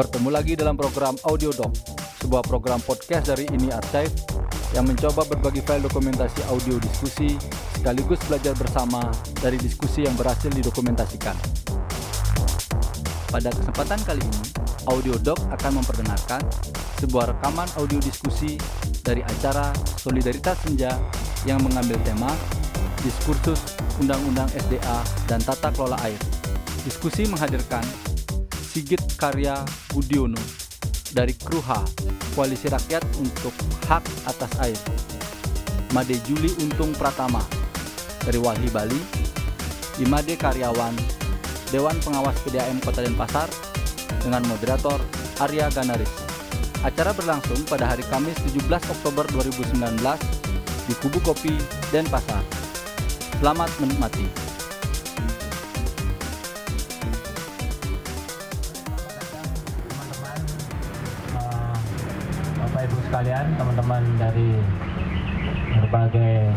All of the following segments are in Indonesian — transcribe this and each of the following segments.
Bertemu lagi dalam program Audio Doc, sebuah program podcast dari Ini Archive yang mencoba berbagi file dokumentasi audio diskusi sekaligus belajar bersama dari diskusi yang berhasil didokumentasikan. Pada kesempatan kali ini, Audio Doc akan memperdengarkan sebuah rekaman audio diskusi dari acara Solidaritas Senja yang mengambil tema Diskursus Undang-Undang SDA dan Tata Kelola Air. Diskusi menghadirkan Sigit Karya Budiono dari Kruha, Koalisi Rakyat untuk Hak Atas Air. Made Juli Untung Pratama dari Walhi Bali, Imade Karyawan, Dewan Pengawas PDAM Kota Denpasar dengan moderator Arya Ganaris. Acara berlangsung pada hari Kamis 17 Oktober 2019 di Kubu Kopi Denpasar. Selamat menikmati. Sekalian, teman-teman dari berbagai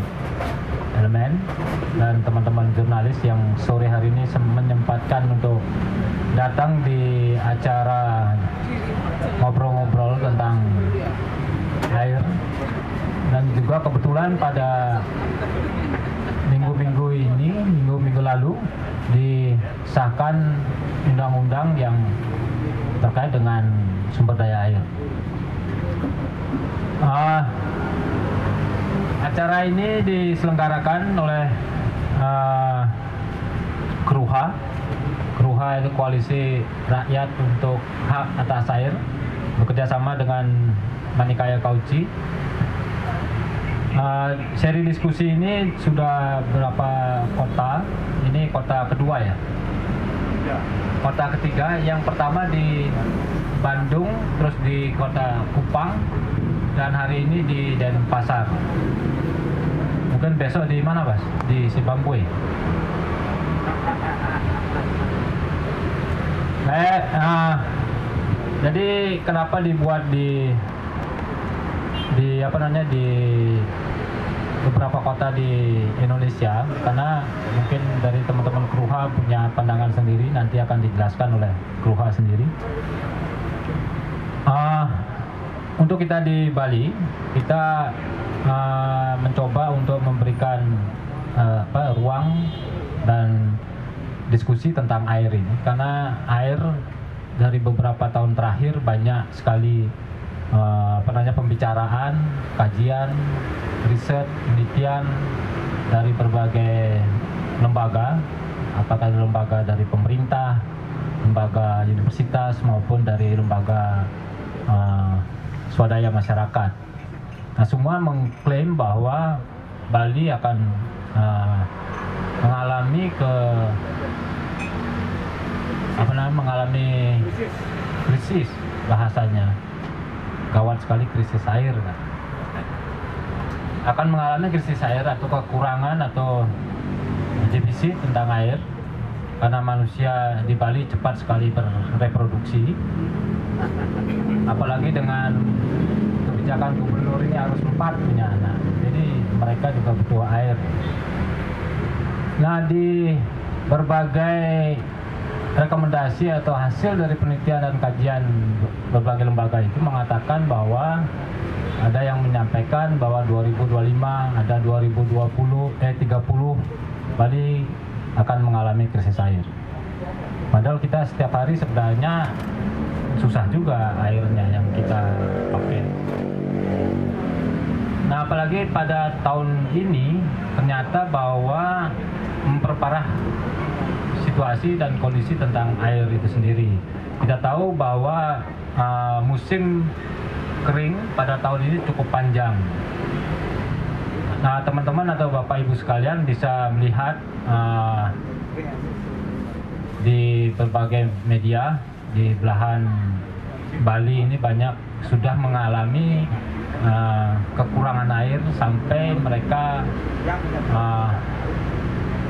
elemen dan teman-teman jurnalis yang sore hari ini menyempatkan untuk datang di acara ngobrol-ngobrol tentang air dan juga kebetulan pada minggu-minggu ini, minggu-minggu lalu disahkan undang-undang yang terkait dengan sumber daya air. Ah, acara ini diselenggarakan oleh ah, Kruha. Kruha itu koalisi rakyat untuk hak atas air bekerjasama dengan Manikaya Kauci. Ah, seri diskusi ini sudah berapa kota? Ini kota kedua ya. Kota ketiga, yang pertama di Bandung, terus di kota Kupang, dan hari ini di Denpasar. Mungkin besok di mana, Bas? Di Zimbabwe. Eh, ah, jadi kenapa dibuat di di apa namanya di beberapa kota di Indonesia karena mungkin dari teman-teman Kruha punya pandangan sendiri nanti akan dijelaskan oleh Kruha sendiri. Ah, untuk kita di Bali kita ah, mencoba untuk memberikan ah, apa, ruang dan diskusi tentang air ini. Karena air dari beberapa tahun terakhir banyak sekali namanya pembicaraan, kajian, riset, penelitian dari berbagai lembaga, apakah dari lembaga dari pemerintah, lembaga universitas maupun dari lembaga eh, swadaya masyarakat. Nah, semua mengklaim bahwa Bali akan eh, mengalami ke apa namanya mengalami krisis bahasanya gawat sekali krisis air kan. akan mengalami krisis air atau kekurangan atau defisit tentang air karena manusia di Bali cepat sekali bereproduksi apalagi dengan kebijakan gubernur ini harus empat punya anak. Jadi mereka juga butuh air. Nah di berbagai rekomendasi atau hasil dari penelitian dan kajian berbagai lembaga itu mengatakan bahwa ada yang menyampaikan bahwa 2025 ada 2020 eh 30 Bali akan mengalami krisis air. Padahal kita setiap hari sebenarnya susah juga airnya yang kita pakai. Nah, apalagi pada tahun ini ternyata bahwa memperparah situasi dan kondisi tentang air itu sendiri. Kita tahu bahwa uh, musim kering pada tahun ini cukup panjang. Nah, teman-teman atau bapak ibu sekalian bisa melihat uh, di berbagai media di belahan Bali ini banyak sudah mengalami uh, kekurangan air sampai mereka uh,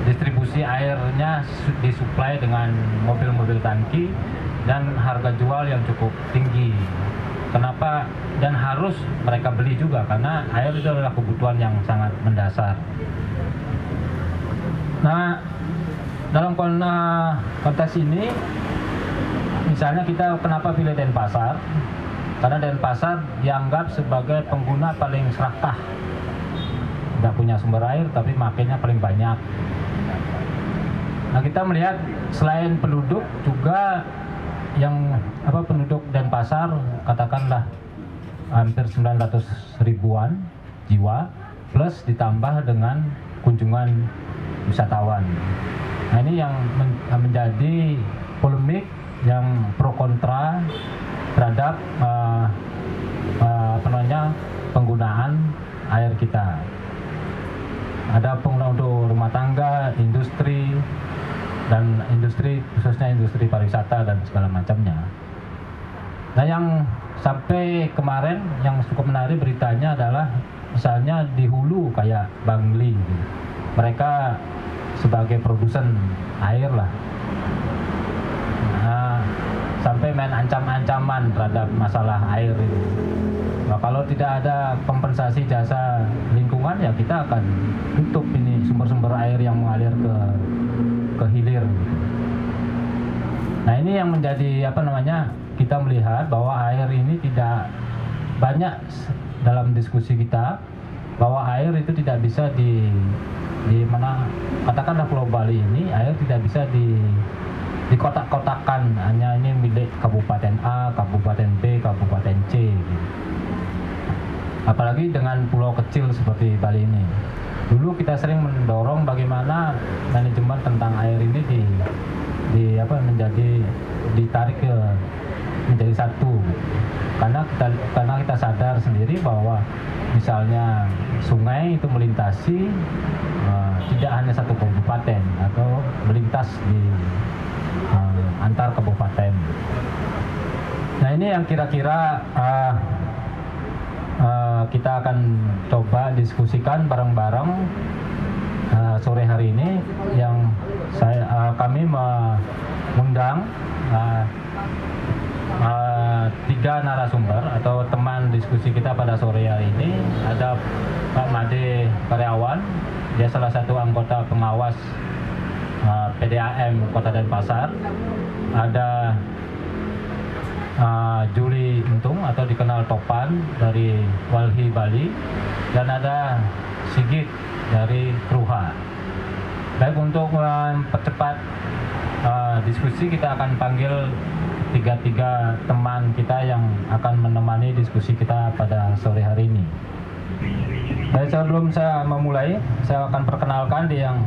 distribusi airnya su- disuplai dengan mobil-mobil tangki dan harga jual yang cukup tinggi. Kenapa? Dan harus mereka beli juga karena air itu adalah kebutuhan yang sangat mendasar. Nah, dalam eh, konteks ini misalnya kita kenapa pilih Denpasar? Karena Denpasar dianggap sebagai pengguna paling serakah. Nggak punya sumber air, tapi makainya paling banyak. Nah kita melihat selain penduduk juga yang apa penduduk Denpasar katakanlah hampir 900 ribuan jiwa plus ditambah dengan kunjungan wisatawan. Nah ini yang men menjadi polemik yang pro kontra terhadap uh, uh, penggunaan air kita. Ada penggunaan untuk rumah tangga, industri, dan industri khususnya industri pariwisata dan segala macamnya. Nah yang sampai kemarin yang cukup menarik beritanya adalah misalnya di hulu kayak Bangli gitu. mereka sebagai produsen air lah nah, sampai main ancam-ancaman terhadap masalah air itu nah, kalau tidak ada kompensasi jasa lingkungan ya kita akan tutup ini sumber-sumber air yang mengalir ke ke hilir nah ini yang menjadi apa namanya kita melihat bahwa air ini tidak banyak dalam diskusi kita bahwa air itu tidak bisa di di mana katakanlah Pulau Bali ini air tidak bisa di di kotak-kotakan hanya ini milik Kabupaten A, Kabupaten B, Kabupaten C gitu. Apalagi dengan pulau kecil seperti Bali ini. Dulu kita sering mendorong bagaimana manajemen tentang air ini di di apa menjadi ditarik ke menjadi satu karena kita karena kita sadar sendiri bahwa misalnya sungai itu melintasi uh, tidak hanya satu kabupaten atau melintas di uh, antar kabupaten. Nah ini yang kira-kira uh, uh, kita akan coba diskusikan bareng-bareng uh, sore hari ini yang saya uh, kami mengundang uh, uh, tiga narasumber atau teman diskusi kita pada sore hari ini ada Pak Made Karyawan, dia salah satu anggota pengawas uh, PDAM Kota Denpasar. Ada uh, Juli Untung atau dikenal Topan dari Walhi Bali dan ada Sigit dari Kruha. Baik untuk mempercepat uh, diskusi kita akan panggil tiga-tiga teman kita yang akan menemani diskusi kita pada sore hari ini. Dan sebelum saya memulai, saya akan perkenalkan di yang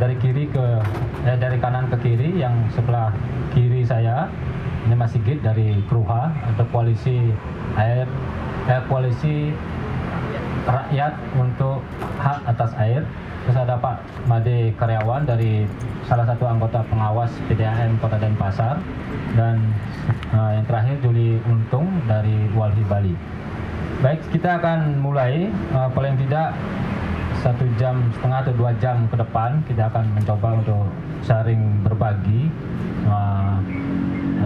dari kiri ke eh, dari kanan ke kiri yang sebelah kiri saya ini Mas Sigit dari Kruha atau koalisi air eh, koalisi rakyat untuk hak atas air. Terus ada Pak Made Karyawan dari salah satu anggota pengawas PDAM Kota Denpasar dan uh, yang terakhir Juli Untung dari Walhi Bali. Baik, kita akan mulai. Uh, paling tidak satu jam setengah atau dua jam ke depan kita akan mencoba untuk sharing berbagi uh,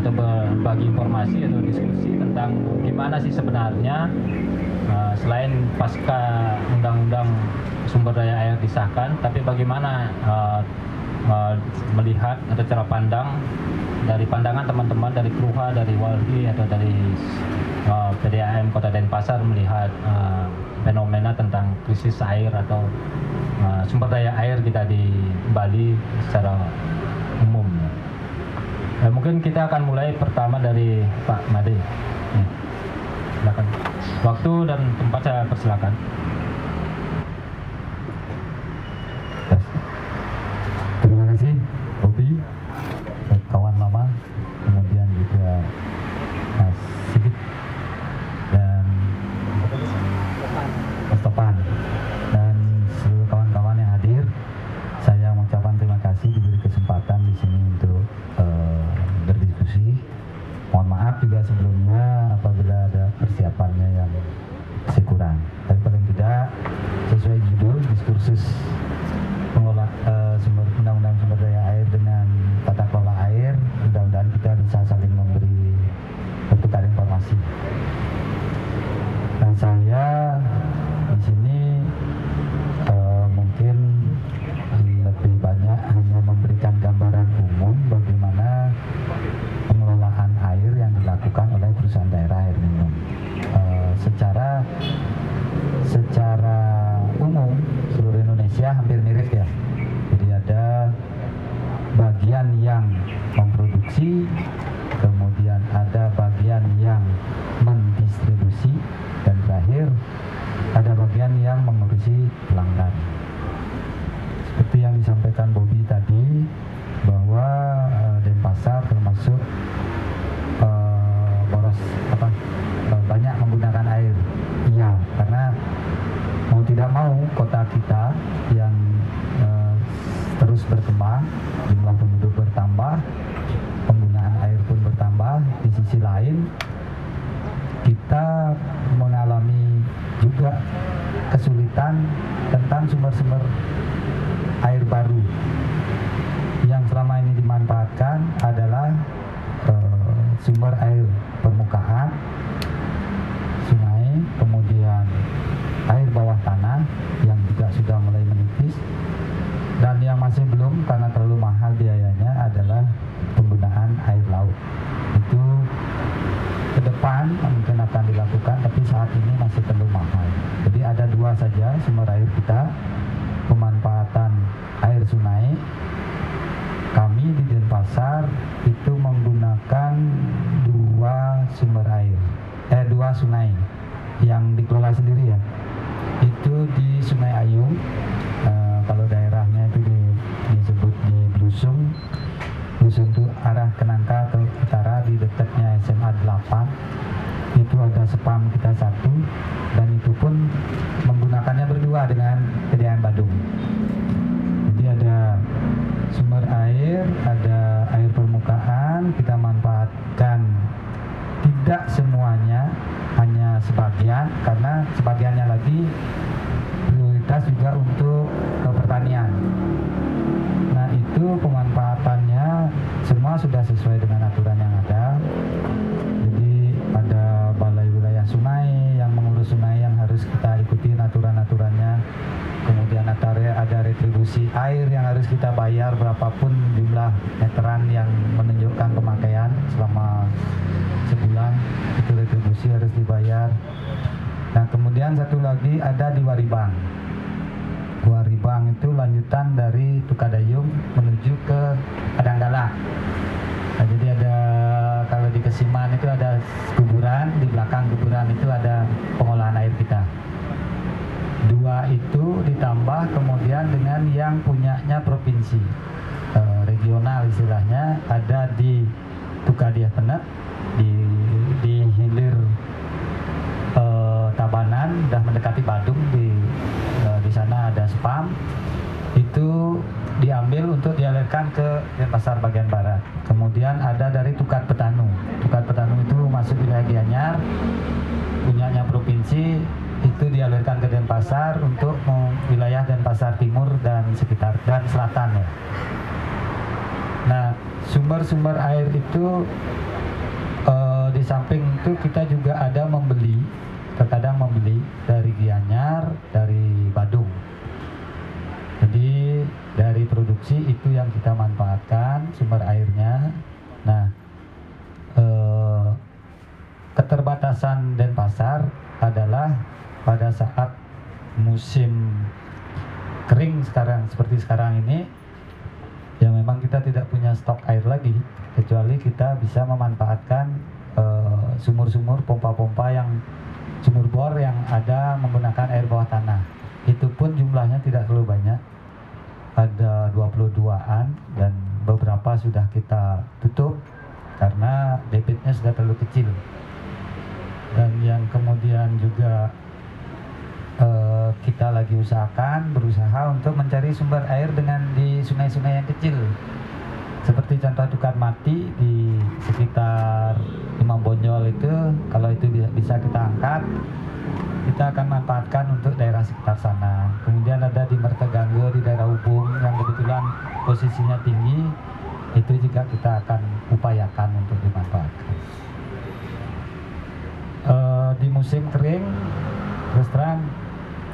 atau berbagi informasi atau diskusi tentang gimana sih sebenarnya uh, selain pasca undang-undang sumber daya air disahkan, tapi bagaimana uh, uh, melihat atau cara pandang dari pandangan teman-teman dari Kruha, dari Walhi atau dari uh, PDAM Kota Denpasar melihat uh, fenomena tentang krisis air atau uh, sumber daya air kita di Bali secara umum. Ya, mungkin kita akan mulai pertama dari Pak Made. Ya. Waktu dan tempat saya persilakan. Yang menunjukkan pemakaian selama sebulan itu retribusi harus dibayar. Nah kemudian satu lagi ada di Waribang. Waribang itu lanjutan dari Tukadayung menuju ke Adanggala nah, jadi ada kalau di Kesiman itu ada kuburan di belakang kuburan itu ada pengolahan air kita. Dua itu ditambah kemudian dengan yang punyanya provinsi regional istilahnya ada di Tukadiah Penet di di hilir e, Tabanan udah mendekati Badung di e, di sana ada spam. Itu diambil untuk dialirkan ke Denpasar bagian barat. Kemudian ada dari Tukat Petanu. Tukat Petanu itu masuk wilayah Gianyar punyanya provinsi itu dialirkan ke Denpasar untuk wilayah Denpasar Timur dan sekitar dan selatan ya. Nah, sumber-sumber air itu uh, di samping itu kita juga ada membeli, terkadang membeli dari Gianyar, dari Badung. Jadi dari produksi itu yang kita manfaatkan sumber airnya. Nah, uh, keterbatasan Denpasar adalah pada saat musim kering sekarang seperti sekarang ini ya memang kita tidak punya stok air lagi kecuali kita bisa memanfaatkan sumur-sumur uh, pompa-pompa yang sumur bor yang ada menggunakan air bawah tanah. Itu pun jumlahnya tidak terlalu banyak. Ada 22-an dan beberapa sudah kita tutup karena debitnya sudah terlalu kecil. Dan yang kemudian juga uh, kita lagi usahakan berusaha untuk mencari sumber air dengan di sungai-sungai yang kecil. Seperti contoh Dukan Mati di sekitar Imam Bonjol itu kalau itu bisa kita angkat kita akan manfaatkan untuk daerah sekitar sana. Kemudian ada di Mertegangge di daerah Ubung yang kebetulan posisinya tinggi itu juga kita akan upayakan untuk dimanfaatkan. Uh, di musim kering terus terang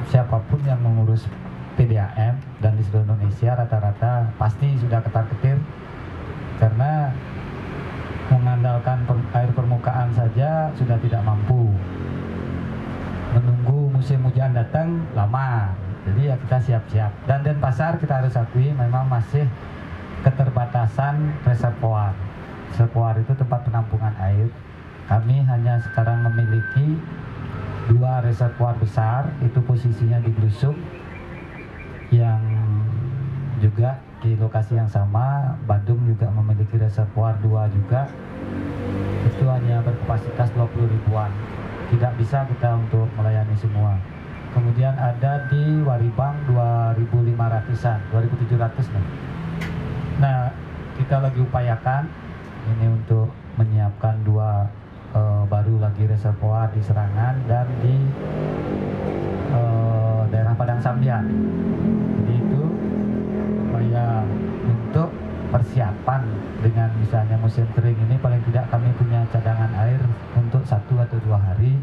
siapa pun yang mengurus PDAM dan di seluruh Indonesia rata-rata pasti sudah ketar-ketir karena mengandalkan air permukaan saja sudah tidak mampu. Menunggu musim hujan datang lama. Jadi ya kita siap-siap. Dan Denpasar kita harus akui memang masih keterbatasan reservoir. Reservoir itu tempat penampungan air. Kami hanya sekarang memiliki dua reservoir besar, itu posisinya di Glusuk, yang juga di lokasi yang sama. Bandung juga memiliki reservoir dua juga. Itu hanya berkapasitas 20 ribuan. Tidak bisa kita untuk melayani semua. Kemudian ada di Waribang 2.500-an, 2.700 nih. Nah, kita lagi upayakan ini untuk menyiapkan dua uh, baru lagi reservoir di Serangan dan di uh, daerah Padang Sambian. Jadi itu supaya untuk persiapan dengan misalnya musim kering ini paling tidak kami punya cadangan air untuk satu atau dua hari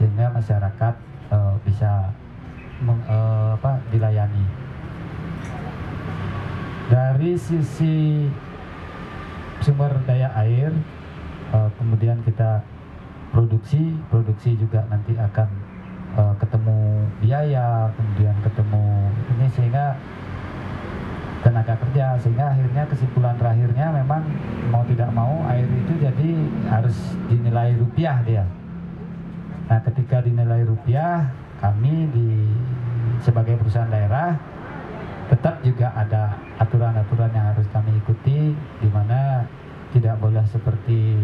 sehingga masyarakat uh, bisa meng, uh, apa, dilayani. Dari sisi sumber daya air, uh, kemudian kita produksi, produksi juga nanti akan uh, ketemu biaya, kemudian ketemu ini sehingga tenaga kerja sehingga akhirnya kesimpulan terakhirnya memang mau tidak mau air itu jadi harus dinilai rupiah dia. Nah, ketika dinilai rupiah, kami di sebagai perusahaan daerah tetap juga ada aturan-aturan yang harus kami ikuti tidak boleh seperti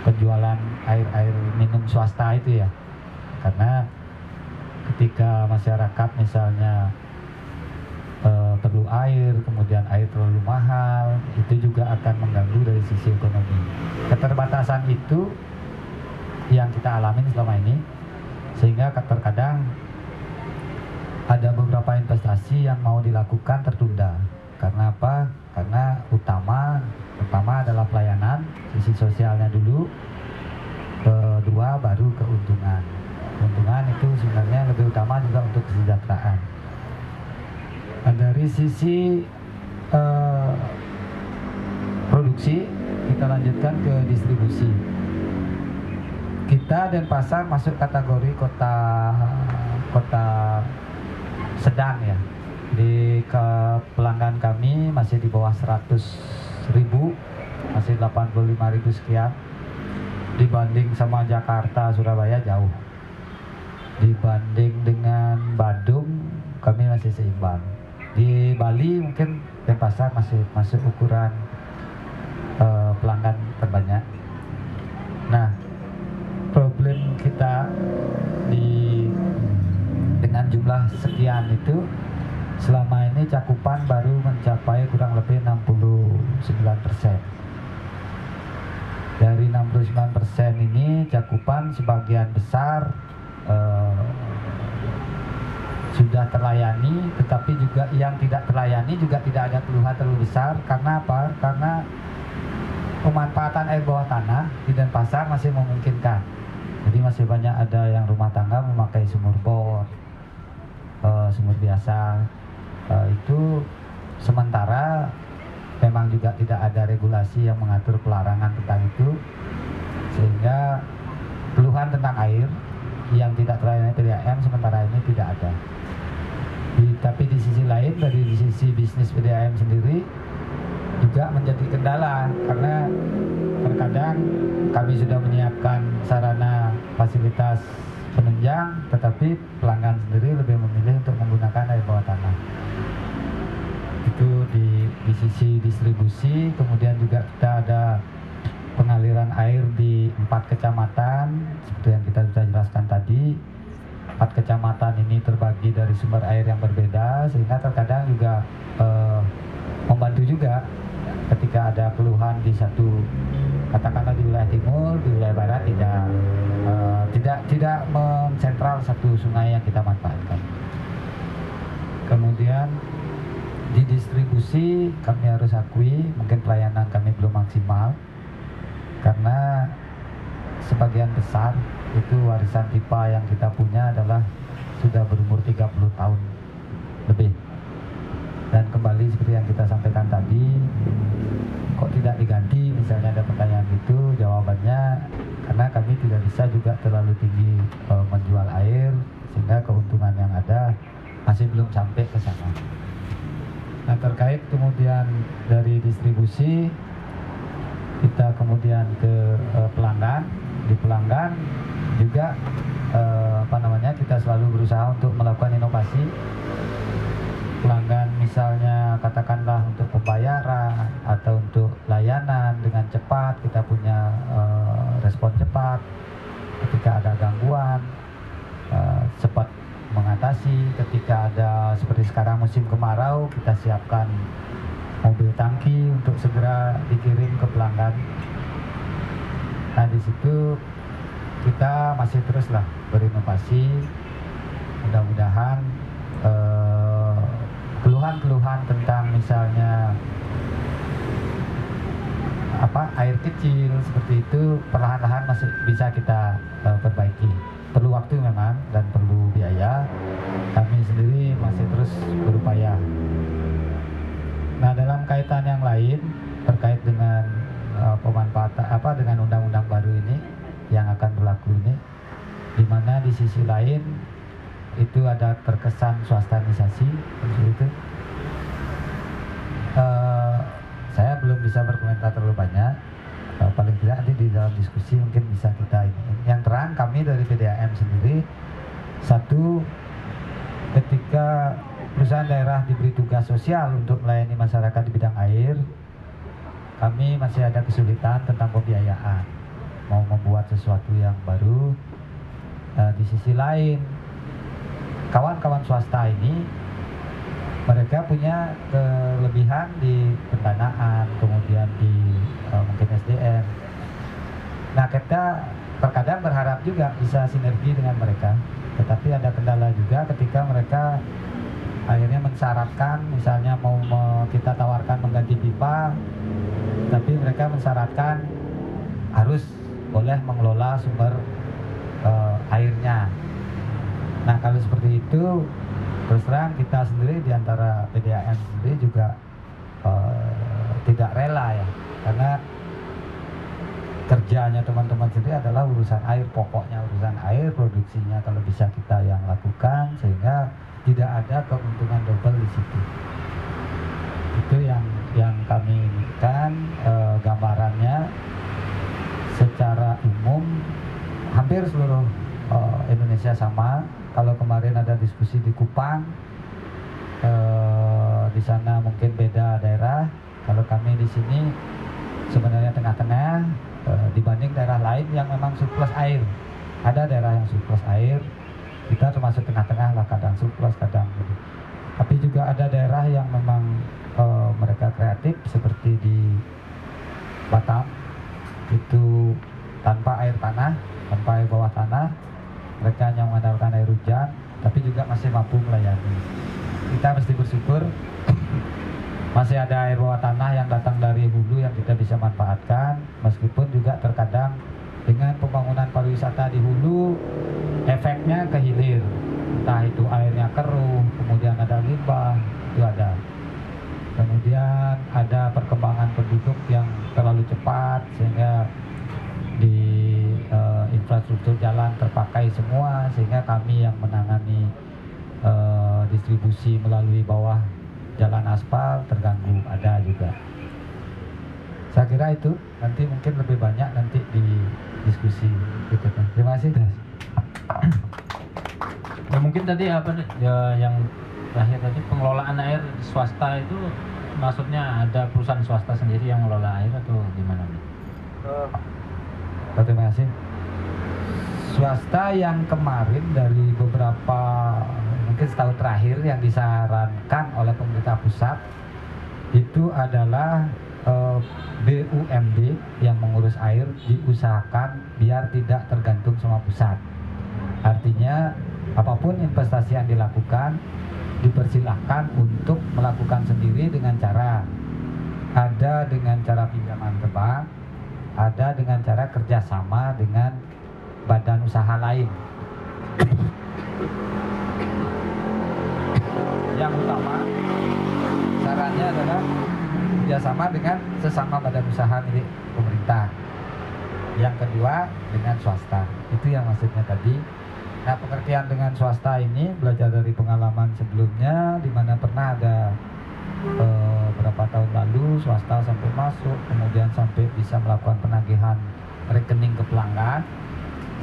penjualan air-air minum swasta itu ya. Karena ketika masyarakat misalnya e, perlu air, kemudian air terlalu mahal, itu juga akan mengganggu dari sisi ekonomi. Keterbatasan itu yang kita alami selama ini sehingga terkadang ada beberapa investasi yang mau dilakukan tertunda karena apa? Karena utama pertama adalah pelayanan sisi sosialnya dulu. Kedua baru keuntungan. Keuntungan itu sebenarnya lebih utama juga untuk kesejahteraan. Nah, dari sisi uh, produksi kita lanjutkan ke distribusi. Kita dan pasar masuk kategori kota kota sedang ya di ke pelanggan kami masih di bawah 100 ribu masih 85 ribu sekian. Dibanding sama Jakarta Surabaya jauh. Dibanding dengan Bandung kami masih seimbang. Di Bali mungkin Denpasar masih masuk ukuran uh, pelanggan terbanyak. Nah problem kita di dengan jumlah sekian itu selama ini cakupan baru mencapai kurang lebih 69 persen. Dari 69 persen ini cakupan sebagian besar uh, sudah terlayani tetapi juga yang tidak terlayani juga tidak ada keluhan terlalu besar. Karena apa? karena pemanfaatan air bawah tanah di Denpasar masih memungkinkan. Jadi masih banyak ada yang rumah tangga memakai sumur bor uh, sumur biasa uh, itu sementara memang juga tidak ada regulasi yang mengatur pelarangan tentang itu sehingga keluhan tentang air yang tidak terlayani PDAM sementara ini tidak ada. Di, tapi di sisi lain dari di sisi bisnis PDAM sendiri juga menjadi kendala karena terkadang kami sudah menyiapkan sarana fasilitas penunjang tetapi pelanggan sendiri lebih memilih sisi distribusi kemudian juga kita ada pengaliran air di empat kecamatan seperti yang kita sudah jelaskan tadi. Empat kecamatan ini terbagi dari sumber air yang berbeda sehingga terkadang juga eh, membantu juga ketika ada keluhan di satu katakanlah di wilayah timur di wilayah barat tidak uh, tidak tidak mensentral satu sungai yang kita manfaatkan. Kemudian di distribusi kami harus akui mungkin pelayanan kami belum maksimal. Karena sebagian besar itu warisan pipa yang kita punya adalah sudah berumur 30 tahun lebih. Dan kembali seperti yang kita sampaikan tadi kok tidak diganti misalnya ada pertanyaan itu jawabannya karena kami tidak bisa juga terlalu tinggi e, menjual air sehingga keuntungan yang ada masih belum sampai ke sana nah terkait kemudian dari distribusi kita kemudian ke uh, pelanggan. Di pelanggan juga uh, apa namanya kita selalu berusaha untuk melakukan inovasi. Pelanggan misalnya katakanlah untuk pembayaran atau untuk layanan dengan cepat kita punya uh, respon cepat ketika ada gangguan mengatasi ketika ada seperti sekarang musim kemarau kita siapkan mobil tangki untuk segera dikirim ke pelanggan. Nah di situ kita masih teruslah berinovasi. Mudah-mudahan eh, keluhan-keluhan tentang misalnya apa air kecil seperti itu perlahan-lahan masih bisa kita uh, perbaiki. Perlu waktu memang dan perlu biaya kami sendiri masih terus berupaya. Nah dalam kaitan yang lain terkait dengan uh, pemanfaatan apa dengan undang-undang baru ini yang akan berlaku ini di mana di sisi lain itu ada terkesan swastanisasi itu. Uh, saya belum bisa berkomentar terlalu banyak. Uh, paling tidak nanti di dalam diskusi mungkin bisa kita ini. Yang terang kami dari PDAM sendiri satu ketika perusahaan daerah diberi tugas sosial untuk melayani masyarakat di bidang air kami masih ada kesulitan tentang pembiayaan mau membuat sesuatu yang baru uh, di sisi lain kawan-kawan swasta ini mereka punya kelebihan di pendanaan, kemudian di uh, mungkin SDM. Nah kita terkadang berharap juga bisa sinergi dengan mereka, tetapi ada kendala juga ketika mereka akhirnya mensyaratkan, misalnya mau kita tawarkan mengganti pipa, tapi mereka mensyaratkan harus boleh mengelola sumber uh, airnya. Nah kalau seperti itu terus terang kita sendiri di antara PDAM sendiri juga uh, tidak rela ya karena kerjanya teman-teman sendiri adalah urusan air pokoknya urusan air produksinya kalau bisa kita yang lakukan sehingga tidak ada keuntungan double di situ. Itu yang yang kami inginkan uh, gambarannya secara umum hampir seluruh uh, Indonesia sama. Kalau kemarin ada diskusi di Kupang eh, di sana mungkin beda daerah. Kalau kami di sini sebenarnya tengah-tengah eh, dibanding daerah lain yang memang surplus air. Ada daerah yang surplus air kita termasuk tengah-tengah lah kadang surplus kadang gitu. tapi juga ada daerah yang memang eh, mereka kreatif seperti di Batam. Itu tanpa air tanah tanpa air bawah tanah mereka hanya mengandalkan air hujan tapi juga masih mampu melayani. Kita mesti bersyukur masih ada air bawah tanah yang datang dari hulu yang kita bisa manfaatkan meskipun juga terkadang dengan pembangunan pariwisata di hulu efeknya ke hilir. Entah itu airnya keruh kemudian ada limbah itu ada. Kemudian ada perkembangan penduduk yang terlalu cepat sehingga di uh, infrastruktur jalan terpakai semua sehingga kami yang menangani uh, distribusi melalui bawah jalan aspal terganggu ada juga. Saya kira itu. Nanti mungkin lebih banyak nanti di diskusi berikutnya. Terima kasih ya mungkin tadi apa ya, yang terakhir tadi pengelolaan air swasta itu maksudnya ada perusahaan swasta sendiri yang mengelola air atau gimana nih? Uh, terima kasih. Swasta yang kemarin dari beberapa mungkin setahun terakhir yang disarankan oleh pemerintah pusat itu adalah eh, BUMD yang mengurus air diusahakan biar tidak tergantung sama pusat. Artinya apa pun investasi yang dilakukan dipersilahkan untuk melakukan sendiri dengan cara ada dengan cara pinjaman ke bank, ada dengan cara kerjasama dengan badan usaha lain. Yang utama caranya adalah kerjasama dengan sesama badan usaha milik pemerintah. Yang kedua dengan swasta. Itu yang maksudnya tadi. Nah pengertian dengan swasta ini belajar dari pengalaman sebelumnya di mana pernah ada eh, beberapa tahun lalu swasta sampai masuk, kemudian sampai bisa melakukan penagihan rekening ke pelanggan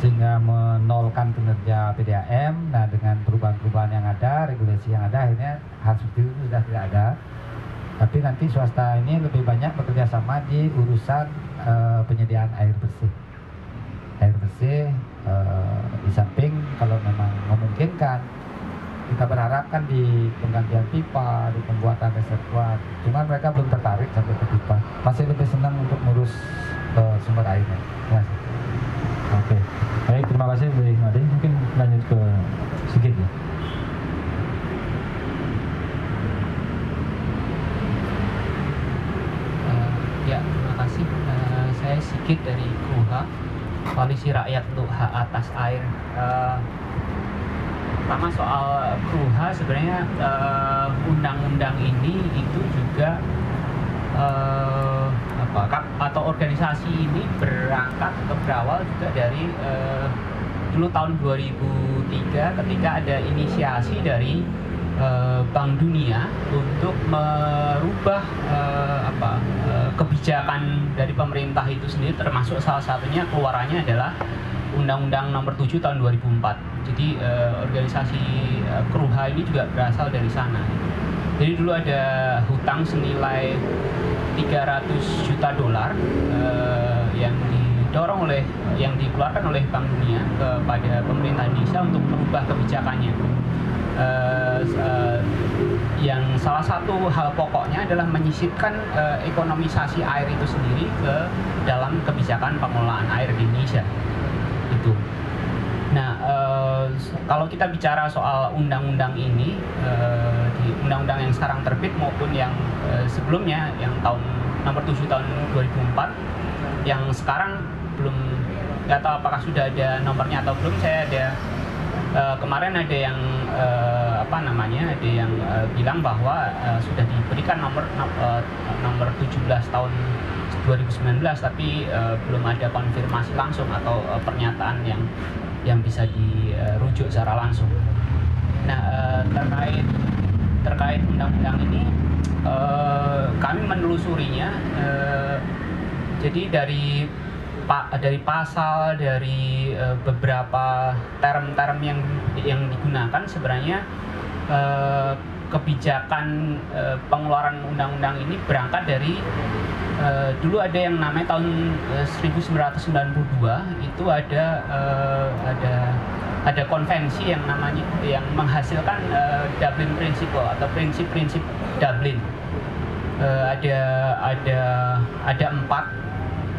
sehingga menolkan kinerja PDAM. Nah dengan perubahan-perubahan yang ada, regulasi yang ada, akhirnya hal seperti itu sudah tidak ada. Tapi nanti swasta ini lebih banyak bekerja sama di urusan uh, penyediaan air bersih. Air bersih uh, di samping kalau memang memungkinkan kita berharap kan di penggantian pipa, di pembuatan reservoir. Cuma mereka belum tertarik sampai ke pipa. Masih lebih senang untuk ngurus uh, sumber airnya. Terima kasih. Baik terima kasih Bu Made. Mungkin lanjut ke Sigit ya. Uh, ya, terima kasih. Uh, saya Sigit dari KUHA, Koalisi Rakyat untuk Hak Atas Air. Uh, pertama soal KUHA sebenarnya uh, undang-undang ini itu juga uh, atau organisasi ini berangkat atau berawal juga dari uh, dulu tahun 2003 ketika ada inisiasi dari uh, Bank Dunia untuk merubah uh, apa uh, kebijakan dari pemerintah itu sendiri termasuk salah satunya keluarannya adalah Undang-Undang Nomor 7 Tahun 2004. Jadi uh, organisasi uh, Kruha ini juga berasal dari sana. Jadi dulu ada hutang senilai 300 juta dolar uh, yang didorong oleh yang dikeluarkan oleh Bank Dunia kepada pemerintah Indonesia untuk merubah kebijakannya. Uh, uh, yang salah satu hal pokoknya adalah menyisipkan uh, ekonomisasi air itu sendiri ke dalam kebijakan pengelolaan air di Indonesia itu. Kalau kita bicara soal undang-undang ini uh, di undang-undang yang sekarang terbit maupun yang uh, sebelumnya yang tahun nomor 7 tahun 2004 yang sekarang belum nggak tahu apakah sudah ada nomornya atau belum saya ada uh, kemarin ada yang uh, apa namanya ada yang uh, bilang bahwa uh, sudah diberikan nomor uh, nomor 17 tahun 2019 tapi uh, belum ada konfirmasi langsung atau uh, pernyataan yang yang bisa dirujuk secara langsung. Nah uh, terkait terkait undang-undang ini uh, kami menelusurinya uh, jadi dari pak dari pasal dari beberapa term-term yang yang digunakan sebenarnya kebijakan uh, pengeluaran undang-undang ini berangkat dari uh, dulu ada yang namanya tahun uh, 1992 itu ada uh, ada ada konvensi yang namanya yang menghasilkan uh, Dublin Principle atau prinsip-prinsip Dublin. Uh, ada ada ada empat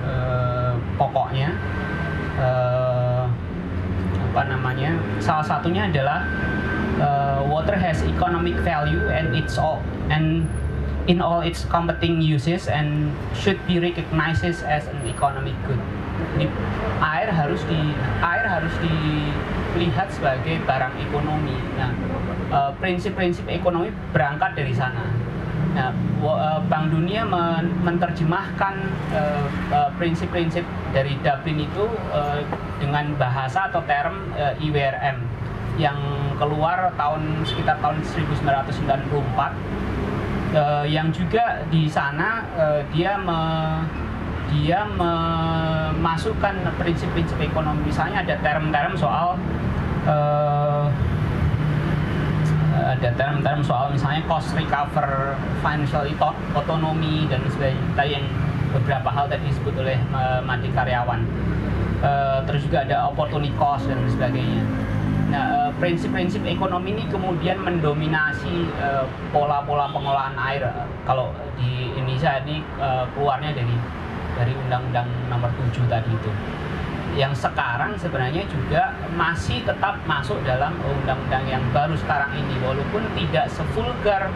uh, pokoknya. Uh, apa namanya salah satunya adalah uh, water has economic value and it's all and in all its competing uses and should be recognized as an economic good. Jadi, air harus di air harus dilihat sebagai barang ekonomi. Nah, prinsip-prinsip ekonomi berangkat dari sana. Nah, Bank Dunia menerjemahkan prinsip-prinsip dari Dublin itu dengan bahasa atau term IWRM yang keluar tahun sekitar tahun 1994 yang juga di sana dia me, dia memasukkan prinsip-prinsip ekonomi. Misalnya ada term-term soal ada term-term soal misalnya cost recover, financial autonomy dan sebagainya yang beberapa hal tadi disebut oleh uh, Madi Karyawan. Uh, terus juga ada opportunity cost dan sebagainya. Nah, prinsip-prinsip ekonomi ini kemudian mendominasi pola-pola uh, pengolahan air. Kalau di Indonesia ini uh, keluarnya dari dari Undang-Undang Nomor 7 tadi itu yang sekarang sebenarnya juga masih tetap masuk dalam undang-undang yang baru sekarang ini walaupun tidak sevulgar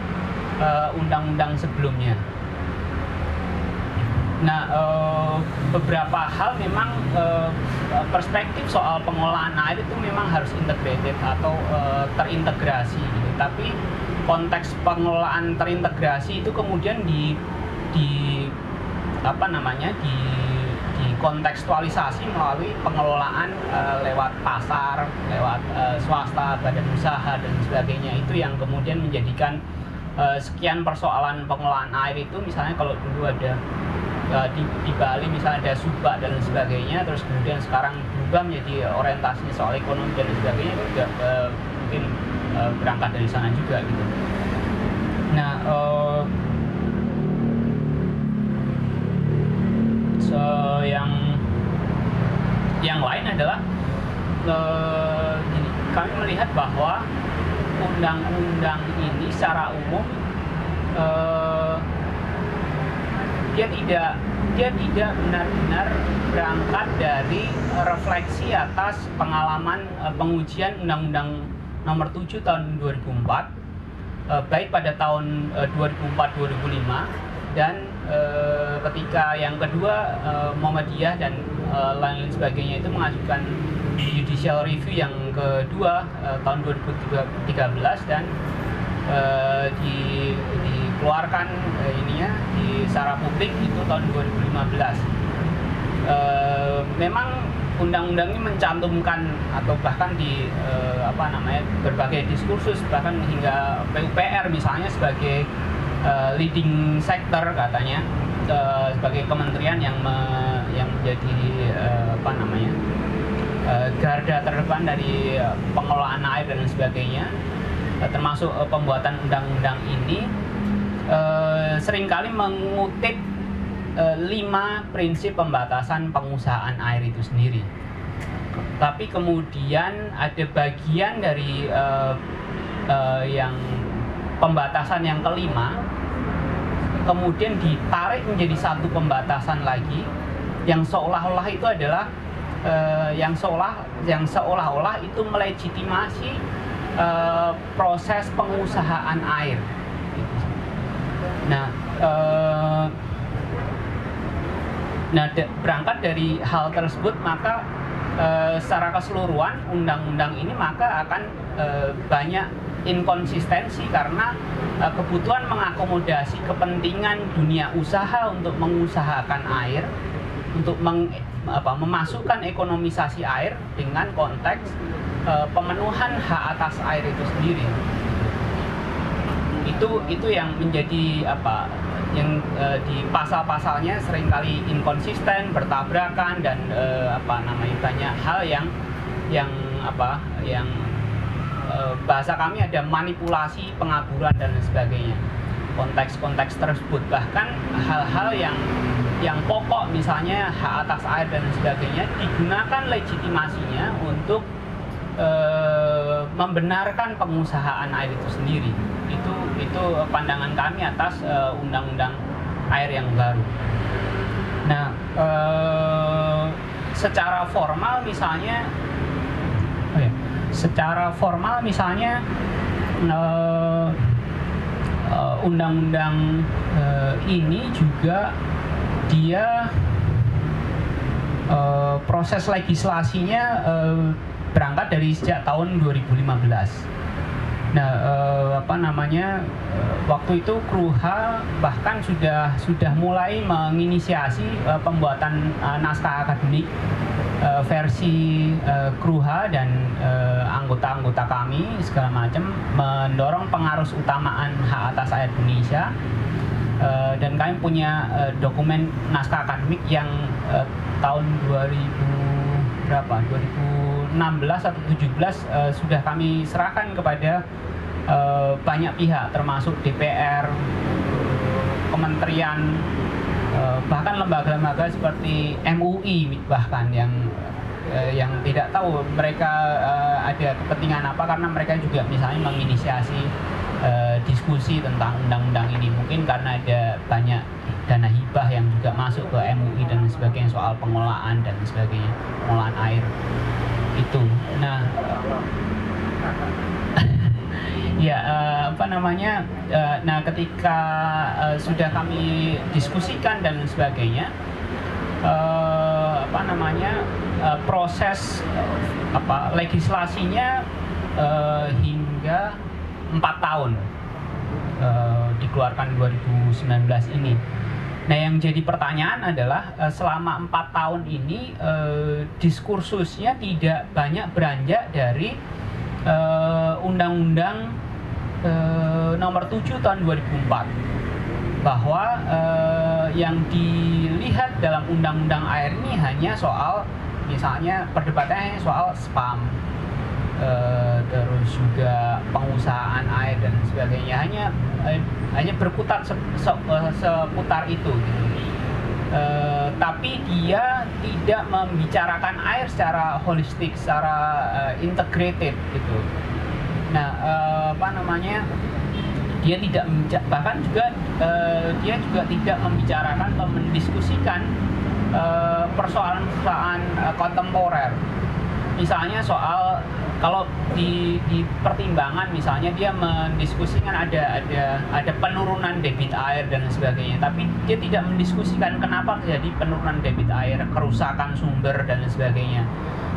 undang-undang uh, sebelumnya. Nah, uh, beberapa hal memang uh, perspektif soal pengolahan air itu memang harus integrated atau uh, terintegrasi. Gitu. Tapi konteks pengelolaan terintegrasi itu kemudian di di apa namanya di dikontekstualisasi melalui pengelolaan uh, lewat pasar, lewat uh, swasta, badan usaha dan sebagainya. Itu yang kemudian menjadikan uh, sekian persoalan pengelolaan air itu. Misalnya kalau dulu ada uh, di, di Bali misalnya ada subak dan sebagainya terus kemudian sekarang berubah menjadi orientasinya soal ekonomi dan sebagainya itu juga uh, mungkin uh, berangkat dari sana juga gitu. Nah uh, so, yang yang lain adalah uh, gini, kami melihat bahwa undang-undang ini secara umum uh, dia tidak dia tidak benar-benar berangkat dari refleksi atas pengalaman uh, pengujian undang-undang nomor 7 tahun 2004 uh, baik pada tahun uh, 2004 2005 dan uh, ketika yang kedua uh, Muhammadiyah dan uh, lain-lain sebagainya itu mengajukan judicial review yang kedua uh, tahun 2013 dan di, dikeluarkan uh, ininya di secara publik itu tahun 2015. Uh, memang undang-undang ini mencantumkan atau bahkan di apa namanya berbagai diskursus bahkan hingga PUPR misalnya sebagai uh, leading sector katanya uh, sebagai kementerian yang me, yang menjadi uh, apa namanya uh, garda terdepan dari pengelolaan air dan sebagainya uh, termasuk uh, pembuatan undang-undang ini uh, sering kali mengutip uh, lima prinsip pembatasan pengusahaan air itu sendiri. Tapi kemudian ada bagian dari uh, uh, yang pembatasan yang kelima kemudian ditarik menjadi satu pembatasan lagi yang seolah-olah itu adalah uh, yang seolah yang seolah-olah itu melegitimasi uh, proses pengusahaan air. Nah, uh, nah berangkat dari hal tersebut maka uh, secara keseluruhan undang-undang ini maka akan uh, banyak inkonsistensi karena uh, kebutuhan mengakomodasi kepentingan dunia usaha untuk mengusahakan air untuk meng, apa, memasukkan ekonomisasi air dengan konteks uh, pemenuhan hak atas air itu sendiri. Itu itu yang menjadi apa yang uh, di pasal-pasalnya sering kali inkonsisten bertabrakan dan uh, apa namanya banyak hal yang yang apa yang Eh, bahasa kami ada manipulasi, pengaburan dan sebagainya. Konteks-konteks tersebut bahkan hal-hal yang yang pokok misalnya hak atas air dan sebagainya digunakan legitimasinya untuk e, membenarkan pengusahaan air itu sendiri. Itu itu pandangan kami atas eh, undang-undang air yang baru. Nah, e, secara formal misalnya secara formal misalnya uh, uh, undang-undang uh, ini juga dia uh, proses legislasinya uh, berangkat dari sejak tahun 2015. Nah, uh, apa namanya? Uh, waktu itu Kruha bahkan sudah sudah mulai menginisiasi uh, pembuatan uh, naskah akademik uh, versi uh, Kruha dan anggota-anggota uh, kami segala macam mendorong pengarus utamaan hak atas air Indonesia. Uh, dan kami punya uh, dokumen naskah akademik yang uh, tahun 2000 berapa? 2016 atau 17 uh, sudah kami serahkan kepada uh, banyak pihak termasuk DPR kementerian Eh, bahkan lembaga-lembaga seperti MUI bahkan yang uh, yang tidak tahu mereka uh, ada kepentingan apa karena mereka juga misalnya menginisiasi diskusi tentang undang-undang ini. Mungkin karena ada banyak dana hibah yang juga masuk ke MUI dan sebagainya soal pengelolaan dan sebagainya pengelolaan air itu. Nah Ya, uh, apa namanya? Uh, nah, ketika uh, sudah kami diskusikan dan sebagainya, uh, apa namanya? Uh, proses uh, apa legislasinya uh, hingga empat tahun uh, dikeluarkan 2019 ini. Nah, yang jadi pertanyaan adalah uh, selama empat tahun ini uh, diskursusnya tidak banyak beranjak dari undang-undang eh, nomor 7 tahun 2004 bahwa eh, yang dilihat dalam undang-undang air ini hanya soal misalnya perdebatannya soal spam eh, terus juga pengusahaan air dan sebagainya hanya eh, hanya berputar se- se- seputar itu gitu. Eh, tapi dia tidak membicarakan air secara holistik, secara eh, integrated gitu. Nah, eh, apa namanya? Dia tidak bahkan juga eh, dia juga tidak membicarakan atau mendiskusikan eh, persoalan-persoalan eh, kontemporer. Misalnya soal kalau di, di pertimbangan misalnya dia mendiskusikan ada ada ada penurunan debit air dan sebagainya tapi dia tidak mendiskusikan kenapa terjadi penurunan debit air kerusakan sumber dan sebagainya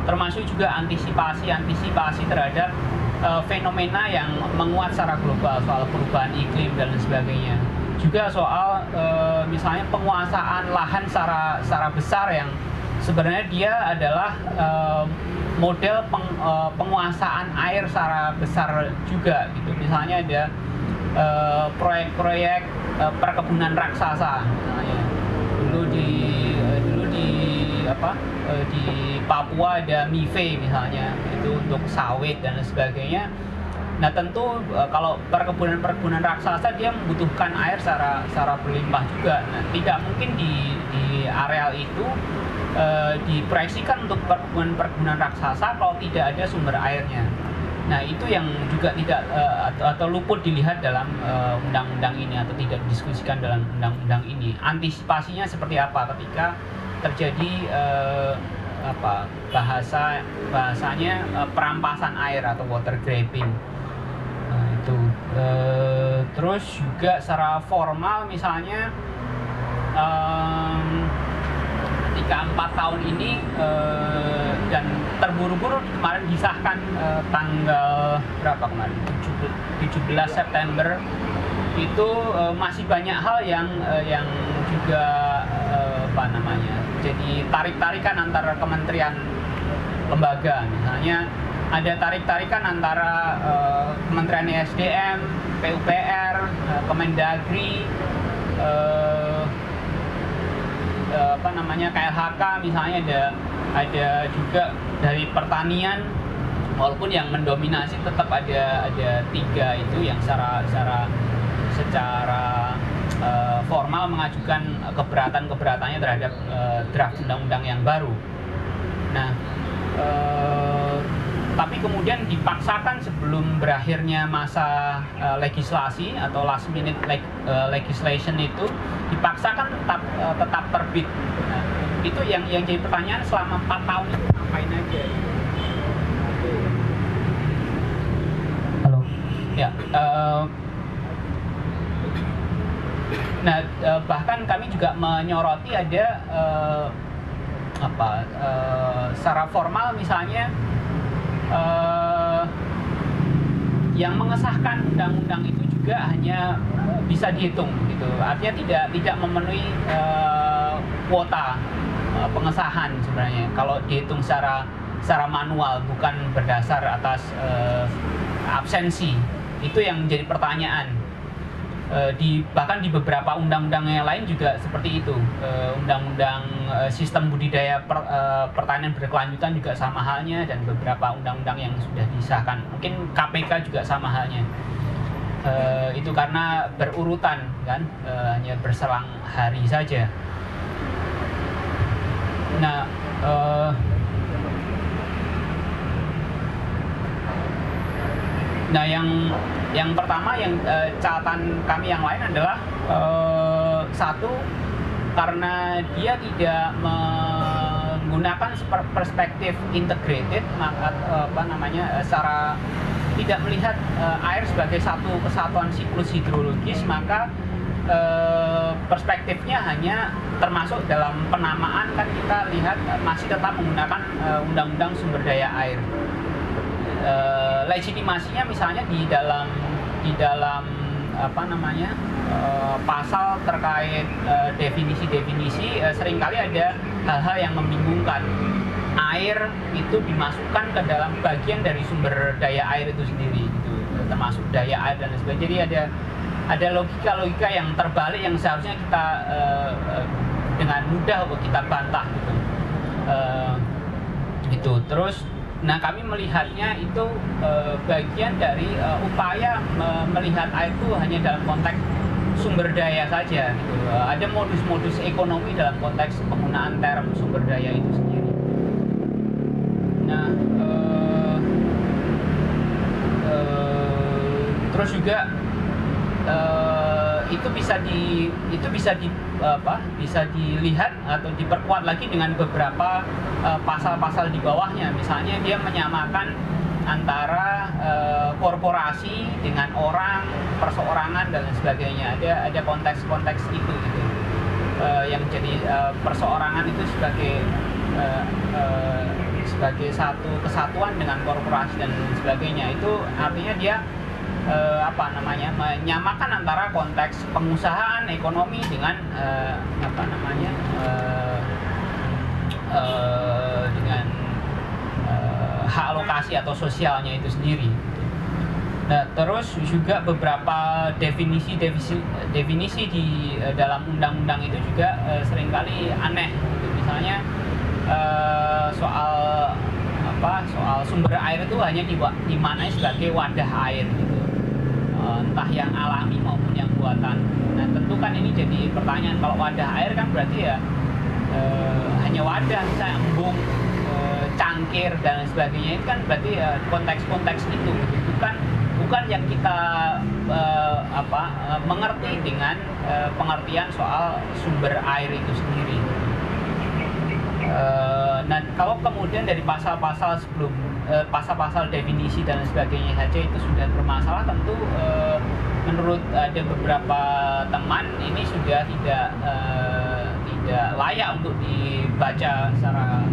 termasuk juga antisipasi antisipasi terhadap eh, fenomena yang menguat secara global soal perubahan iklim dan sebagainya. Juga soal eh, misalnya penguasaan lahan secara secara besar yang sebenarnya dia adalah eh, model peng- eh, penguasaan air secara besar juga gitu. Misalnya ada proyek-proyek eh, perkebunan raksasa misalnya. Dulu di apa eh, di Papua ada Mive misalnya itu untuk sawit dan sebagainya Nah tentu eh, kalau perkebunan-perkebunan raksasa dia membutuhkan air secara secara berlimpah juga. Nah, tidak mungkin di di areal itu eh, diproyeksikan untuk perkebunan-perkebunan raksasa kalau tidak ada sumber airnya. Nah itu yang juga tidak atau, atau luput dilihat dalam undang-undang ini atau tidak didiskusikan dalam undang-undang ini. Antisipasinya seperti apa ketika terjadi eh, apa bahasa bahasanya eh, perampasan air atau water grabbing. Nah, itu. Eh, terus juga secara formal misalnya em, ketika empat tahun ini eh, dan terburu-buru kemarin disahkan eh, tanggal berapa kemarin? 17 September itu eh, masih banyak hal yang eh, yang juga eh, apa namanya jadi tarik-tarikan antara kementerian lembaga. Misalnya ada tarik-tarikan antara eh, Kementerian ESDM, PUPR, eh, Kemendagri, eh, eh, apa namanya KLHK misalnya ada ada juga dari pertanian. Walaupun yang mendominasi tetap ada ada tiga itu yang secara secara secara eh, formal mengajukan keberatan keberatannya terhadap eh, draft undang-undang yang baru. Nah, eh, tapi kemudian dipaksakan sebelum berakhirnya masa eh, legislasi atau last minute leg- eh, legislation itu dipaksakan tetap eh, tetap terbit. Nah, itu yang yang jadi pertanyaan selama 4 tahun itu ngapain aja? Halo. Ya. eh, nah, eh, bahkan kami juga menyoroti ada eh, apa eh, secara formal misalnya eh, yang mengesahkan undang-undang itu juga hanya bisa dihitung gitu. Artinya tidak tidak memenuhi eh, kuota eh, pengesahan sebenarnya. Kalau dihitung secara secara manual bukan berdasar atas eh, absensi. Itu yang menjadi pertanyaan. Eh, di bahkan di beberapa undang-undang yang lain juga seperti itu. Eh, undang-undang eh, sistem budidaya per- pertanian berkelanjutan juga sama halnya dan beberapa undang-undang yang sudah disahkan. Mungkin KPK juga sama halnya. Itu karena berurutan kan? Hanya berselang hari saja. Nah Nah, yang yang pertama yang eh, catatan kami yang lain adalah eh, satu karena dia tidak menggunakan perspektif integrated maka eh, apa namanya secara tidak melihat air sebagai satu kesatuan siklus hidrologis maka perspektifnya hanya termasuk dalam penamaan kan kita lihat masih tetap menggunakan undang-undang sumber daya air eh, legitimasinya misalnya di dalam di dalam apa namanya eh, pasal terkait eh, definisi-definisi eh, sering kali ada hal-hal yang membingungkan. Air itu dimasukkan ke dalam bagian dari sumber daya air itu sendiri gitu. termasuk daya air dan sebagainya. Jadi ada ada logika-logika yang terbalik yang seharusnya kita uh, uh, dengan mudah kita bantah gitu. Uh, itu terus nah kami melihatnya itu uh, bagian dari uh, upaya uh, melihat air itu hanya dalam konteks sumber daya saja gitu. Uh, ada modus-modus ekonomi dalam konteks penggunaan term sumber daya itu sendiri nah uh, uh, terus juga itu bisa di itu bisa di apa bisa dilihat atau diperkuat lagi dengan beberapa eh, pasal-pasal uh, di bawahnya. Misalnya dia menyamakan antara uh, korporasi dengan orang perseorangan dan sebagainya. Ada ada konteks-konteks itu gitu. Uh, yang jadi uh, perseorangan itu sebagai uh, uh, sebagai satu kesatuan dengan korporasi dan sebagainya. Itu artinya dia uh, apa namanya menyamakan antara konteks pengusahaan ekonomi dengan uh, apa namanya uh, uh, dengan uh, hak alokasi atau sosialnya itu sendiri. Nah, terus juga beberapa definisi definisi, definisi di uh, dalam undang-undang itu juga uh, sering kali aneh. Misalnya uh, soal apa soal sumber air itu hanya dimaknai sebagai wadah air gitu Eh, entah yang alami maupun yang buatan. Nah tentu kan ini jadi pertanyaan kalau wadah air kan berarti ya e, hanya wadah misalnya embung, e, cangkir dan sebagainya itu kan berarti ya konteks-konteks itu gitu. bukan bukan yang kita e, apa mengerti dengan pengertian soal sumber air itu sendiri. E, nah kalau kemudian dari pasal-pasal sebelum Eh, pasal-pasal definisi dan sebagainya saja itu sudah bermasalah tentu uh, menurut ada beberapa teman ini sudah tidak uh, tidak layak untuk dibaca secara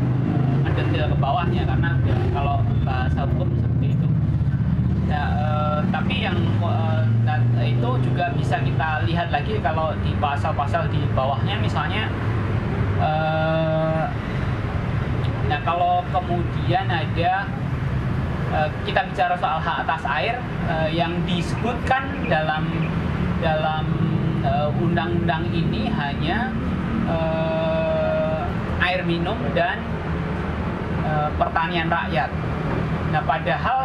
mendetil ke bawahnya karena ya, kalau bahasa hukum seperti itu. Nah, uh, tapi yang uh, itu juga bisa kita lihat lagi kalau di pasal-pasal di bawahnya misalnya uh, Nah kalau kemudian ada uh, kita bicara soal hak atas air uh, yang disebutkan dalam dalam undang-undang uh, ini hanya air minum dan pertanian rakyat. Nah padahal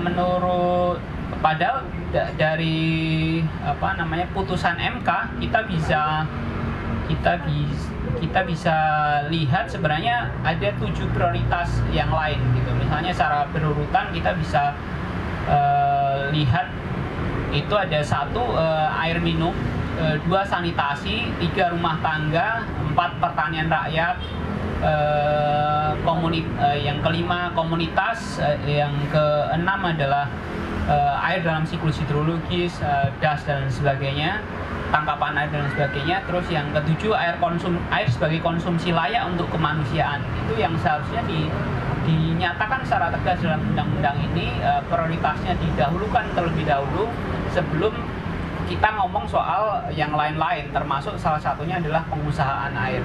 menurut padahal dari apa namanya putusan MK kita bisa kita bisa kita bisa lihat sebenarnya ada tujuh prioritas yang lain gitu. Misalnya secara berurutan kita bisa uh, lihat itu ada satu uh, air minum uh, dua sanitasi tiga rumah tangga empat pertanian rakyat uh, komunit uh, yang kelima komunitas uh, yang keenam adalah air dalam siklus hidrologis das dan sebagainya tangkapan air dan sebagainya. Terus yang ketujuh air konsum air sebagai konsumsi layak untuk kemanusiaan. Itu yang seharusnya di, dinyatakan secara tegas dalam undang-undang ini e, prioritasnya didahulukan terlebih dahulu sebelum kita ngomong soal yang lain-lain termasuk salah satunya adalah pengusahaan air.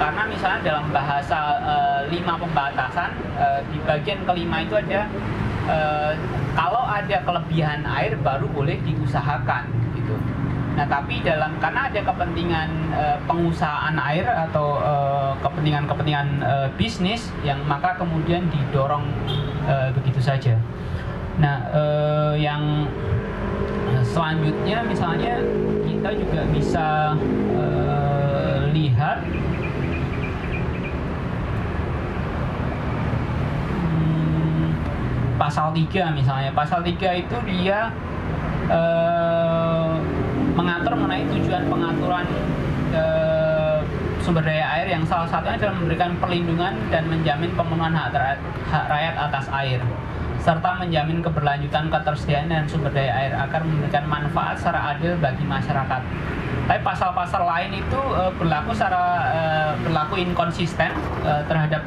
Karena misalnya dalam bahasa e, lima pembatasan e, di bagian kelima itu ada e, kalau ada kelebihan air baru boleh diusahakan gitu Nah, tapi dalam karena ada kepentingan uh, pengusahaan air atau uh, kepentingan-kepentingan uh, bisnis yang maka kemudian didorong begitu saja. Nah, yang selanjutnya misalnya kita juga bisa lihat hmm, pasal 3 misalnya. Pasal 3 itu dia uh, mengatur mengenai tujuan pengaturan e, sumber daya air yang salah satunya adalah memberikan perlindungan dan menjamin pemenuhan hak, hak rakyat atas air serta menjamin keberlanjutan ketersediaan dan sumber daya air agar memberikan manfaat secara adil bagi masyarakat. Tapi pasal-pasal lain itu e, berlaku secara e, berlaku inkonsisten terhadap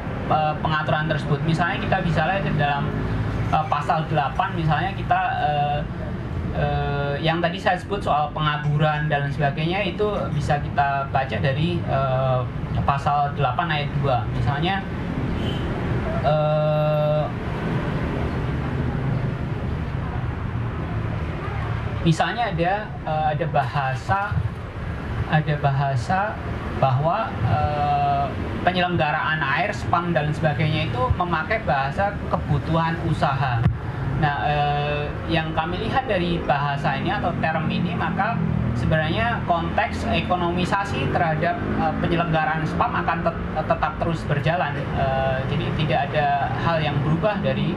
pengaturan tersebut. Misalnya kita bisa lihat dalam pasal 8 misalnya kita uh, yang tadi saya sebut soal pengaburan dan sebagainya itu bisa kita baca dari uh, pasal 8 ayat 2 misalnya uh, misalnya ada ada bahasa ada bahasa bahwa penyelenggaraan air spam dan sebagainya itu memakai bahasa kebutuhan usaha nah uh, yang kami lihat dari bahasa ini atau term ini maka sebenarnya konteks ekonomisasi terhadap uh, penyelenggaraan spam akan tet tetap terus berjalan. Uh, jadi tidak ada hal yang berubah dari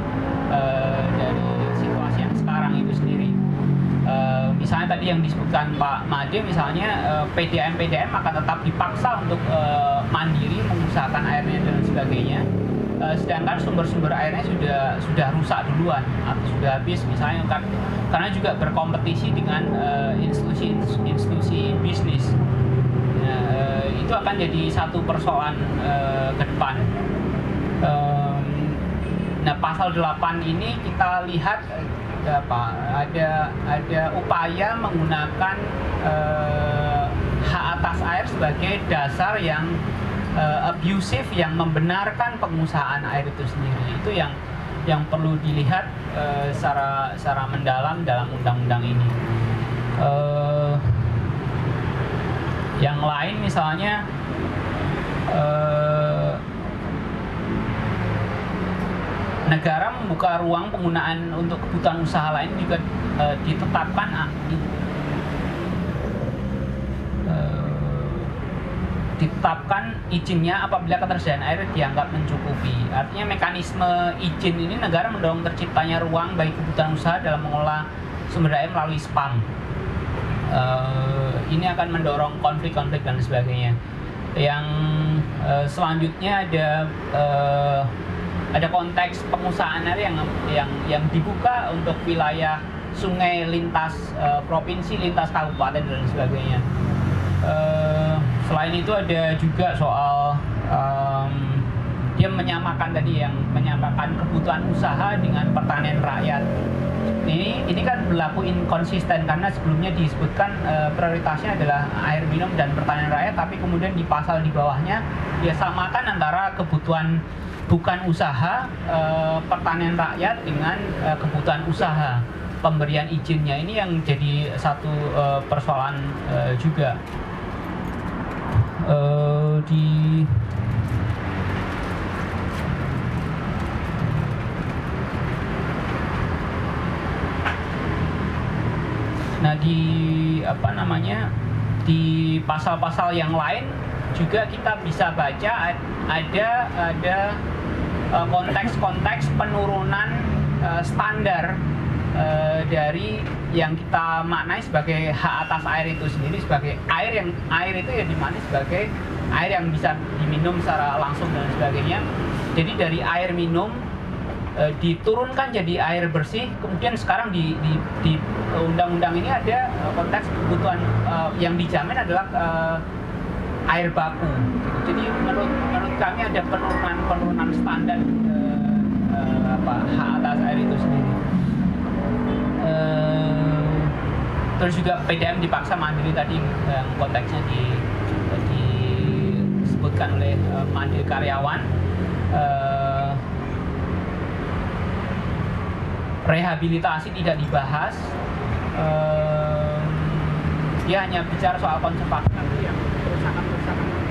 uh, dari situasi yang sekarang itu sendiri. Uh, misalnya tadi yang disebutkan Pak Made misalnya uh, PDM PDM akan tetap dipaksa untuk uh, mandiri mengusahakan airnya dan sebagainya uh, sedangkan sumber-sumber airnya sudah sudah rusak duluan atau sudah habis. Misalnya kan karena juga berkompetisi dengan institusi-institusi uh, bisnis. Uh, itu akan jadi satu persoalan uh, ke depan. Um, nah pasal 8 ini kita lihat apa? Ada ada upaya menggunakan uh, hak atas air sebagai dasar yang uh, abusive yang membenarkan pengusahaan air itu sendiri. Itu yang yang perlu dilihat uh, secara secara mendalam dalam undang-undang ini. Uh, yang lain misalnya uh, negara membuka ruang penggunaan untuk kebutuhan usaha lain juga uh, ditetapkan ditetapkan izinnya apabila ketersediaan air dianggap mencukupi. Artinya mekanisme izin ini negara mendorong terciptanya ruang bagi kebutuhan usaha dalam mengolah sumber daya melalui spam. Uh, ini akan mendorong konflik-konflik dan sebagainya. Yang uh, selanjutnya ada uh, ada konteks pengusahaan air yang yang yang dibuka untuk wilayah sungai lintas uh, provinsi lintas kabupaten dan sebagainya uh, selain itu ada juga soal um, dia menyamakan tadi yang menyamakan kebutuhan usaha dengan pertanian rakyat. Ini ini kan berlaku inkonsisten karena sebelumnya disebutkan uh, prioritasnya adalah air minum dan pertanian rakyat tapi kemudian di pasal di bawahnya dia samakan antara kebutuhan bukan usaha e, pertanian rakyat dengan e, kebutuhan usaha. Pemberian izinnya ini yang jadi satu e, persoalan e, juga e, di Nah di apa namanya di pasal-pasal yang lain juga kita bisa baca ada ada Eh, konteks-konteks penurunan uh, standar uh, dari yang kita maknai sebagai hak atas air itu sendiri sebagai air yang air itu ya di mana sebagai air yang bisa diminum secara langsung dan sebagainya jadi dari air minum uh, diturunkan jadi air bersih kemudian sekarang di di, di undang-undang ini ada konteks kebutuhan uh, yang dijamin adalah uh, air baku. Jadi menurut menurut kami ada penurunan penurunan standar uh, uh, apa hak atas air itu sendiri. Uh, terus juga PDM dipaksa mandiri tadi yang konteksnya di disebutkan oleh uh, mandiri karyawan. Uh, rehabilitasi tidak dibahas. Uh, dia hanya bicara soal konservasi yang kerusakan-kerusakan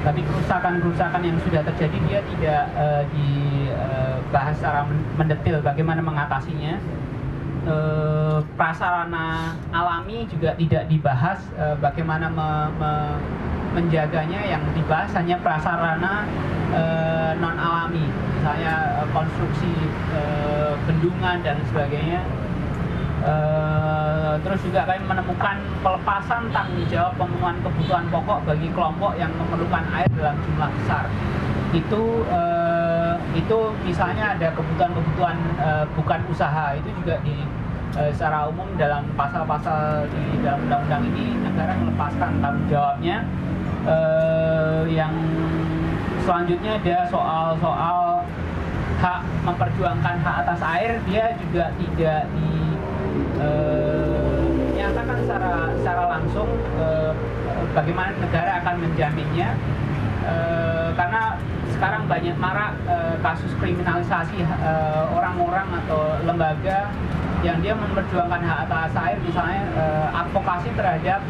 tapi kerusakan-kerusakan yang sudah terjadi dia tidak uh, dibahas secara mendetil bagaimana mengatasinya. Uh, prasarana alami juga tidak dibahas uh, bagaimana me, me, menjaganya. Yang dibahas hanya prasarana uh, non alami misalnya konstruksi uh, bendungan dan sebagainya Uh, terus juga kami menemukan pelepasan tanggung jawab pemenuhan kebutuhan pokok bagi kelompok yang memerlukan air dalam jumlah besar. Itu uh, itu misalnya ada kebutuhan-kebutuhan uh, bukan usaha itu juga di uh, secara umum dalam pasal-pasal di dalam undang-undang ini negara melepaskan tanggung jawabnya. Uh, yang selanjutnya ada soal-soal hak memperjuangkan hak atas air dia juga tidak di uh, nyatakan secara secara langsung uh, bagaimana negara akan menjaminnya. Eh, karena sekarang banyak marak eh, kasus kriminalisasi eh, orang-orang atau lembaga yang dia memperjuangkan hak atas air misalnya eh, advokasi terhadap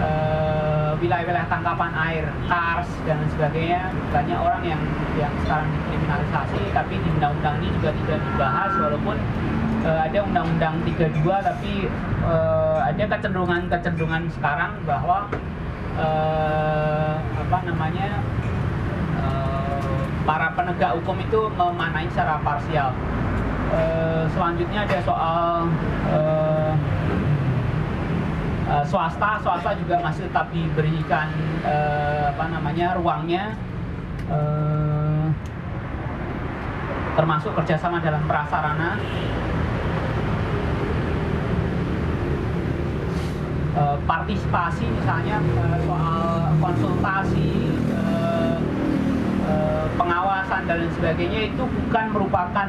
eh, wilayah-wilayah tangkapan air, kars dan sebagainya. Banyak orang yang yang sekarang dikriminalisasi tapi di undang-undang ini juga tidak dibahas walaupun eh, ada undang-undang 32 tapi eh, ada kecenderungan-kecenderungan sekarang bahwa eh, apa namanya eh, para penegak hukum itu memanai secara parsial. Eh, selanjutnya ada soal eh, eh, swasta, swasta juga masih tetap diberikan eh, apa namanya ruangnya, eh, termasuk kerjasama dalam prasarana. Eh, partisipasi misalnya eh, soal konsultasi eh, pengawasan dan lain sebagainya itu bukan merupakan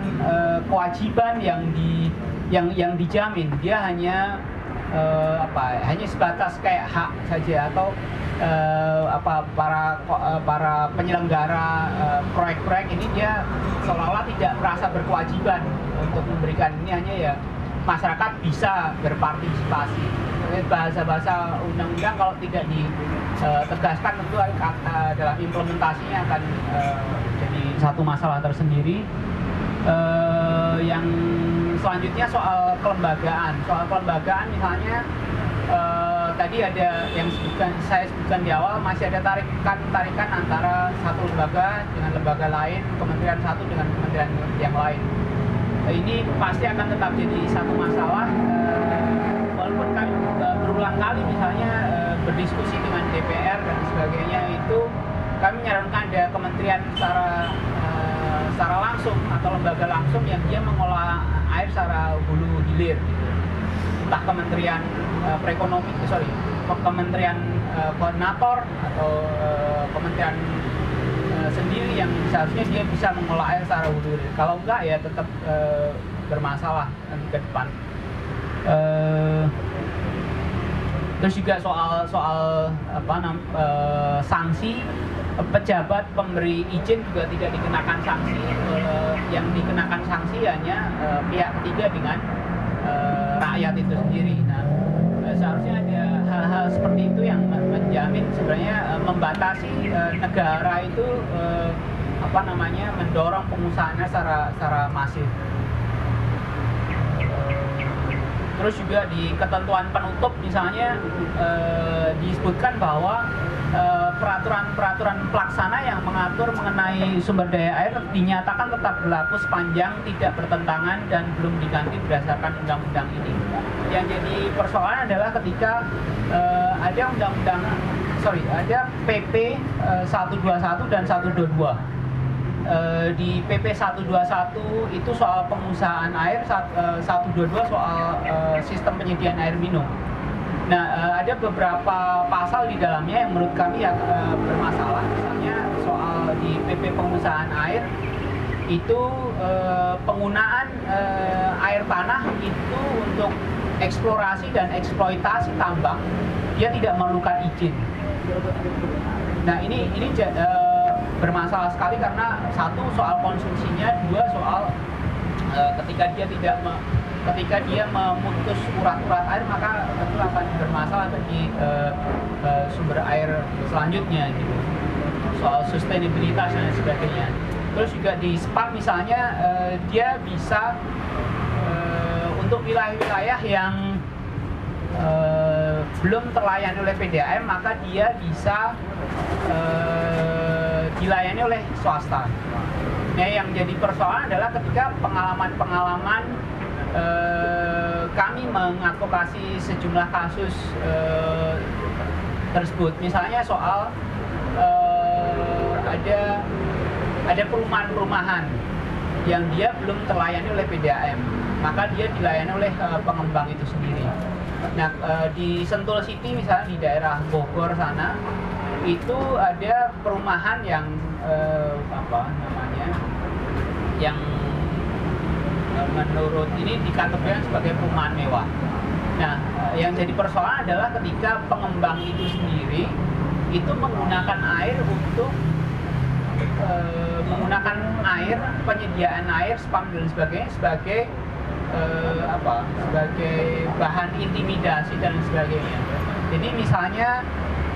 kewajiban yang di yang yang dijamin. Dia hanya apa hanya sebatas kayak hak saja atau apa para para penyelenggara proyek-proyek ini dia seolah-olah tidak merasa berkewajiban untuk memberikan. Ini hanya ya masyarakat bisa berpartisipasi bahasa-bahasa undang-undang kalau tidak ditegaskan tentu eh, dalam implementasinya akan eh, jadi satu masalah tersendiri. Eh, yang selanjutnya soal kelembagaan. Soal kelembagaan misalnya eh, tadi ada yang sebutkan saya sebutkan di awal masih ada tarikan tarikan antara satu lembaga dengan lembaga lain kementerian satu dengan kementerian yang lain. Ini pasti akan tetap jadi satu masalah berulang kali misalnya eh, berdiskusi dengan DPR dan sebagainya itu kami menyarankan ada kementerian secara eh, secara langsung atau lembaga langsung yang dia mengolah air secara hulu hilir gitu. entah kementerian eh, perekonomi sorry ke- kementerian eh, koordinator atau kementerian sendiri yang seharusnya dia bisa mengolah air secara hulu hilir kalau enggak ya tetap eh, bermasalah ke depan terus juga soal soal apa nam, eh, sanksi pejabat pemberi izin juga tidak dikenakan sanksi. Eh, yang dikenakan sanksi hanya eh, pihak ketiga dengan eh, rakyat itu sendiri. Nah eh, seharusnya ada hal-hal seperti itu yang men- menjamin sebenarnya eh, membatasi eh, negara itu eh, apa namanya mendorong pengusahanya secara secara masif Terus juga di ketentuan penutup misalnya eh, disebutkan bahwa eh, peraturan-peraturan pelaksana yang mengatur mengenai sumber daya air dinyatakan tetap berlaku sepanjang tidak bertentangan dan belum diganti berdasarkan undang-undang ini. Yang jadi persoalan adalah ketika eh, ada undang-undang sorry ada PP eh, 121 dan 122 Eh, di PP 121 itu soal pengusahaan air, sat- eh, 122 soal eh, sistem penyediaan air minum. Nah, eh, ada beberapa pasal di dalamnya yang menurut kami ya eh, bermasalah, misalnya soal di PP pengusahaan air itu eh, penggunaan eh, air tanah itu untuk eksplorasi dan eksploitasi tambang dia tidak memerlukan izin. Nah ini ini eh, bermasalah sekali karena satu soal konsumsinya, dua soal eh, ketika dia tidak me- ketika dia memutus urat-urat air maka tentu akan bermasalah bagi eh, eh, sumber air selanjutnya gitu. Soal sustainabilitas dan sebagainya. Terus juga di SPAP misalnya eh, dia bisa eh, untuk wilayah-wilayah yang eh, belum terlayani oleh PDAM maka dia bisa eh, dilayani oleh swasta. Nah, yang jadi persoalan adalah ketika pengalaman-pengalaman eh, kami mengadvokasi sejumlah kasus eh, tersebut, misalnya soal eh, ada ada perumahan-perumahan yang dia belum terlayani oleh PDAM, maka dia dilayani oleh eh, pengembang itu sendiri. Nah, eh, di Sentul City misalnya di daerah Bogor sana itu ada perumahan yang eh, apa namanya yang eh, menurut ini dikategorikan sebagai perumahan mewah. Nah, eh, yang jadi persoalan adalah ketika pengembang itu sendiri itu menggunakan air untuk uh, menggunakan air penyediaan air spam dan sebagainya sebagai uh, apa sebagai bahan intimidasi dan sebagainya jadi misalnya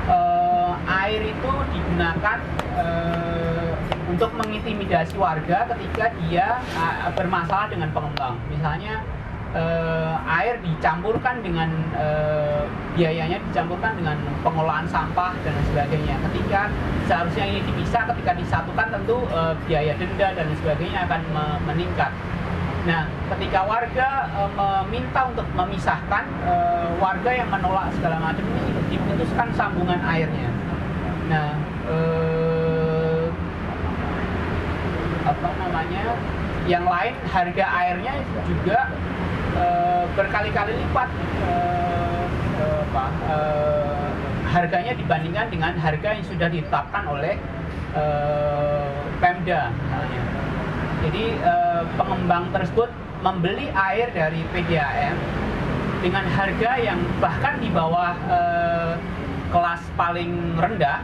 uh, air itu digunakan uh, untuk mengintimidasi warga ketika dia bermasalah dengan pengembang misalnya air dicampurkan dengan biayanya dicampurkan dengan pengolahan sampah dan sebagainya. Ketika seharusnya ini dipisah, ketika disatukan tentu biaya denda dan sebagainya akan me meningkat. Nah, ketika warga uh, meminta untuk memisahkan, uh, warga yang menolak segala macam ini diputuskan sambungan airnya. Nah, uh, apa namanya? Yang lain harga airnya juga Eh, berkali-kali lipat uh, apa, uh, harganya dibandingkan dengan harga yang sudah ditetapkan oleh uh, Pemda misalnya. Jadi uh, pengembang tersebut membeli air dari PDAM dengan harga yang bahkan di bawah uh, kelas paling rendah,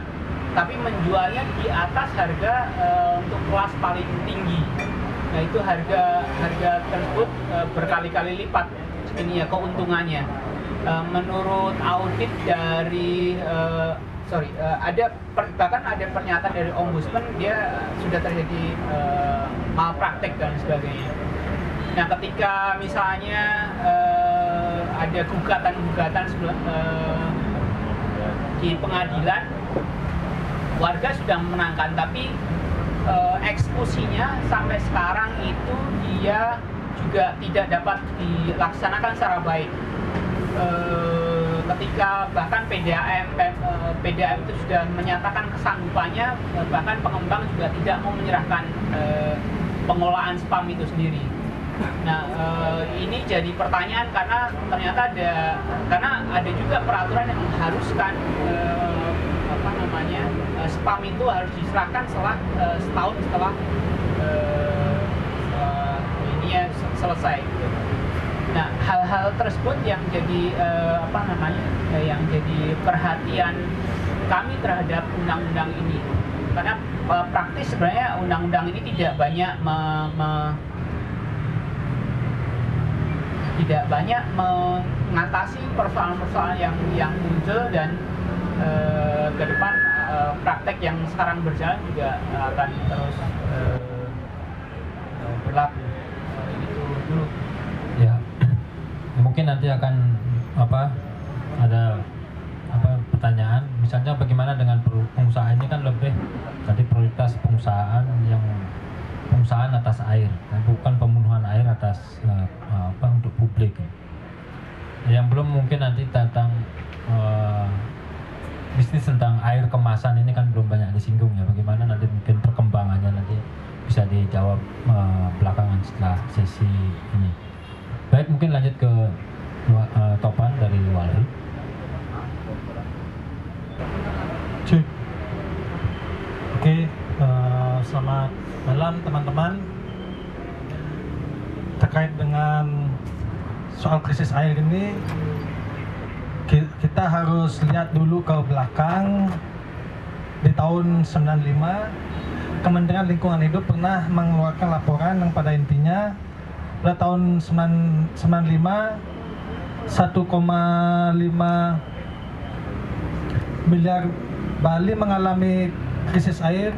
tapi menjualnya di atas harga uh, untuk kelas paling tinggi. Nah itu harga harga tersebut uh, berkali-kali lipat ini ya keuntungannya. Uh, menurut audit dari sorry uh, ada per, bahkan ada pernyataan dari ombudsman dia sudah terjadi uh, malpraktek dan sebagainya. Nah ketika misalnya uh, ada gugatan-gugatan uh, di pengadilan warga sudah menangkan tapi uh, eksekusinya sampai sekarang itu dia juga tidak dapat dilaksanakan secara baik. Uh, ketika bahkan PDAM uh, eh, PDAM itu sudah menyatakan kesanggupannya, uh, bahkan pengembang juga tidak mau menyerahkan pengolahan spam itu sendiri. Nah, ini jadi pertanyaan karena ternyata ada karena ada juga peraturan yang mengharuskan apa namanya spam itu harus diserahkan setelah setahun setelah ini ya selesai. Gitu. Nah hal-hal tersebut yang jadi uh, apa namanya uh, yang jadi perhatian kami terhadap undang-undang ini. Karena uh, praktis sebenarnya undang-undang ini tidak banyak me, me, tidak banyak mengatasi persoalan-persoalan yang yang muncul dan uh, ke depan praktek yang sekarang berjalan juga akan terus berlaku mungkin nanti akan apa ada apa pertanyaan. Misalnya bagaimana dengan pengusaha ini kan lebih tadi prioritas pengusahaan yang pengusahaan atas air bukan pembunuhan air atas uh, apa untuk publik. Yang belum mungkin nanti tentang uh, bisnis tentang air kemasan ini kan belum banyak disinggung ya. Bagaimana nanti mungkin perkembangannya nanti bisa dijawab uh, belakangan setelah sesi ini baik mungkin lanjut ke uh, topan dari Wali Cik. Oke, uh, selamat malam teman-teman. Terkait dengan soal krisis air ini, kita harus lihat dulu ke belakang di tahun 95 Kementerian Lingkungan Hidup pernah mengeluarkan laporan yang pada intinya pada tahun 95 1,5 miliar Bali mengalami krisis air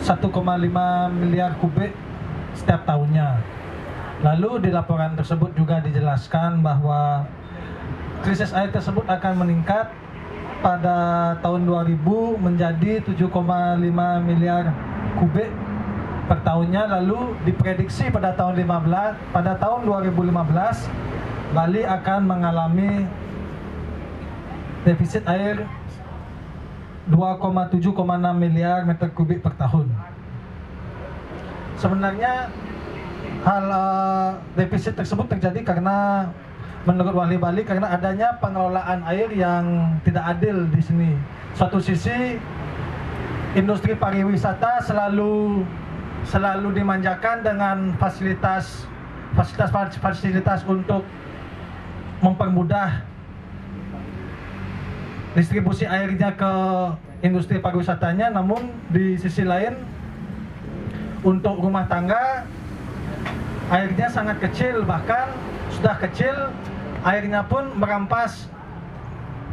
1,5 miliar kubik setiap tahunnya. Lalu di laporan tersebut juga dijelaskan bahwa krisis air tersebut akan meningkat pada tahun 2000 menjadi 7,5 miliar kubik per tahunnya lalu diprediksi pada tahun 15 pada tahun 2015 Bali akan mengalami defisit air 2,7,6 miliar meter kubik per tahun. Sebenarnya hal uh, defisit tersebut terjadi karena menurut Wali Bali karena adanya pengelolaan air yang tidak adil di sini. Suatu sisi industri pariwisata selalu selalu dimanjakan dengan fasilitas fasilitas fasilitas untuk mempermudah distribusi airnya ke industri pariwisatanya. Namun di sisi lain untuk rumah tangga airnya sangat kecil bahkan sudah kecil. Airnya pun merampas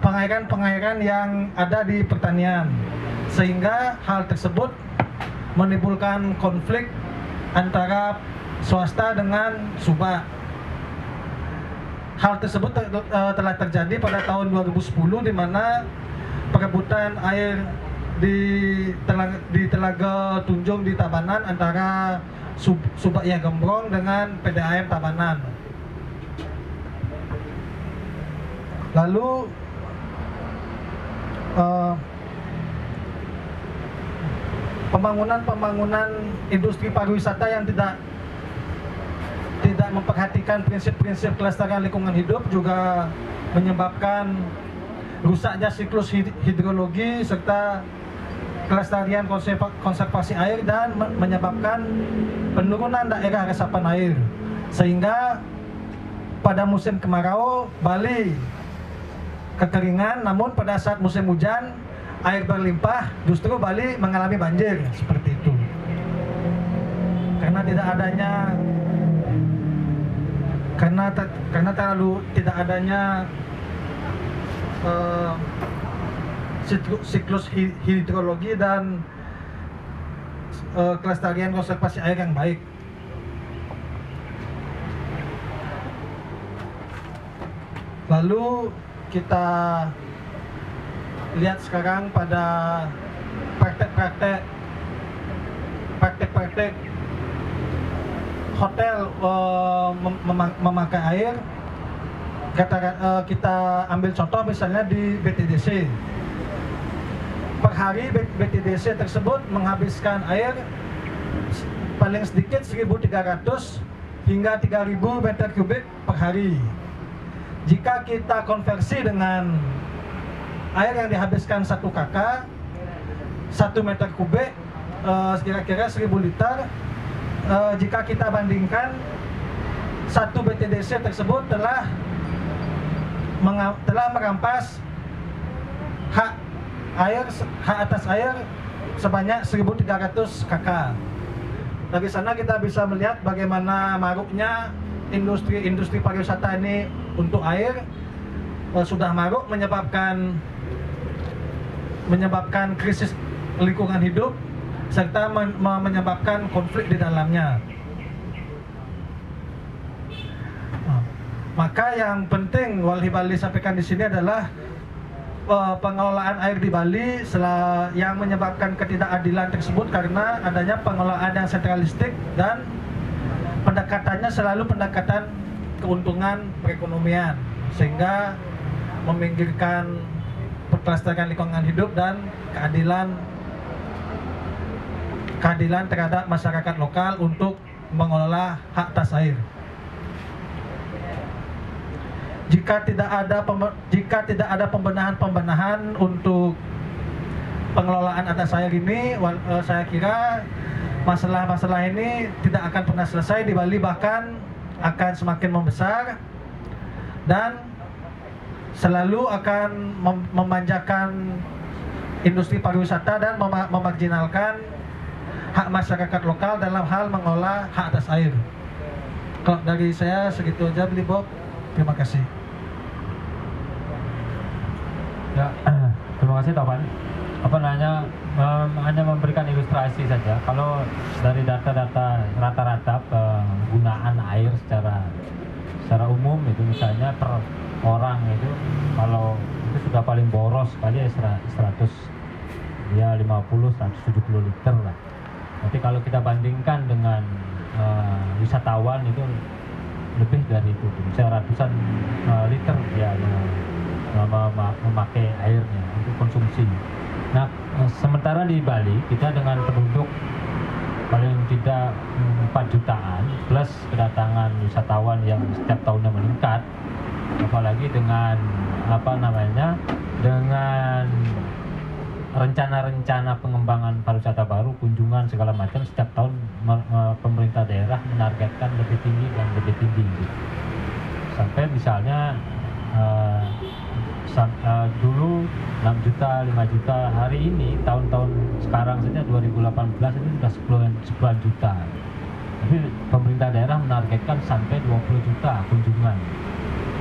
pengairan-pengairan yang ada di pertanian. Sehingga hal tersebut menimbulkan konflik antara swasta dengan subak Hal tersebut te uh, telah terjadi pada tahun 2010 di mana perebutan air di telaga, di telaga Tunjung di Tabanan antara Sub, Subakya Gembrong dengan PDAM Tabanan. Lalu pembangunan-pembangunan industri pariwisata yang tidak tidak memperhatikan prinsip-prinsip kelestarian lingkungan hidup juga menyebabkan rusaknya siklus hidrologi serta kelestarian konservasi air dan menyebabkan penurunan daerah resapan air. Sehingga pada musim kemarau Bali kekeringan namun pada saat musim hujan air berlimpah justru Bali mengalami banjir seperti itu karena tidak adanya karena karena terlalu tidak adanya uh, siklus hidrologi dan uh, kelestarian konservasi air yang baik. Lalu kita lihat sekarang pada praktek-praktek praktek-praktek hotel uh, mem memakai air. Kata uh, kita ambil contoh misalnya di BTDC per hari BTDC tersebut menghabiskan air paling sedikit 1300 hingga 3000 meter kubik per hari. Jika kita konversi dengan air yang dihabiskan satu kakak satu meter kubik uh, kira-kira 1000 liter uh, jika kita bandingkan satu BTDC tersebut telah telah merampas hak air hak atas air sebanyak 1300 kk. Dari sana kita bisa melihat bagaimana maruknya industri-industri pariwisata ini untuk air uh, sudah maruk menyebabkan menyebabkan krisis lingkungan hidup serta men menyebabkan konflik di dalamnya. Ah, maka yang penting Walhi Bali sampaikan di sini adalah uh, pengelolaan air di Bali yang menyebabkan ketidakadilan tersebut karena adanya pengelolaan yang sentralistik dan pendekatannya selalu pendekatan keuntungan perekonomian sehingga meminggirkan pelestarian lingkungan hidup dan keadilan keadilan terhadap masyarakat lokal untuk mengelola hak atas air. Jika tidak ada jika tidak ada pembenahan-pembenahan untuk pengelolaan atas air ini, eh, saya kira masalah-masalah ini tidak akan pernah selesai di Bali bahkan akan semakin membesar dan selalu akan memanjakan industri pariwisata dan memarginalkan hak masyarakat lokal dalam hal mengolah hak atas air. Kalau dari saya segitu aja beli Bob. Terima kasih. Ya, terima kasih Topan. Apa namanya um, hanya memberikan ilustrasi saja. Kalau dari data-data rata-rata penggunaan air secara secara umum itu misalnya per orang itu kalau itu sudah paling boros kali ya 100 ya 50 170 liter lah tapi kalau kita bandingkan dengan uh, wisatawan itu lebih dari itu, bisa ratusan uh, liter ya memakai airnya untuk konsumsi. Nah, sementara di Bali kita dengan penduduk paling tidak 4 jutaan plus kedatangan wisatawan yang setiap tahunnya meningkat apalagi dengan apa namanya dengan rencana-rencana pengembangan pariwisata baru, kunjungan segala macam setiap tahun pemerintah daerah menargetkan lebih tinggi dan lebih tinggi. Sampai misalnya uh, uh, dulu 6 juta, 5 juta. Hari ini tahun-tahun sekarang saja 2018 itu sudah 10, 10 juta. Tapi pemerintah daerah menargetkan sampai 20 juta kunjungan.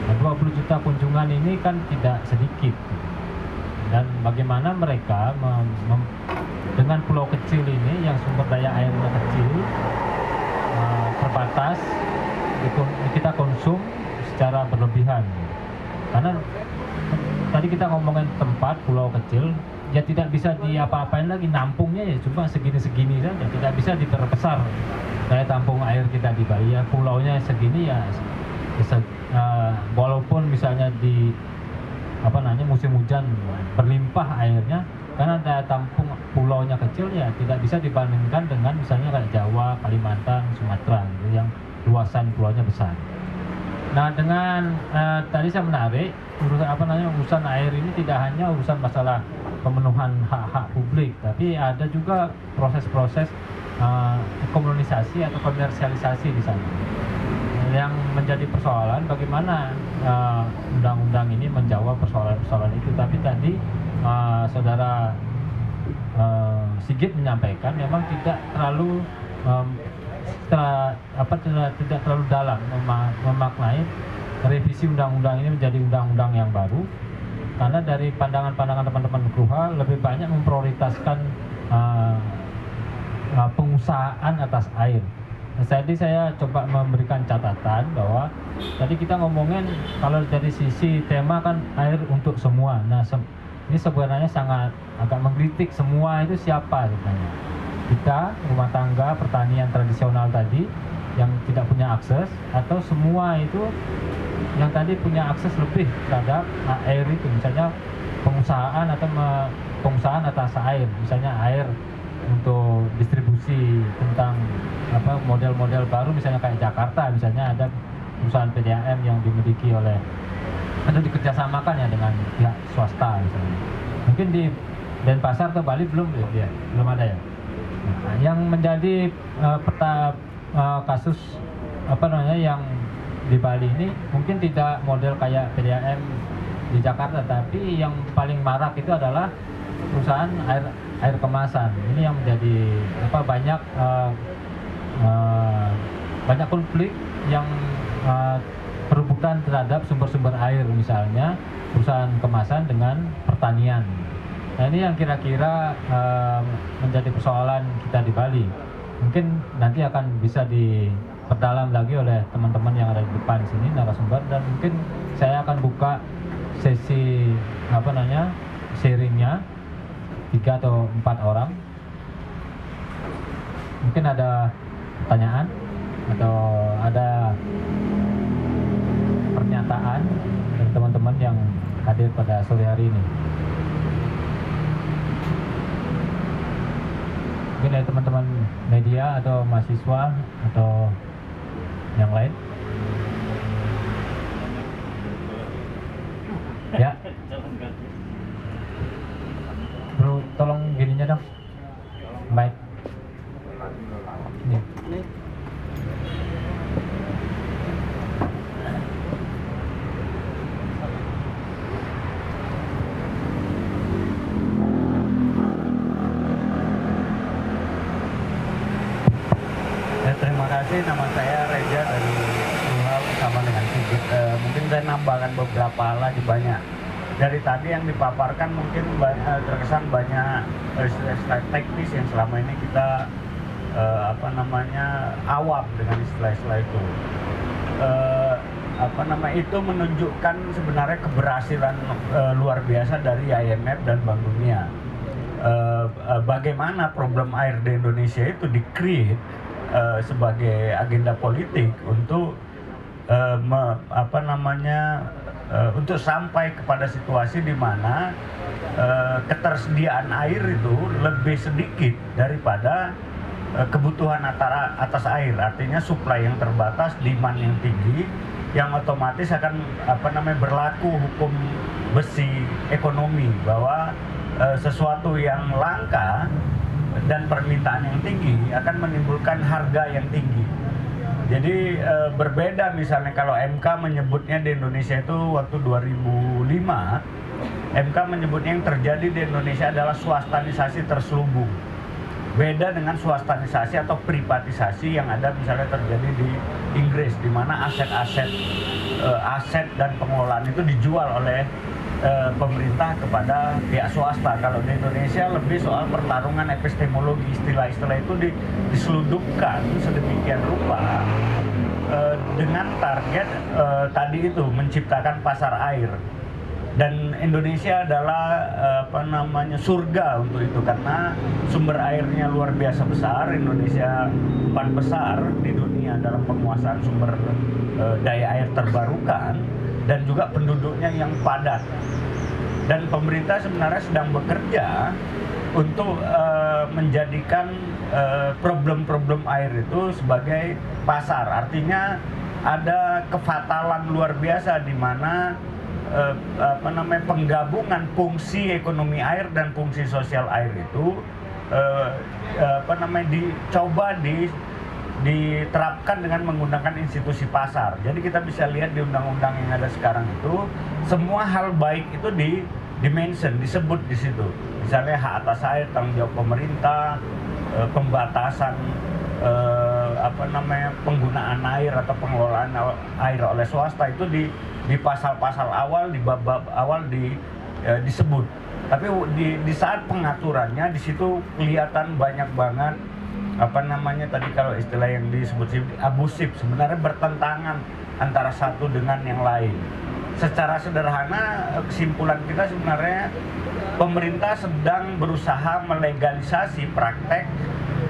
Nah, 20 juta kunjungan ini kan tidak sedikit. Dan bagaimana mereka mem, mem, dengan pulau kecil ini yang sumber daya airnya kecil, uh, terbatas, kita konsum secara berlebihan. Karena tadi kita ngomongin tempat pulau kecil ya tidak bisa diapa-apain lagi nampungnya ya cuma segini-segini saja tidak bisa diperbesar daya tampung air kita di Bali ya pulaunya segini ya bisa, uh, walaupun misalnya di apa namanya musim hujan berlimpah airnya karena daya tampung pulaunya kecil ya tidak bisa dibandingkan dengan misalnya kayak Jawa, Kalimantan, Sumatera gitu yang luasan pulaunya besar. Nah dengan uh, tadi saya menarik urusan apa namanya urusan air ini tidak hanya urusan masalah pemenuhan hak-hak publik, tapi ada juga proses-proses uh, komunisasi atau komersialisasi di sana. Yang menjadi persoalan bagaimana undang-undang uh, ini menjawab persoalan-persoalan itu. Tapi tadi uh, saudara uh, Sigit menyampaikan memang tidak terlalu um, setelah apa tidak, tidak terlalu dalam memaknai revisi undang-undang ini menjadi undang-undang yang baru karena dari pandangan-pandangan teman-teman Kruha lebih banyak memprioritaskan uh, uh, pengusahaan atas air. Nah, jadi saya coba memberikan catatan bahwa tadi kita ngomongin kalau dari sisi tema kan air untuk semua. Nah se ini sebenarnya sangat agak mengkritik semua itu siapa sebenarnya kita rumah tangga pertanian tradisional tadi yang tidak punya akses atau semua itu yang tadi punya akses lebih terhadap air itu misalnya pengusahaan atau pengusahaan atas air misalnya air untuk distribusi tentang apa model-model baru misalnya kayak Jakarta misalnya ada perusahaan PDAM yang dimiliki oleh atau dikerjasamakan ya dengan pihak swasta misalnya. Mungkin di Denpasar atau Bali belum? Ya belum ada ya Nah, yang menjadi uh, peta uh, kasus apa namanya yang di Bali ini mungkin tidak model kayak PDAM di Jakarta, tapi yang paling marak itu adalah perusahaan air air kemasan. Ini yang menjadi apa banyak uh, uh, banyak konflik yang uh, perebutan terhadap sumber-sumber air misalnya perusahaan kemasan dengan pertanian Nah ini yang kira-kira uh, menjadi persoalan kita di Bali. Mungkin nanti akan bisa diperdalam lagi oleh teman-teman yang ada di depan sini narasumber dan mungkin saya akan buka sesi apa namanya sharingnya tiga atau empat orang. Mungkin ada pertanyaan atau ada pernyataan dari teman-teman yang hadir pada sore hari ini. Mungkin dari teman-teman media atau mahasiswa atau yang lain? Ya. Bro tolong gininya dong baik ini kasih. Nama saya Reja dari Ruhal bersama dengan Sigit. Uh, mungkin saya nambahkan beberapa hal lagi banyak. Dari tadi yang dipaparkan mungkin banyak, terkesan banyak istilah-istilah teknis yang selama ini kita uh, apa namanya awam dengan istilah-istilah itu. Uh, apa nama itu menunjukkan sebenarnya keberhasilan uh, luar biasa dari IMF dan Bank Dunia. Uh, uh, bagaimana problem air di Indonesia itu di-create uh, sebagai agenda politik untuk uh, me, apa namanya uh, untuk sampai kepada situasi di mana uh, ketersediaan air itu lebih sedikit daripada kebutuhan antara atas air artinya supply yang terbatas demand yang tinggi yang otomatis akan apa namanya berlaku hukum besi ekonomi bahwa uh, sesuatu yang langka dan permintaan yang tinggi akan menimbulkan harga yang tinggi. Jadi eh, berbeda misalnya kalau MK menyebutnya di Indonesia itu waktu 2005 MK menyebutnya yang terjadi di Indonesia adalah swastanisasi terselubung. Beda dengan swastanisasi atau privatisasi yang ada misalnya terjadi di Inggris di mana aset-aset eh, aset dan pengelolaan itu dijual oleh eh, pemerintah kepada pihak swasta. Kalau di Indonesia lebih soal pertarungan epistemologi istilah-istilah itu di, diseludupkan sedemikian rupa eh, dengan target tadi itu menciptakan pasar air dan Indonesia adalah eh, apa namanya surga untuk itu. Karena sumber airnya luar biasa besar Indonesia empat besar di dunia dalam penguasaan sumber eh, daya air terbarukan dan juga penduduknya yang padat. Dan pemerintah sebenarnya sedang bekerja untuk eh, menjadikan problem-problem air itu sebagai pasar. Artinya ada kefatalan luar biasa di mana eh, apa namanya penggabungan fungsi ekonomi air dan fungsi sosial air itu eh, eh, apa namanya dicoba di diterapkan dengan menggunakan institusi pasar. Jadi kita bisa lihat di undang-undang yang ada sekarang itu semua hal baik itu di dimension disebut di situ. Misalnya hak atas air tanggung jawab pemerintah, eh, pembatasan eh, apa namanya penggunaan air atau pengelolaan air oleh swasta itu di di pasal-pasal awal di bab-bab awal di eh, disebut. Tapi di, di saat pengaturannya di situ kelihatan banyak banget apa namanya tadi kalau istilah yang disebut abusif sebenarnya bertentangan antara satu dengan yang lain. Secara sederhana kesimpulan kita sebenarnya pemerintah sedang berusaha melegalisasi praktek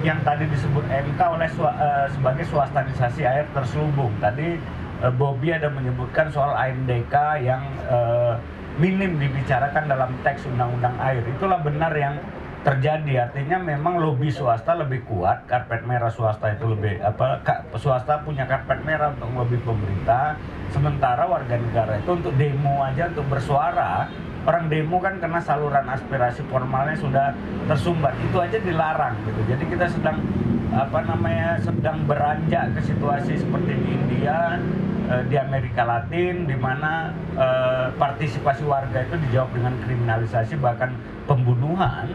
yang tadi disebut MK oleh uh, sebagai swastanisasi air terselubung. Tadi uh, Bobby ada menyebutkan soal AMDK yang uh, minim dibicarakan dalam teks undang-undang air. Itulah benar yang terjadi. Artinya memang lobby swasta lebih kuat karpet merah swasta itu lebih apa swasta punya karpet merah untuk lobby pemerintah sementara warga negara itu untuk demo aja untuk bersuara. Orang demo kan karena saluran aspirasi formalnya sudah tersumbat. Itu aja dilarang gitu. Jadi kita sedang apa namanya sedang beranjak ke situasi seperti di India eh, di Amerika Latin di mana eh, partisipasi warga itu dijawab dengan kriminalisasi bahkan pembunuhan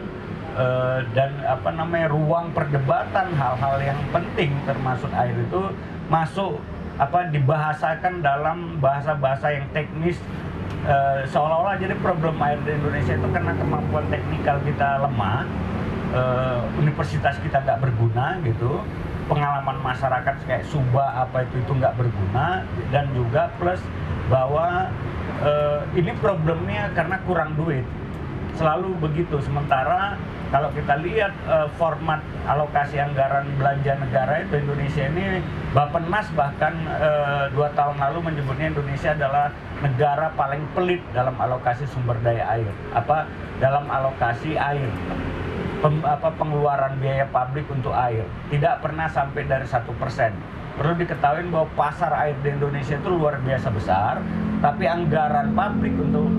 uh, dan apa namanya ruang perdebatan hal-hal yang penting termasuk air itu masuk apa dibahasakan dalam bahasa-bahasa yang teknis. Uh, seolah-olah jadi problem air di Indonesia itu karena kemampuan teknikal kita lemah uh, universitas kita nggak berguna gitu pengalaman masyarakat kayak Suba apa itu itu nggak berguna dan juga plus bahwa uh, ini problemnya karena kurang duit. Selalu begitu sementara kalau kita lihat uh, format alokasi anggaran belanja negara itu Indonesia ini Bappenas bahkan uh, dua tahun lalu menyebutnya Indonesia adalah negara paling pelit dalam alokasi sumber daya air. Apa? Dalam alokasi air. Pem, apa pengeluaran biaya publik untuk air. Tidak pernah sampai dari satu persen. Perlu diketahui bahwa pasar air di Indonesia itu luar biasa besar tapi anggaran publik untuk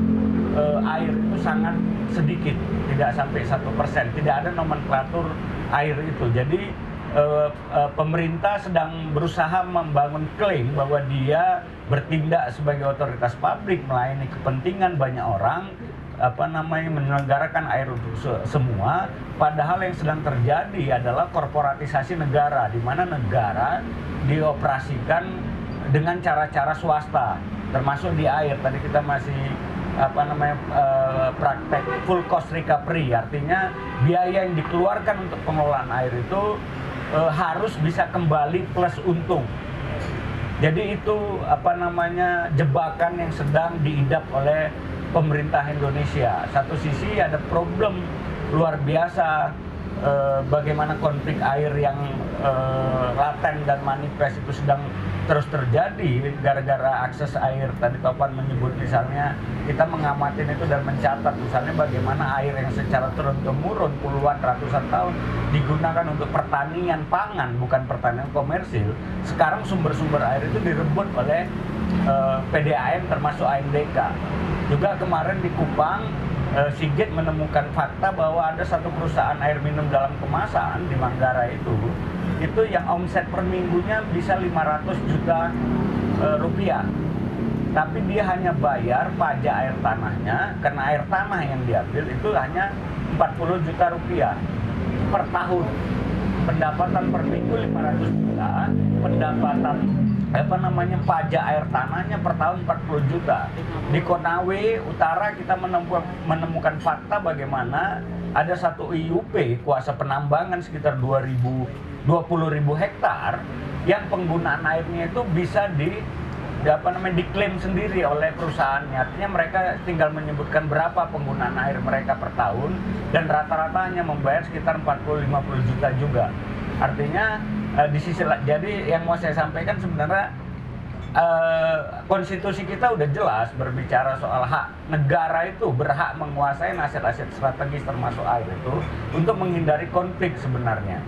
uh, air itu sangat sedikit, tidak sampai satu persen, tidak ada nomenklatur air itu. Jadi uh, uh, pemerintah sedang berusaha membangun klaim bahwa dia bertindak sebagai otoritas publik melayani kepentingan banyak orang apa namanya menyelenggarakan air untuk semua. Padahal yang sedang terjadi adalah korporatisasi negara di mana negara dioperasikan dengan cara-cara swasta termasuk di air. Tadi kita masih apa namanya uh, praktek full cost recovery. Artinya biaya yang dikeluarkan untuk pengelolaan air itu uh, harus bisa kembali plus untung. Jadi itu apa namanya jebakan yang sedang diidap oleh pemerintah Indonesia. Satu sisi ada problem luar biasa uh, bagaimana konflik air yang uh, laten dan manifest itu sedang terus terjadi gara-gara akses air. Tadi Topan menyebut misalnya kita mengamati itu dan mencatat misalnya bagaimana air yang secara turun temurun puluhan ratusan tahun digunakan untuk pertanian pangan bukan pertanian komersil. Sekarang sumber-sumber air itu direbut oleh uh, eh, PDAM termasuk AMDK juga kemarin di Kupang eh, Sigit menemukan fakta bahwa ada satu perusahaan air minum dalam kemasan di Manggarai itu itu yang omset per minggunya bisa 500 juta eh, rupiah. Tapi dia hanya bayar pajak air tanahnya karena air tanah yang diambil itu hanya 40 juta rupiah per tahun. Pendapatan per minggu 500 juta pendapatan apa namanya pajak air tanahnya per tahun 40 juta di Konawe Utara kita menemukan, menemukan fakta bagaimana ada satu IUP kuasa penambangan sekitar 2000 20 ribu hektar yang penggunaan airnya itu bisa di apa namanya diklaim sendiri oleh perusahaannya. Artinya mereka tinggal menyebutkan berapa penggunaan air mereka per tahun dan rata-rata hanya membayar sekitar 40-50 juta juga. Artinya uh, di sisi jadi yang mau saya sampaikan sebenarnya uh, konstitusi kita udah jelas berbicara soal hak negara itu berhak menguasai aset-aset strategis termasuk air itu untuk menghindari konflik sebenarnya.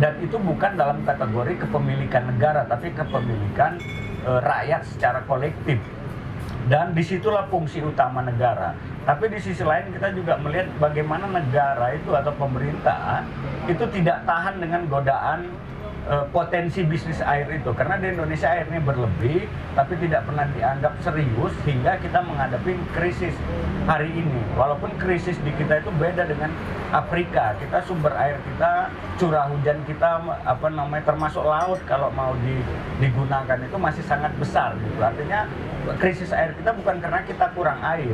Dan itu bukan dalam kategori kepemilikan negara tapi kepemilikan e, rakyat secara kolektif dan di situlah fungsi utama negara. Tapi di sisi lain kita juga melihat bagaimana negara itu atau pemerintah itu tidak tahan dengan godaan uh, potensi bisnis air itu. Karena di Indonesia airnya berlebih tapi tidak pernah dianggap serius hingga kita menghadapi krisis hari ini. Walaupun krisis di kita itu beda dengan Afrika. Kita sumber air kita curah hujan kita apa namanya termasuk laut kalau mau di, digunakan itu masih sangat besar gitu. Artinya krisis air kita bukan karena kita kurang air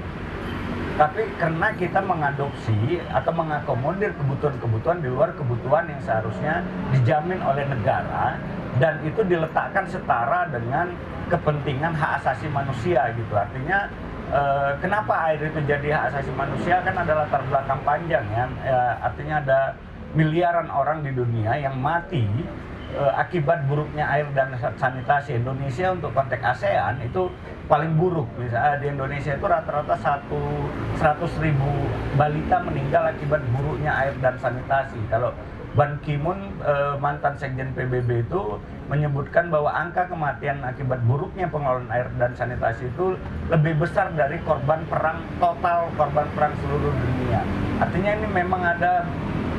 tapi karena kita mengadopsi atau mengakomodir kebutuhan-kebutuhan di luar kebutuhan yang seharusnya dijamin oleh negara dan itu diletakkan setara dengan kepentingan hak asasi manusia gitu. Artinya eh, kenapa air itu jadi hak asasi manusia? Kan adalah latar belakang panjang ya. Eh, artinya ada miliaran orang di dunia yang mati akibat buruknya air dan sanitasi Indonesia untuk konteks ASEAN itu paling buruk misalnya di Indonesia itu rata-rata satu seratus ribu balita meninggal akibat buruknya air dan sanitasi kalau Ban Ki-moon eh, mantan sekjen PBB itu menyebutkan bahwa angka kematian akibat buruknya pengelolaan air dan sanitasi itu lebih besar dari korban perang total korban perang seluruh dunia. Artinya ini memang ada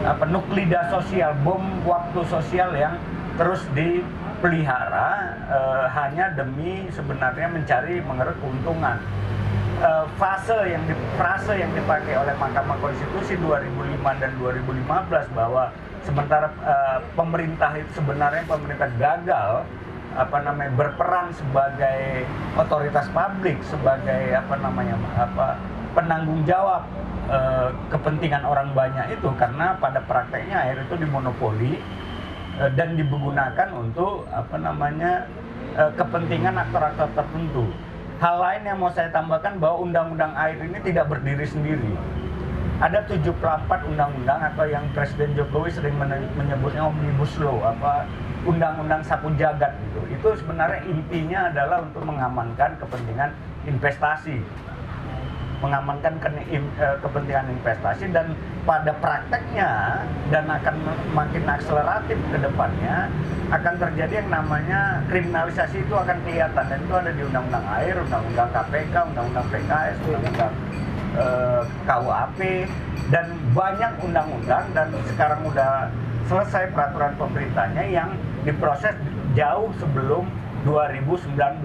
apa nuklida sosial, bom waktu sosial yang terus dipelihara uh, hanya demi sebenarnya mencari mengeruk keuntungan. Uh, fase yang di, frase yang dipakai oleh Mahkamah Konstitusi 2005 dan 2015 bahwa sementara uh, pemerintah itu sebenarnya pemerintah gagal apa namanya berperan sebagai otoritas publik sebagai apa namanya apa penanggung jawab uh, kepentingan orang banyak itu karena pada prakteknya air itu dimonopoli Eh, dan digunakan untuk apa namanya eh, kepentingan aktor-aktor tertentu. Hal lain yang mau saya tambahkan bahwa undang-undang air ini tidak berdiri sendiri. Ada 74 undang-undang atau yang Presiden Jokowi sering menyebutnya omnibus law apa undang-undang sapu jagat gitu. Itu sebenarnya intinya adalah untuk mengamankan kepentingan investasi mengamankan ke, eh, kepentingan investasi dan pada prakteknya dan akan makin akseleratif ke depannya akan terjadi yang namanya kriminalisasi itu akan kelihatan dan itu ada di undang-undang air, undang-undang KPK, undang-undang PKS, undang-undang eh, KUAP dan banyak undang-undang dan sekarang udah selesai peraturan pemerintahnya yang diproses jauh sebelum 2019.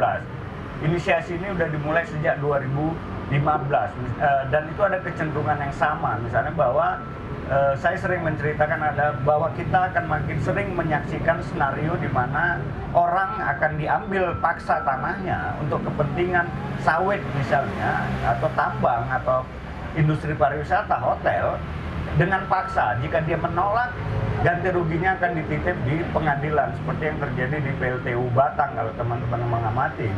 Inisiasi ini udah dimulai sejak 2000 15 uh, eh, dan itu ada kecenderungan yang sama. Misalnya bahwa uh, saya sering menceritakan ada bahwa kita akan makin sering menyaksikan senario di mana orang akan diambil paksa tanahnya untuk kepentingan sawit misalnya atau tambang atau industri pariwisata hotel dengan paksa jika dia menolak ganti ruginya akan dititip di pengadilan seperti yang terjadi di PLTU Batang kalau teman-teman mengamati.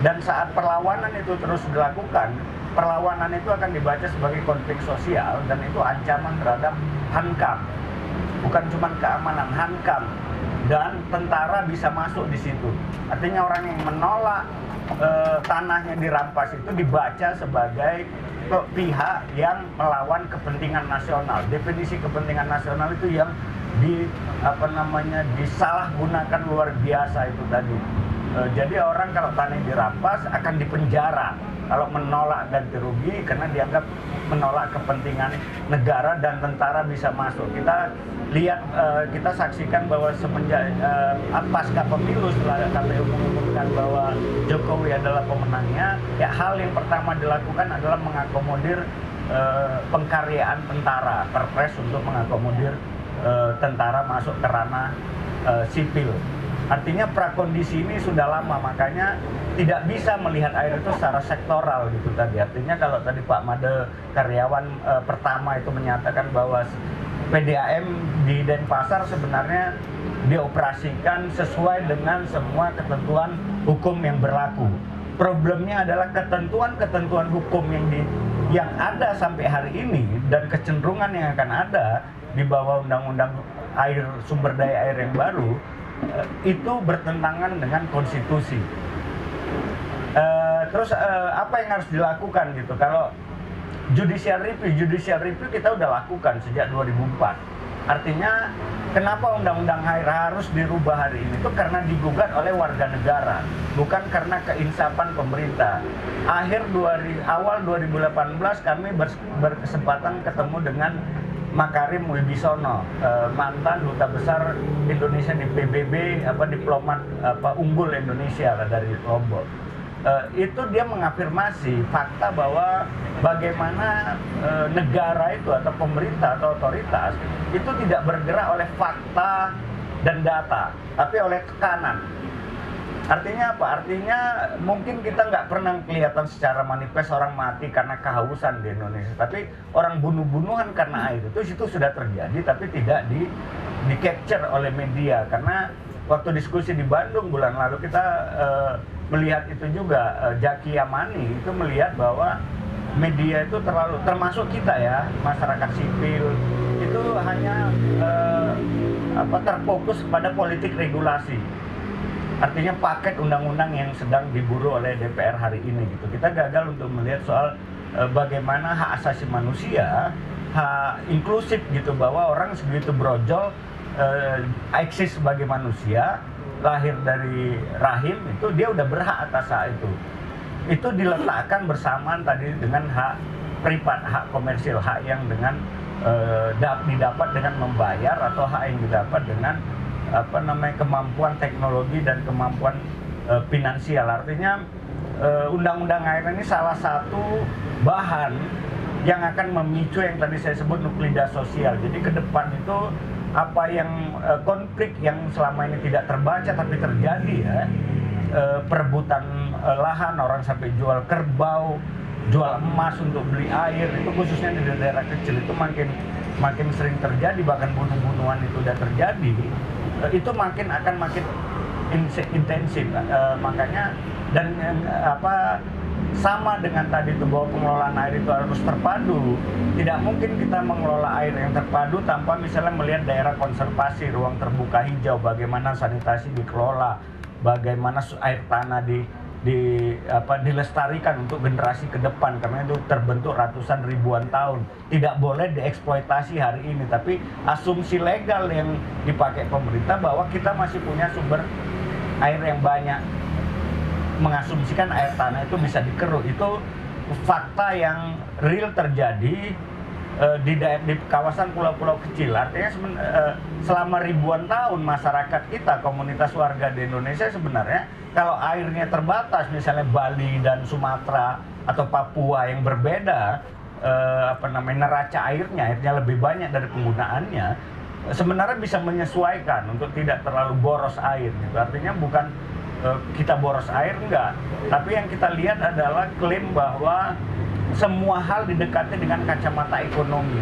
Dan saat perlawanan itu terus dilakukan perlawanan itu akan dibaca sebagai konflik sosial dan itu ancaman terhadap hankam bukan cuma keamanan hankam dan tentara bisa masuk di situ. Artinya orang yang menolak e, tanahnya dirampas itu dibaca sebagai pihak yang melawan kepentingan nasional. Definisi kepentingan nasional itu yang di apa namanya disalahgunakan luar biasa itu tadi jadi orang kalau tanah dirampas akan dipenjara kalau menolak ganti rugi karena dianggap menolak kepentingan negara dan tentara bisa masuk. Kita lihat uh, kita saksikan bahwa semenjak uh, pasca pemilu setelah KPU mengumumkan bahwa Jokowi adalah pemenangnya, ya hal yang pertama dilakukan adalah mengakomodir uh, pengkaryaan tentara, perpres untuk mengakomodir tentara masuk ke ranah sipil. Artinya prakondisi ini sudah lama, makanya tidak bisa melihat air itu secara sektoral gitu tadi. Artinya kalau tadi Pak Made karyawan e, pertama itu menyatakan bahwa PDAM di Denpasar sebenarnya dioperasikan sesuai dengan semua ketentuan hukum yang berlaku. Problemnya adalah ketentuan-ketentuan hukum yang di yang ada sampai hari ini dan kecenderungan yang akan ada di bawah undang-undang air sumber daya air yang baru itu bertentangan dengan konstitusi. Uh, terus uh, apa yang harus dilakukan gitu? Kalau judicial review, judicial review kita udah lakukan sejak 2004. Artinya kenapa undang-undang air harus dirubah hari ini itu karena digugat oleh warga negara, bukan karena keinsapan pemerintah. Akhir 2000, awal 2018 kami berkesempatan ketemu dengan Makarim Wibisono, eh, mantan duta besar Indonesia di PBB, apa diplomat apa unggul Indonesia dari Lombok. Uh, itu dia mengafirmasi fakta bahwa bagaimana uh, negara itu atau pemerintah atau otoritas itu tidak bergerak oleh fakta dan data, tapi oleh tekanan. Artinya apa? Artinya mungkin kita nggak pernah kelihatan secara manifest orang mati karena kehausan di Indonesia, tapi orang bunuh-bunuhan karena air itu itu sudah terjadi, tapi tidak di di capture oleh media. Karena waktu diskusi di Bandung bulan lalu kita uh, melihat itu juga uh, Jaki Yamani itu melihat bahwa media itu terlalu termasuk kita ya masyarakat sipil itu hanya uh, apa terfokus pada politik regulasi artinya paket undang-undang yang sedang diburu oleh DPR hari ini gitu. Kita gagal untuk melihat soal e, bagaimana hak asasi manusia, hak inklusif gitu bahwa orang segitu brojol e, eksis sebagai manusia, lahir dari rahim itu dia udah berhak atas hak itu. Itu diletakkan bersamaan tadi dengan hak privat, hak komersil, hak yang dengan e, didapat dengan membayar atau hak yang didapat dengan apa namanya kemampuan teknologi dan kemampuan uh, finansial. Artinya eh, undang-undang air ini salah satu bahan yang akan memicu yang tadi saya sebut nuklida sosial. Jadi ke depan itu apa yang uh, konflik yang selama ini tidak terbaca tapi terjadi ya uh, perebutan uh, lahan orang sampai jual kerbau jual emas untuk beli air itu khususnya di daerah kecil itu makin makin sering terjadi bahkan bunuh-bunuhan itu sudah terjadi Eh, itu makin akan makin intensif uh, makanya dan uh, apa sama dengan tadi itu bahwa pengelolaan air itu harus terpadu. Tidak mungkin kita mengelola air yang terpadu tanpa misalnya melihat daerah konservasi ruang terbuka hijau bagaimana sanitasi dikelola bagaimana air tanah di di apa dilestarikan untuk generasi ke depan. Karena itu terbentuk ratusan ribuan tahun. Tidak boleh dieksploitasi hari ini tapi asumsi legal yang dipakai pemerintah bahwa kita masih punya sumber air yang banyak. Mengasumsikan air tanah itu bisa dikeruk. Itu fakta yang real terjadi uh, di, di kawasan pulau-pulau kecil. Artinya uh, selama ribuan tahun masyarakat kita komunitas warga di Indonesia sebenarnya kalau airnya terbatas misalnya Bali dan Sumatera atau Papua yang berbeda eh, apa namanya neraca airnya airnya lebih banyak dari penggunaannya sebenarnya bisa menyesuaikan untuk tidak terlalu boros air gitu. Artinya bukan eh, kita boros air enggak tapi yang kita lihat adalah klaim bahwa semua hal didekati dengan kacamata ekonomi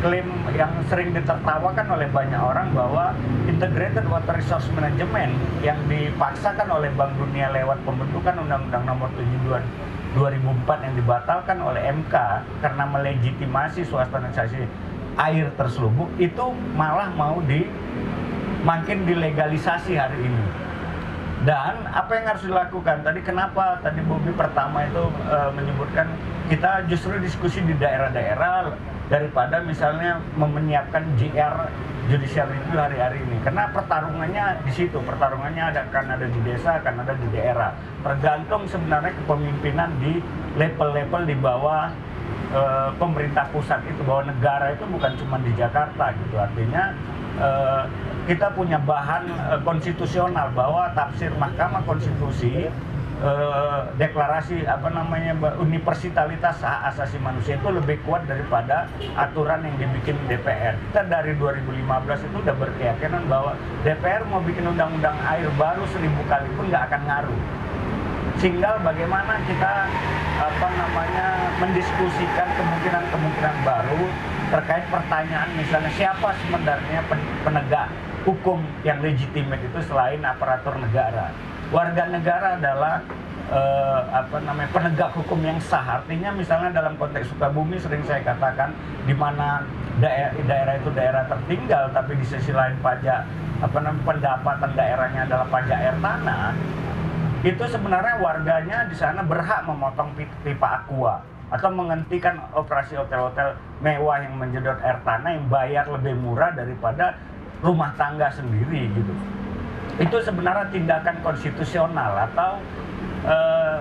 klaim yang sering ditertawakan oleh banyak orang bahwa integrated water resource management yang dipaksakan oleh Bank Dunia lewat pembentukan Undang-Undang Nomor 72 2004 yang dibatalkan oleh MK karena melegitimasi swastanisasi air terselubung itu malah mau di makin dilegalisasi hari ini. Dan apa yang harus dilakukan? Tadi kenapa? Tadi Bobi pertama itu e, menyebutkan kita justru diskusi di daerah-daerah daripada misalnya menyiapkan JR judicial review hari-hari ini. Karena pertarungannya di situ. Pertarungannya ada kan ada di desa akan ada di daerah. Tergantung sebenarnya kepemimpinan di level-level di bawah e, pemerintah pusat itu. Bahwa negara itu bukan cuma di Jakarta gitu. Artinya e, kita punya bahan e, konstitusional bahwa tafsir Mahkamah Konstitusi eh, deklarasi apa namanya universalitas hak asasi manusia itu lebih kuat daripada aturan yang dibikin DPR. Kita dari 2015 itu udah berkeyakinan bahwa DPR mau bikin undang-undang air baru seribu kali pun nggak akan ngaruh. Tinggal bagaimana kita apa namanya mendiskusikan kemungkinan-kemungkinan baru terkait pertanyaan misalnya siapa sebenarnya penegak hukum yang legitimate itu selain aparatur negara warga negara adalah uh, apa namanya penegak hukum yang sah. Artinya misalnya dalam konteks Sukabumi sering saya katakan di mana daerah, daerah itu daerah tertinggal tapi di sisi lain pajak apa namanya pendapatan daerahnya adalah pajak air tanah itu sebenarnya warganya di sana berhak memotong pipa aqua atau menghentikan operasi hotel-hotel mewah yang menjedot air tanah yang bayar lebih murah daripada rumah tangga sendiri gitu itu sebenarnya tindakan konstitusional atau uh,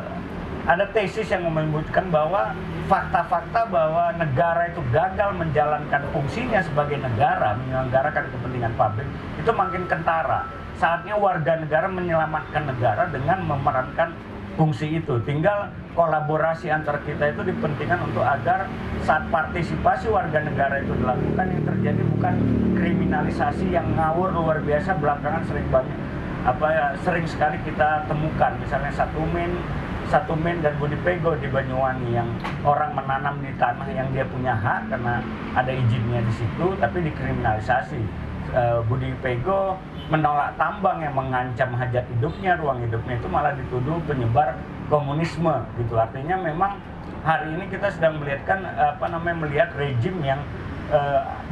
ada tesis yang menyebutkan bahwa fakta-fakta bahwa negara itu gagal menjalankan fungsinya sebagai negara, menyelenggarakan kepentingan publik, itu makin kentara. Saatnya warga negara menyelamatkan negara dengan memerankan fungsi itu. Tinggal kolaborasi antar kita itu dipentingkan untuk agar saat partisipasi warga negara itu dilakukan yang terjadi bukan kriminalisasi yang ngawur luar biasa belakangan sering banyak apa ya sering sekali kita temukan misalnya satu min satu min dan Budi Pego di Banyuwangi yang orang menanam di tanah yang dia punya hak karena ada izinnya di situ tapi dikriminalisasi e, Budi Pego menolak tambang yang mengancam hajat hidupnya ruang hidupnya itu malah dituduh penyebar komunisme gitu. Artinya memang hari ini kita sedang melihatkan apa namanya melihat rejim yang e,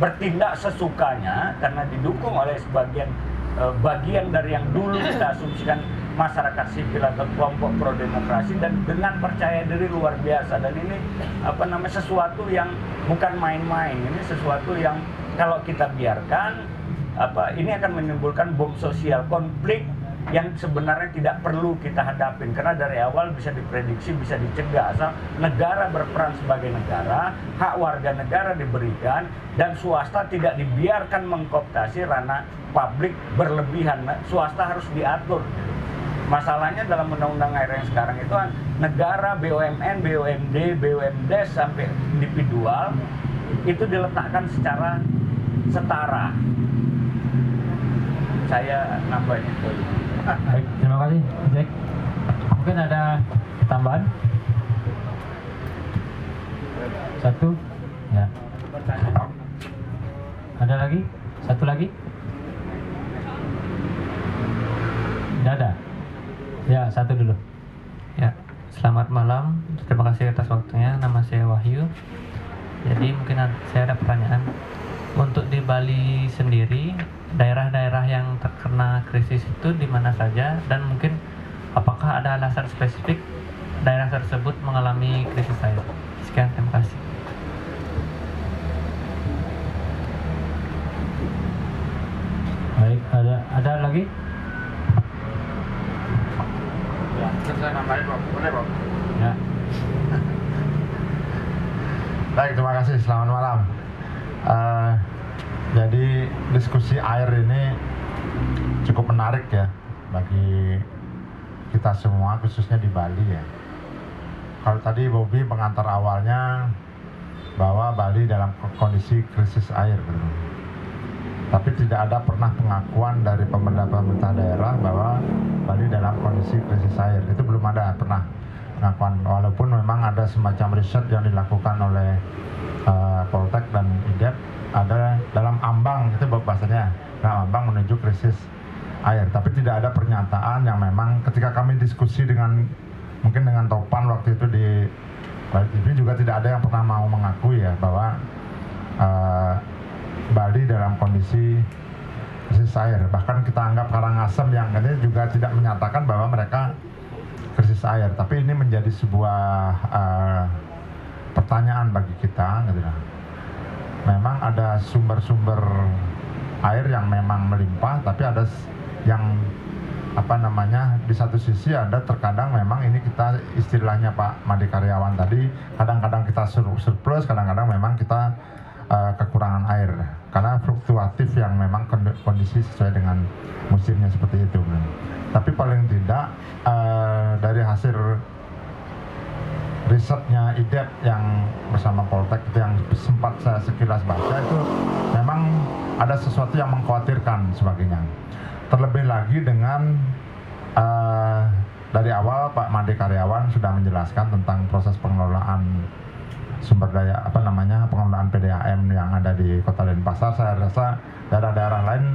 bertindak sesukanya karena didukung oleh sebagian Eh, bagian dari yang dulu kita asumsikan masyarakat sipil atau kelompok pro demokrasi dan dengan percaya diri luar biasa. Dan ini apa namanya sesuatu yang bukan main-main. Ini sesuatu yang kalau kita biarkan apa ini akan menimbulkan bom sosial konflik yang sebenarnya tidak perlu kita hadapin. Karena dari awal bisa diprediksi bisa dicegah asal negara berperan sebagai negara hak warga negara diberikan dan swasta tidak dibiarkan mengkooptasi ranah publik berlebihan. Swasta harus diatur. Masalahnya dalam undang-undang air yang sekarang itu negara BUMN, BUMD, BUMDes sampai individual itu diletakkan secara setara saya nambahnya Baik, terima kasih Jack. Mungkin ada tambahan? Satu? Ya. Ada lagi? Satu lagi? Tidak ada? Ya, satu dulu. Ya, selamat malam. Terima kasih atas waktunya. Nama saya Wahyu. Jadi mungkin saya ada pertanyaan. Untuk di Bali sendiri, daerah-daerah yang terkena krisis itu di mana saja dan mungkin apakah ada alasan spesifik daerah tersebut mengalami krisis air? Sekian, terima kasih. Baik, ada ada lagi? Ya, saya nambahin, Boleh, Bro? Ya. Baik, terima kasih. Selamat malam. Uh, jadi diskusi air ini cukup menarik ya bagi kita semua khususnya di Bali ya. Kalau tadi Bobby mengantar awalnya bahwa Bali dalam kondisi krisis air gitu. Tapi tidak ada pernah pengakuan dari pemerintah-pemerintah daerah bahwa Bali dalam kondisi krisis air. Itu belum ada pernah pengakuan. Walaupun memang ada semacam riset yang dilakukan oleh uh, Poltek dan IDEP ada dalam ambang itu bahasanya dalam ambang menuju krisis air tapi tidak ada pernyataan yang memang ketika kami diskusi dengan mungkin dengan Topan waktu itu di Bali TV juga tidak ada yang pernah mau mengakui ya bahwa uh, Bali dalam kondisi krisis air bahkan kita anggap Karangasem yang ini juga tidak menyatakan bahwa mereka air. Tapi ini menjadi sebuah uh, pertanyaan bagi kita gitu memang ada sumber-sumber air yang memang melimpah, tapi ada yang apa namanya di satu sisi ada terkadang memang ini kita istilahnya Pak Made Karyawan tadi kadang-kadang kita sur- surplus kadang-kadang memang kita eh, kekurangan air karena fluktuatif yang memang kondi- kondisi sesuai dengan musimnya seperti itu tapi paling tidak eh, dari hasil risetnya IDEP yang bersama Poltek itu yang sempat saya sekilas baca itu memang ada sesuatu yang mengkhawatirkan sebagainya. Terlebih lagi dengan eh, dari awal Pak Made Karyawan sudah menjelaskan tentang proses pengelolaan sumber daya apa namanya pengelolaan PDAM yang ada di Kota Denpasar. Saya rasa daerah-daerah lain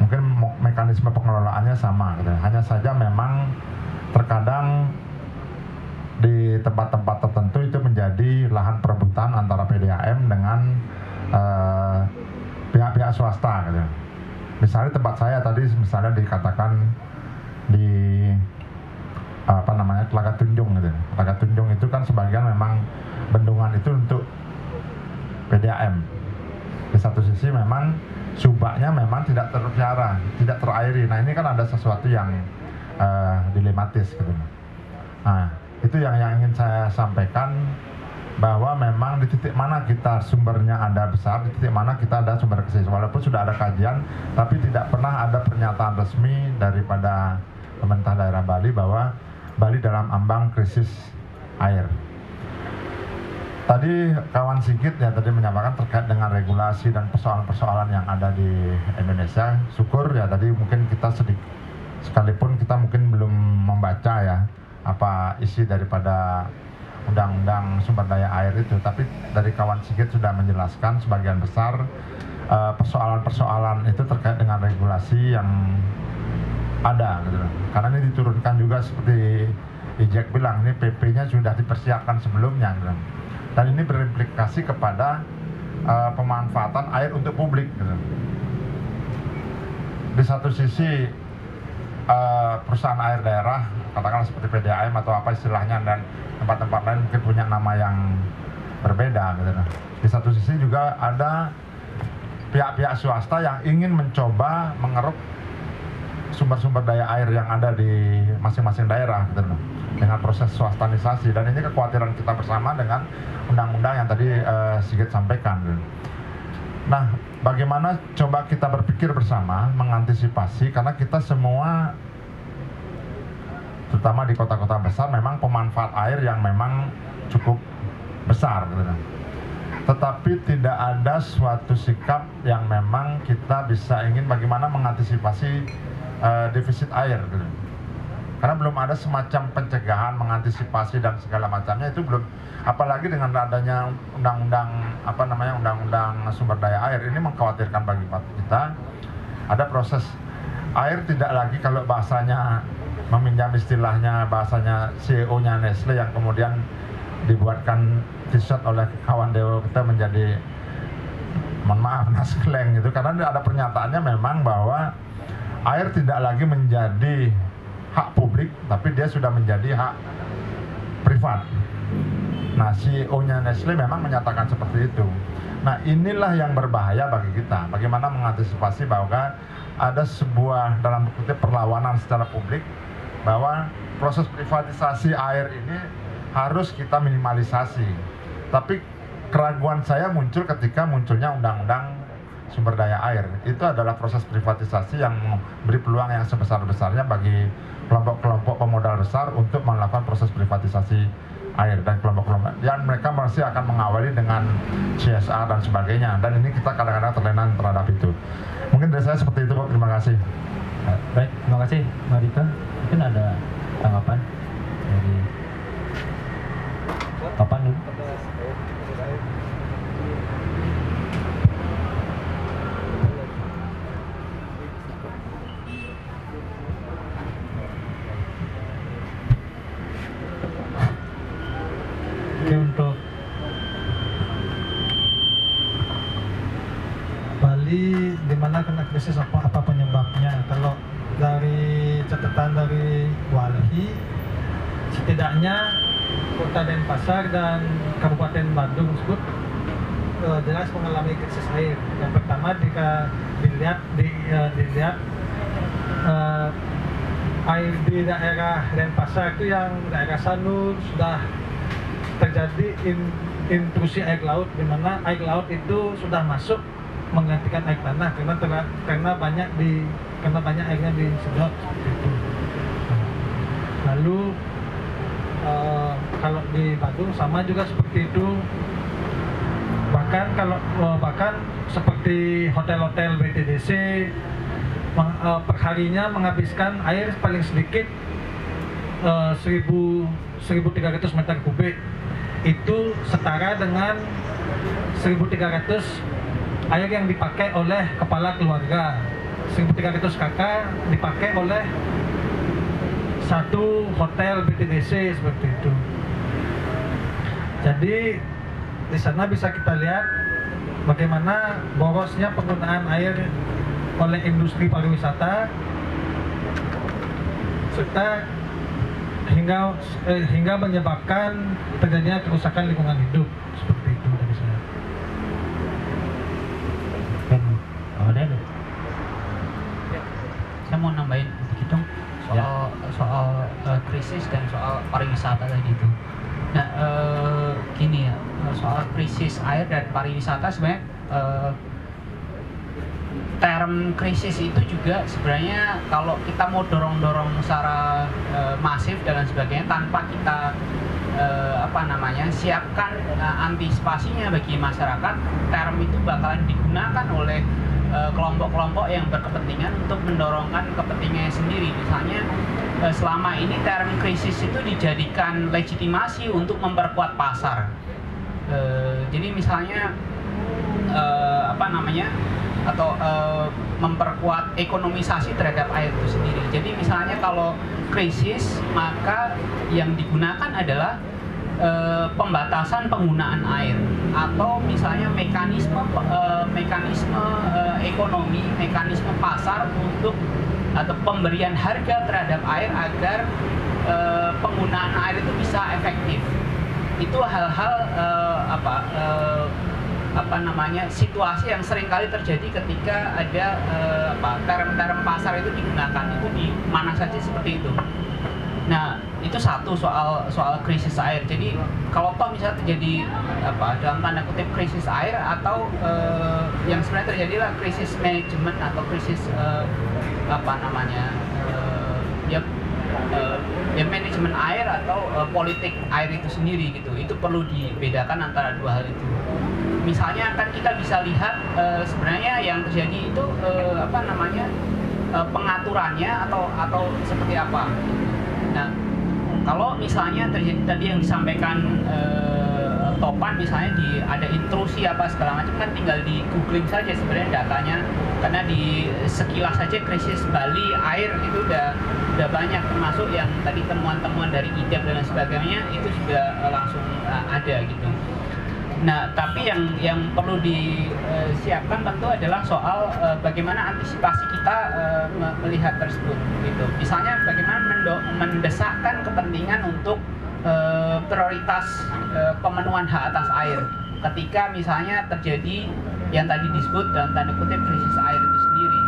mungkin mekanisme pengelolaannya sama. Gitu. Hanya saja memang terkadang di tempat-tempat tertentu itu menjadi lahan perebutan antara PDAM dengan eh, pihak-pihak swasta gitu. Misalnya tempat saya tadi misalnya dikatakan di apa namanya Telaga Tunjung gitu. Telaga Tunjung itu kan sebagian memang bendungan itu untuk PDAM. Di satu sisi memang subaknya memang tidak terpiara, tidak terairi. Nah ini kan ada sesuatu yang eh, dilematis gitu. Nah, itu yang yang ingin saya sampaikan bahwa memang di titik mana kita sumbernya ada besar, di titik mana kita ada sumber krisis. Walaupun sudah ada kajian, tapi tidak pernah ada pernyataan resmi daripada pemerintah daerah Bali bahwa Bali dalam ambang krisis air. Tadi kawan Sigit ya tadi menyampaikan terkait dengan regulasi dan persoalan-persoalan yang ada di Indonesia. Syukur ya tadi mungkin kita sedikit sekalipun kita mungkin belum membaca ya apa isi daripada undang-undang sumber daya air itu tapi dari kawan Sigit sudah menjelaskan sebagian besar eh, persoalan-persoalan itu terkait dengan regulasi yang ada gitu karena ini diturunkan juga seperti Ijek bilang ini PP-nya sudah dipersiapkan sebelumnya gitu. dan ini berimplikasi kepada eh, pemanfaatan air untuk publik gitu. di satu sisi eh, perusahaan air daerah katakanlah seperti PDAM atau apa istilahnya dan tempat-tempat lain mungkin punya nama yang berbeda gitu. Di satu sisi juga ada pihak-pihak swasta yang ingin mencoba mengeruk sumber-sumber daya air yang ada di masing-masing daerah gitu dengan proses swastanisasi dan ini kekhawatiran kita bersama dengan undang-undang yang tadi eh, Sigit sampaikan. gitu. Nah, bagaimana coba kita berpikir bersama mengantisipasi karena kita semua terutama di kota-kota besar memang pemanfaat air yang memang cukup besar gitu. Tetapi tidak ada suatu sikap yang memang kita bisa ingin bagaimana mengantisipasi eh, defisit air gitu. Karena belum ada semacam pencegahan, mengantisipasi dan segala macamnya. Itu belum apalagi dengan adanya undang-undang apa namanya undang-undang sumber daya air ini mengkhawatirkan bagi kita. Ada proses air tidak lagi kalau bahasanya meminjam istilahnya bahasanya CEO-nya Nestle yang kemudian dibuatkan t-shirt oleh kawan Dewa kita menjadi mohon maaf naskleng gitu karena ada pernyataannya memang bahwa air tidak lagi menjadi hak publik tapi dia sudah menjadi hak privat. Nah, CEO-nya Nestle memang menyatakan seperti itu. Nah, inilah yang berbahaya bagi kita. Bagaimana mengantisipasi bahwa ada sebuah dalam kutip perlawanan secara publik bahwa proses privatisasi air ini harus kita minimalisasi. Tapi keraguan saya muncul ketika munculnya undang-undang sumber daya air. Itu adalah proses privatisasi yang memberi peluang yang sebesar-besarnya bagi kelompok-kelompok pemodal besar untuk melakukan proses privatisasi air dan kelompok-kelompok. Yang mereka masih akan mengawali dengan CSR dan sebagainya. Dan ini kita kadang-kadang terlena terhadap itu. Mungkin dari saya seperti itu Pak. Terima kasih. Baik, terima kasih Marita. Mungkin ada tanggapan dari Kapan dulu? Oke untuk Bali di krisis apa apa penyebabnya? Kalau dari catatan dari Walhi setidaknya Kota Denpasar dan Kabupaten Bandung tersebut eh, jelas mengalami krisis air. Yang pertama jika dilihat di eh, dilihat eh, air di daerah Denpasar itu yang daerah Sanur sudah terjadi in- intrusi air laut di mana air laut itu sudah masuk menggantikan air tanah karena karena banyak di karena banyak airnya disedot itu. Lalu eh, kalau di Bandung sama juga seperti itu. Bahkan kalau eh, bahkan seperti hotel-hotel BTDC meng- eh, perharinya menghabiskan air paling sedikit eh, 1000 1300 meter kubik itu setara dengan 1300 air yang dipakai oleh kepala keluarga. 1300 kakak dipakai oleh satu hotel BTDC seperti itu. Jadi di sana bisa kita lihat bagaimana borosnya penggunaan air oleh industri pariwisata. Serta hingga eh, hingga menyebabkan terjadinya kerusakan lingkungan hidup mau nambahin dikit dong soal soal eh, krisis dan soal pariwisata tadi itu. Nah, eh, gini ya, soal krisis air dan pariwisata sebenarnya eh, term krisis itu juga sebenarnya kalau kita mau dorong-dorong secara eh, masif dan lain sebagainya tanpa kita eh, apa namanya siapkan eh, antisipasinya bagi masyarakat term itu bakalan digunakan oleh eh, kelompok-kelompok yang berkepentingan untuk mendorongkan kepentingannya sendiri misalnya eh, selama ini term krisis itu dijadikan legitimasi untuk memperkuat pasar Eh, jadi misalnya eh, apa namanya atau eh, memperkuat ekonomisasi terhadap air itu sendiri. Jadi misalnya kalau krisis maka yang digunakan adalah eh, pembatasan penggunaan air atau misalnya mekanisme eh, mekanisme eh, ekonomi, mekanisme pasar untuk atau pemberian harga terhadap air agar eh, penggunaan air itu bisa efektif itu hal-hal eh, apa eh, apa namanya situasi yang sering kali terjadi ketika ada eh, apa term-term pasar itu digunakan itu di mana saja seperti itu. Nah itu satu soal soal krisis air. Jadi kalau toh misalnya terjadi apa dalam tanda kutip krisis air atau eh, yang sebenarnya terjadi lah krisis manajemen atau krisis eh, apa namanya eh, ya ya manajemen air atau politik air itu sendiri gitu. Itu perlu dibedakan antara dua hal itu. Misalnya kan kita bisa lihat sebenarnya yang terjadi itu apa namanya pengaturannya atau atau seperti apa nah kalau misalnya terjadi tadi yang disampaikan eh, topan misalnya di ada intrusi apa segala macam kan tinggal di googling saja sebenarnya datanya karena di sekilas saja krisis Bali air itu udah udah banyak termasuk yang tadi temuan-temuan dari IDAP dan sebagainya itu juga eh, langsung eh, ada gitu. Nah, tapi yang yang perlu disiapkan tentu adalah soal eh, bagaimana antisipasi kita eh, me- melihat tersebut gitu. Misalnya bagaimana mendesakkan kepentingan untuk eh, prioritas eh, pemenuhan hak atas air ketika misalnya terjadi yang tadi disebut dalam tanda kutip krisis air itu sendiri.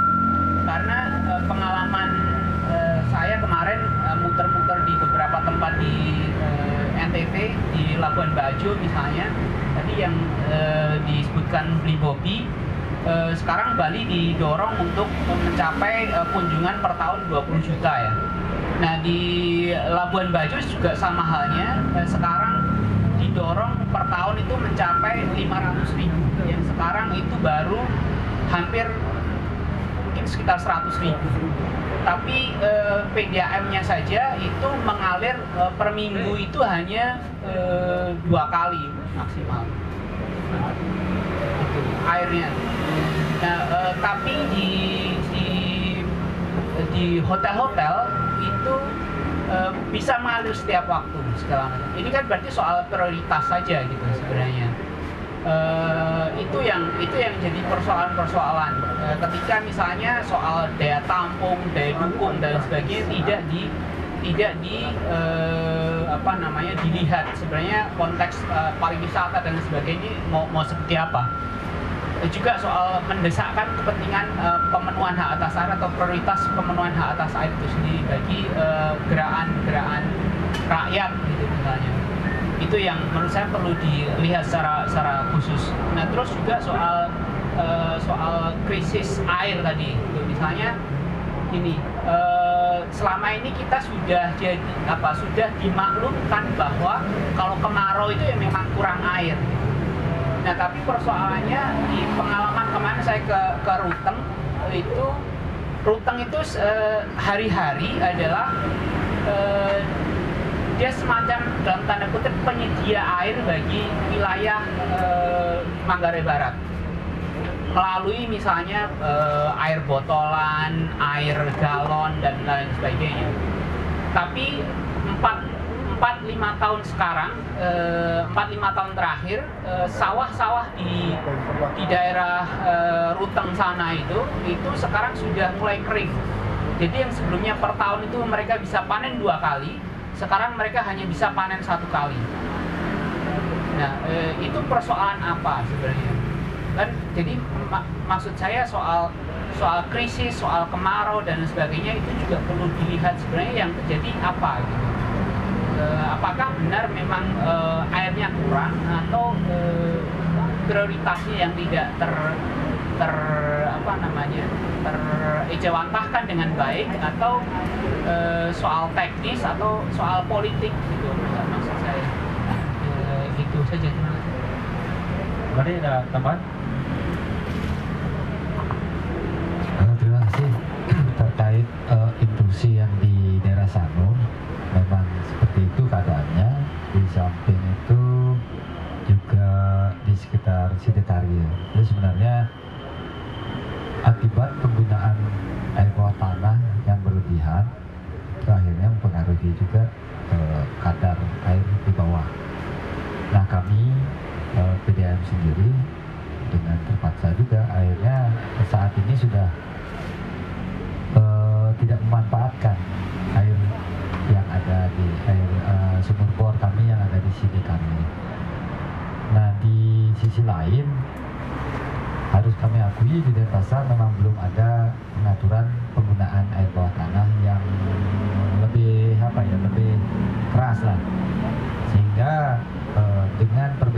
Karena eh, pengalaman eh, saya kemarin eh, muter-muter di beberapa tempat di eh, NTT di Labuan Bajo misalnya tadi yang eh, disebutkan beli Bobby eh, sekarang Bali didorong untuk mencapai eh, kunjungan per tahun 20 juta ya. Nah di Labuan Bajo juga sama halnya. Eh, sekarang didorong per tahun itu mencapai 500 ribu. Yang sekarang itu baru hampir mungkin sekitar 100 ribu. Tapi eh, PDAM-nya saja itu mengalir eh, per minggu itu hanya eh, dua kali maksimal. Itu airnya nah eh, tapi di di di hotel-hotel itu eh, bisa mengalir setiap waktu segala macam. Ini kan berarti soal prioritas saja gitu sebenarnya. Eh, itu yang itu yang jadi persoalan-persoalan. Eh, ketika misalnya soal daya tampung, daya dukung dan sebagainya tidak di tidak di eh, apa namanya dilihat sebenarnya konteks eh, pariwisata dan sebagainya mau mau seperti apa Eh, juga soal mendesakkan kepentingan eh, pemenuhan hak atas air atau prioritas pemenuhan hak atas air itu sendiri bagi gerakan-gerakan rakyat gitu misalnya itu yang menurut saya perlu dilihat secara secara khusus. Nah terus juga soal eh, soal krisis air tadi, gitu. misalnya ini eh, selama ini kita sudah jadi apa sudah dimaklumkan bahwa kalau kemarau itu ya memang kurang air. Nah tapi persoalannya di pengalaman kemarin saya ke ke Ruteng itu Ruteng itu eh, hari-hari adalah eh, dia semacam dalam tanda kutip penyedia air bagi wilayah eh, Manggarai Barat melalui misalnya eh, air botolan, air galon dan lain sebagainya. Tapi 4 4 5 tahun sekarang, eh, 4 5 tahun terakhir eh, sawah-sawah di di daerah Ruteng sana itu itu sekarang sudah mulai kering. Jadi yang sebelumnya per tahun itu mereka bisa panen dua kali, sekarang mereka hanya bisa panen satu kali. Nah, itu persoalan apa sebenarnya? Kan jadi ma- maksud saya soal soal krisis, soal kemarau dan sebagainya itu juga perlu dilihat sebenarnya yang terjadi apa gitu. Eh, apakah benar memang eh, airnya kurang atau eh, prioritasnya yang tidak ter ter apa namanya terejawantahkan dengan baik atau eh, soal teknis atau soal politik gitu maksud saya Eh, itu saja terima ada tambahan? Eh, terima kasih terkait eh, intrusi yang di daerah Sanur. Memang seperti itu keadaannya. Di samping itu juga di sekitar Sidekarya. Jadi sebenarnya akibat penggunaan air bawah tanah yang berlebihan akhirnya mempengaruhi juga eh, kadar air di bawah. Nah kami eh, PDAM sendiri dengan terpaksa juga akhirnya saat ini sudah memanfaatkan air yang ada di air eh, sumur bor kami yang ada di sini kami. Nah di sisi lain harus kami akui di Denpasar memang belum ada pengaturan penggunaan air bawah tanah yang lebih apa ya lebih keras lah sehingga eh, dengan perbedaan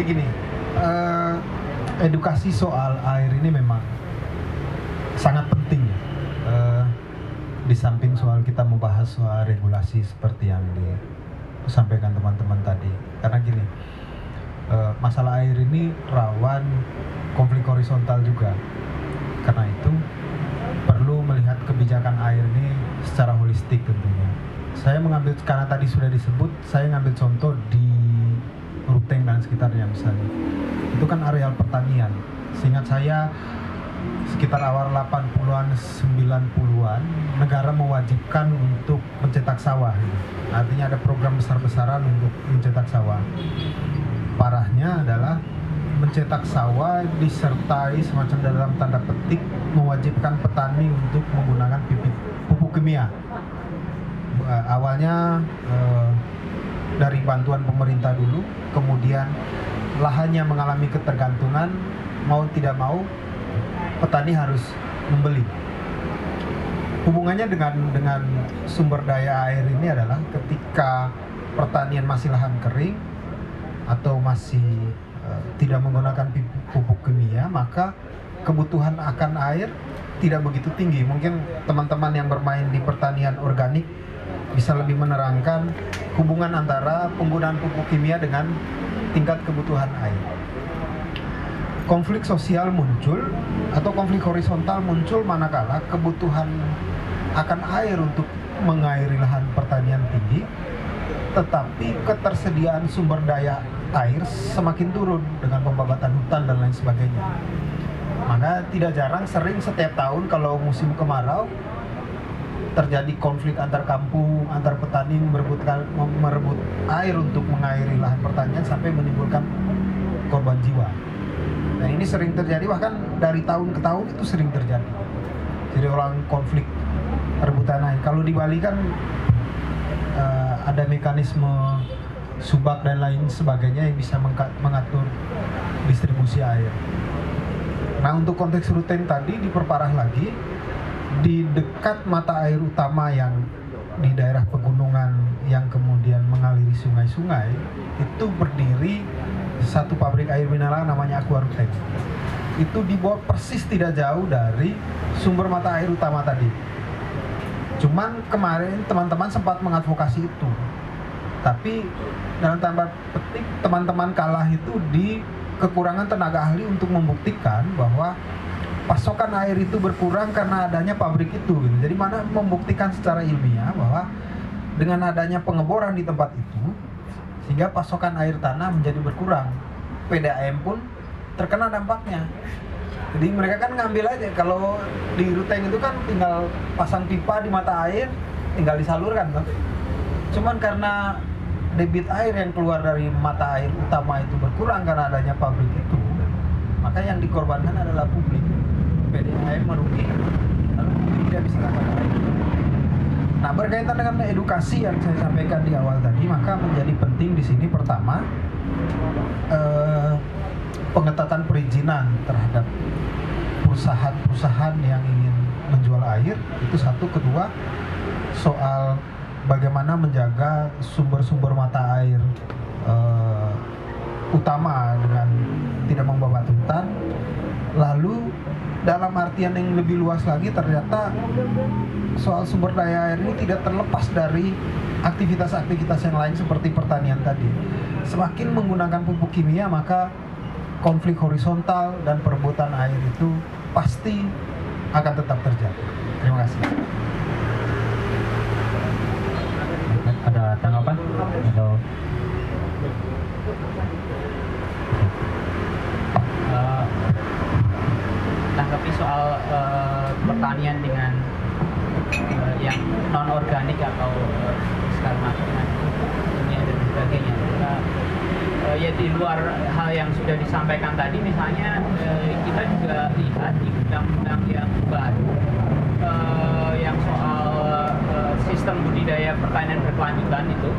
Jadi gini, eh, edukasi soal air ini memang sangat penting. Eh, di samping soal kita membahas soal regulasi seperti yang disampaikan teman-teman tadi, karena gini, eh, masalah air ini rawan konflik horizontal juga. Karena itu perlu melihat kebijakan air ini secara holistik tentunya. Saya mengambil karena tadi sudah disebut, saya ngambil contoh misalnya. Itu kan areal pertanian. Seingat saya sekitar awal 80-an 90-an negara mewajibkan untuk mencetak sawah. Artinya ada program besar-besaran untuk mencetak sawah. Parahnya adalah mencetak sawah disertai semacam dalam tanda petik mewajibkan petani untuk menggunakan pipit pupuk kimia. Awalnya eh, dari bantuan pemerintah dulu, kemudian lahannya mengalami ketergantungan, mau tidak mau petani harus membeli. Hubungannya dengan dengan sumber daya air ini adalah ketika pertanian masih lahan kering atau masih eh, tidak menggunakan pupuk kimia, maka kebutuhan akan air tidak begitu tinggi. Mungkin teman-teman yang bermain di pertanian organik bisa lebih menerangkan hubungan antara penggunaan pupuk kimia dengan tingkat kebutuhan air. Konflik sosial muncul atau konflik horizontal muncul manakala kebutuhan akan air untuk mengairi lahan pertanian tinggi, tetapi ketersediaan sumber daya air semakin turun dengan pembabatan hutan dan lain sebagainya. Maka tidak jarang sering setiap tahun kalau musim kemarau terjadi konflik antar kampung, antar petani merebutkan merebut air untuk mengairi lahan pertanian sampai menimbulkan korban jiwa. Dan ini sering terjadi bahkan dari tahun ke tahun itu sering terjadi. Jadi orang konflik rebutan air. Kalau di Bali kan eh, ada mekanisme subak dan lain sebagainya yang bisa mengatur distribusi air. Nah untuk konteks Ruteng tadi diperparah lagi di dekat mata air utama yang di daerah pegunungan yang kemudian mengaliri sungai-sungai itu berdiri satu pabrik air mineral namanya Aqua Ruteng. Itu dibuat persis tidak jauh dari sumber mata air utama tadi. Cuman kemarin teman-teman sempat mengadvokasi itu. Tapi dalam tanda petik teman-teman kalah itu di kekurangan tenaga ahli untuk membuktikan bahwa pasokan air itu berkurang karena adanya pabrik itu gitu. Jadi mana membuktikan secara ilmiah bahwa dengan adanya pengeboran di tempat itu sehingga pasokan air tanah menjadi berkurang. PDAM pun terkena dampaknya. Jadi mereka kan ngambil aja kalau di Ruteng itu kan tinggal pasang pipa di mata air, tinggal disalurkan kan. Cuman karena debit air yang keluar dari mata air utama itu berkurang karena adanya pabrik itu, maka yang dikorbankan adalah publik. PDAM merugi, lalu tidak bisa air. Nah berkaitan dengan edukasi yang saya sampaikan di awal tadi, maka menjadi penting di sini pertama eh, pengetatan perizinan terhadap perusahaan-perusahaan yang ingin menjual air itu satu kedua soal bagaimana menjaga sumber-sumber mata air eh, utama dengan tidak membabat hutan lalu dalam artian yang lebih luas lagi ternyata soal sumber daya air ini tidak terlepas dari aktivitas-aktivitas yang lain seperti pertanian tadi semakin menggunakan pupuk kimia maka konflik horizontal dan perebutan air itu pasti akan tetap terjadi. Terima kasih. Ada tanggapan atau menanggapi soal uh, pertanian dengan uh, yang non organik atau eh, uh, sekarang dengan dunia dan sebagainya. Uh, uh, ya di luar hal yang sudah disampaikan tadi misalnya uh, kita juga lihat di undang-undang yang baru uh, yang soal uh, sistem budidaya pertanian berkelanjutan itu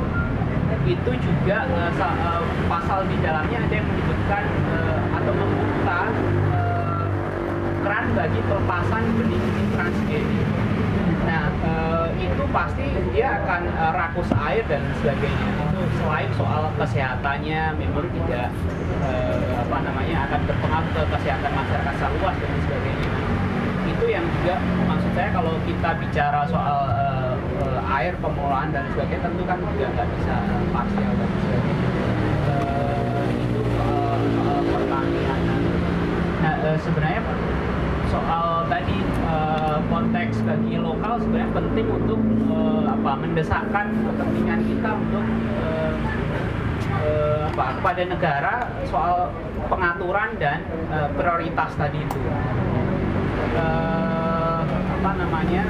itu juga uh, pasal di dalamnya ada yang menyebutkan uh, atau membuka keran bagi pelepasan benih-benih transgeni. Nah, uh, itu pasti dia akan uh, rakus air dan sebagainya. Itu selain soal kesehatannya memang tidak uh, apa namanya akan berpengaruh ke kesehatan masyarakat secara luas dan sebagainya. Itu yang juga maksud saya kalau kita bicara soal uh, air pengelolaan dan sebagainya tentu kan juga nggak bisa parsial dan sebagainya. Nah, sebenarnya soal tadi uh, konteks bagi lokal sebenarnya penting untuk uh, apa mendesakkan kepentingan kita untuk uh, uh, apa kepada negara soal pengaturan dan uh, prioritas tadi itu uh, apa namanya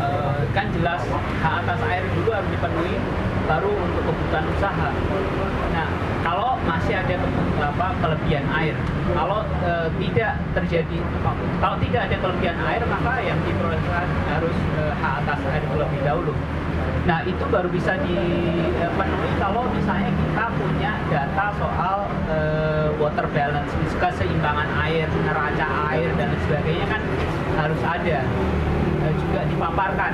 uh, kan jelas hak atas air juga harus dipenuhi baru untuk kebutuhan usaha. Nah, kalau masih ada apa, kelebihan air, kalau uh, tidak terjadi, kalau tidak ada kelebihan air maka yang diprioritaskan harus uh, hak atas air terlebih dahulu. Nah, itu baru bisa dipenuhi kalau misalnya kita punya data soal uh, water balance, keseimbangan air, neraca air dan sebagainya kan harus ada uh, juga dipaparkan.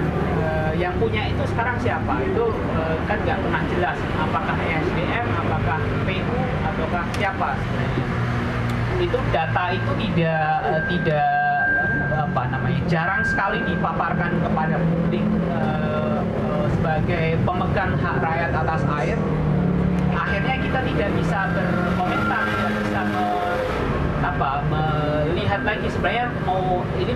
Uh, yang punya itu sekarang siapa? Itu uh, kan nggak pernah jelas. Apakah SDM, apakah PU, ataukah siapa sebenarnya? Itu data itu tidak uh, tidak apa namanya jarang sekali dipaparkan kepada publik uh, uh, sebagai pemegang hak rakyat atas air. Akhirnya kita tidak bisa berkomentar, tidak bisa me- apa melihat lagi sebenarnya mau ini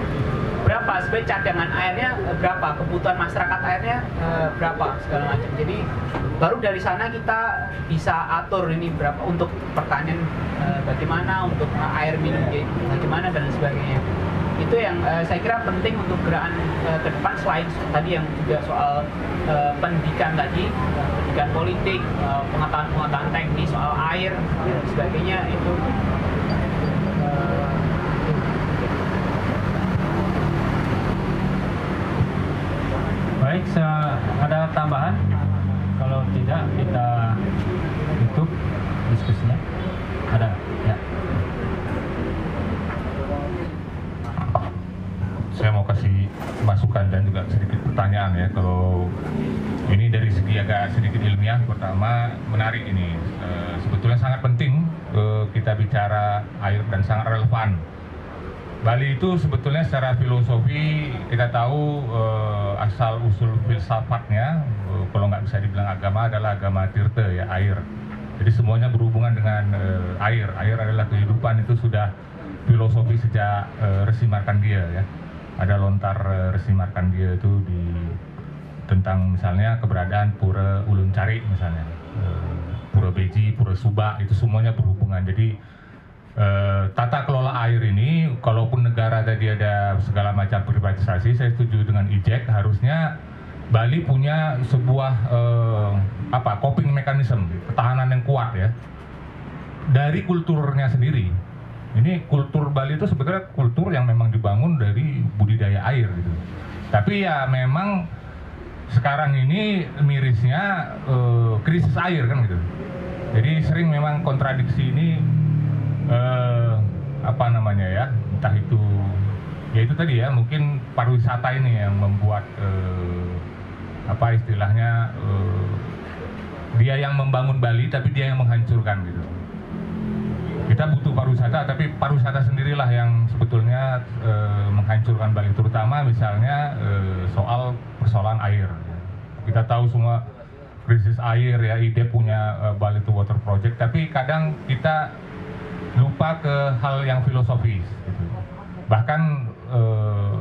berapa? Sebenarnya cadangan airnya eh, berapa? Kebutuhan masyarakat airnya eh, berapa? Segala macam. Jadi baru dari sana kita bisa atur ini berapa untuk pertanian eh, bagaimana untuk air minum bagaimana dan sebagainya. Itu yang eh, saya kira penting untuk gerakan eh, ke depan selain tadi yang juga soal eh, pendidikan tadi pendidikan politik pengetahuan-pengetahuan teknis soal air dan sebagainya itu Baik, ada tambahan? Kalau tidak, kita tutup diskusinya. Ada? Ya. saya mau kasih masukan dan juga sedikit pertanyaan ya kalau ini dari segi agak sedikit ilmiah pertama menarik ini Eh, sebetulnya sangat penting eh, kita bicara air dan sangat relevan Bali itu sebetulnya secara filosofi kita tahu eh, asal usul filsafatnya eh, kalau nggak bisa dibilang agama adalah agama tirta ya air. Jadi semuanya berhubungan dengan eh, air. Air adalah kehidupan itu sudah filosofi sejak eh, Resi Markandia ya. Ada lontar eh, Resi Markandia itu di tentang misalnya keberadaan Pura Ulun Cari misalnya. Eh, Pura Beji, Pura Subak itu semuanya berhubungan. Jadi eh, tata kelola air ini kalaupun negara tadi ada segala macam privatisasi saya setuju dengan IJEK harusnya Bali punya sebuah eh, apa coping mechanism ketahanan yang kuat ya dari kulturnya sendiri. Ini kultur Bali itu sebetulnya kultur yang memang dibangun dari budidaya air gitu. Tapi ya memang sekarang ini mirisnya eh, krisis air kan gitu. Jadi sering memang kontradiksi ini eh, apa namanya ya entah itu ya itu tadi ya mungkin pariwisata ini yang membuat eh, apa istilahnya eh, dia yang membangun Bali tapi dia yang menghancurkan gitu. Kita butuh pariwisata tapi pariwisata sendirilah yang sebetulnya eh, menghancurkan Bali. Terutama misalnya eh, soal persoalan air. Kita tahu semua krisis air ya ide punya eh, Bali to Water Project. Tapi kadang kita lupa ke hal yang filosofis gitu. bahkan eh,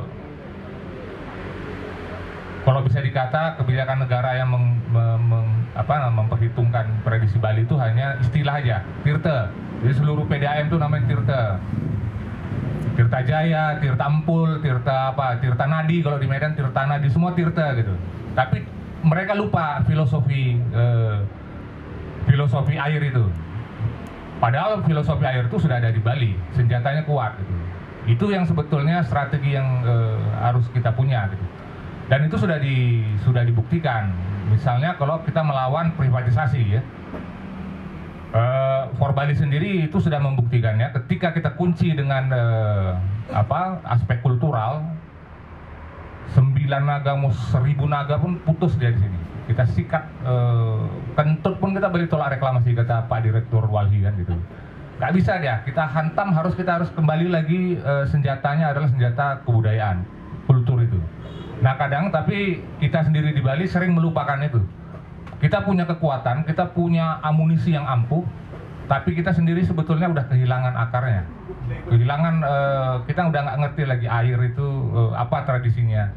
kalau bisa dikata kebijakan negara yang meng, mem- meng- apa, memperhitungkan prediksi Bali itu hanya istilah aja, Tirta. Jadi seluruh PDAM itu namanya Tirta. Tirta Jaya, Tirta Empul, Tirta apa, Tirta Nadi kalau di Medan Tirta Nadi semua Tirta gitu. Tapi mereka lupa filosofi eh, filosofi air itu. Padahal filosofi air itu sudah ada di Bali, senjatanya kuat gitu. Itu yang sebetulnya strategi yang eh, harus kita punya gitu. dan itu sudah di sudah dibuktikan misalnya kalau kita melawan privatisasi ya Uh, for Bali sendiri itu sudah membuktikannya ketika kita kunci dengan uh, apa aspek kultural sembilan naga mau seribu naga pun putus dia di sini. Kita sikat uh, kentut pun kita beri tolak reklamasi kata Pak Direktur Walhi kan gitu. Nggak bisa dia. Kita hantam harus kita harus kembali lagi uh, senjatanya adalah senjata kebudayaan kultur itu. Nah kadang tapi kita sendiri di Bali sering melupakan itu. Kita punya kekuatan, kita punya amunisi yang ampuh, tapi kita sendiri sebetulnya udah kehilangan akarnya. Kehilangan, uh, kita udah nggak ngerti lagi air itu uh, apa tradisinya.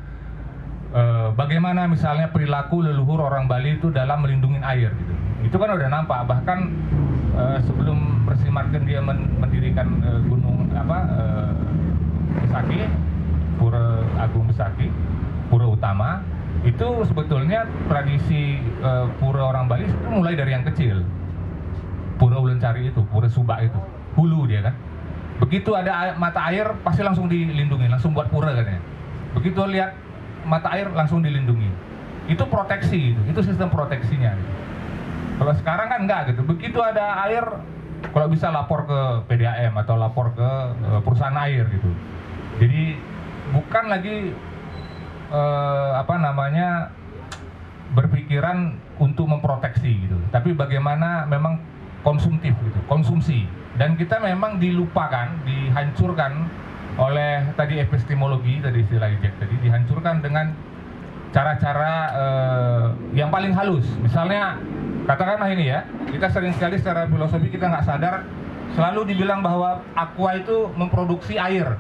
Uh, bagaimana misalnya perilaku leluhur orang Bali itu dalam melindungi air gitu. Itu kan udah nampak. Bahkan uh, sebelum Bersih Marken dia men mendirikan uh, gunung apa uh, Besaki, Pura Agung Besaki, Pura Utama, itu sebetulnya tradisi uh, pura orang Bali itu mulai dari yang kecil pura ulencari itu pura subak itu hulu dia kan begitu ada mata air pasti langsung dilindungi langsung buat pura katanya. Begitu lihat mata air langsung dilindungi. Itu proteksi itu itu sistem proteksinya kalau sekarang kan enggak gitu. Begitu ada air kalau bisa lapor ke PDAM atau lapor ke uh, perusahaan air gitu. Jadi bukan lagi uh, apa namanya berpikiran untuk memproteksi gitu. Tapi bagaimana memang konsumtif gitu, konsumsi. Dan kita memang dilupakan, dihancurkan oleh tadi epistemologi tadi istilah Jack tadi dihancurkan dengan cara-cara uh, yang paling halus. Misalnya katakanlah ini ya, kita sering sekali secara filosofi kita nggak sadar selalu dibilang bahwa aqua itu memproduksi air.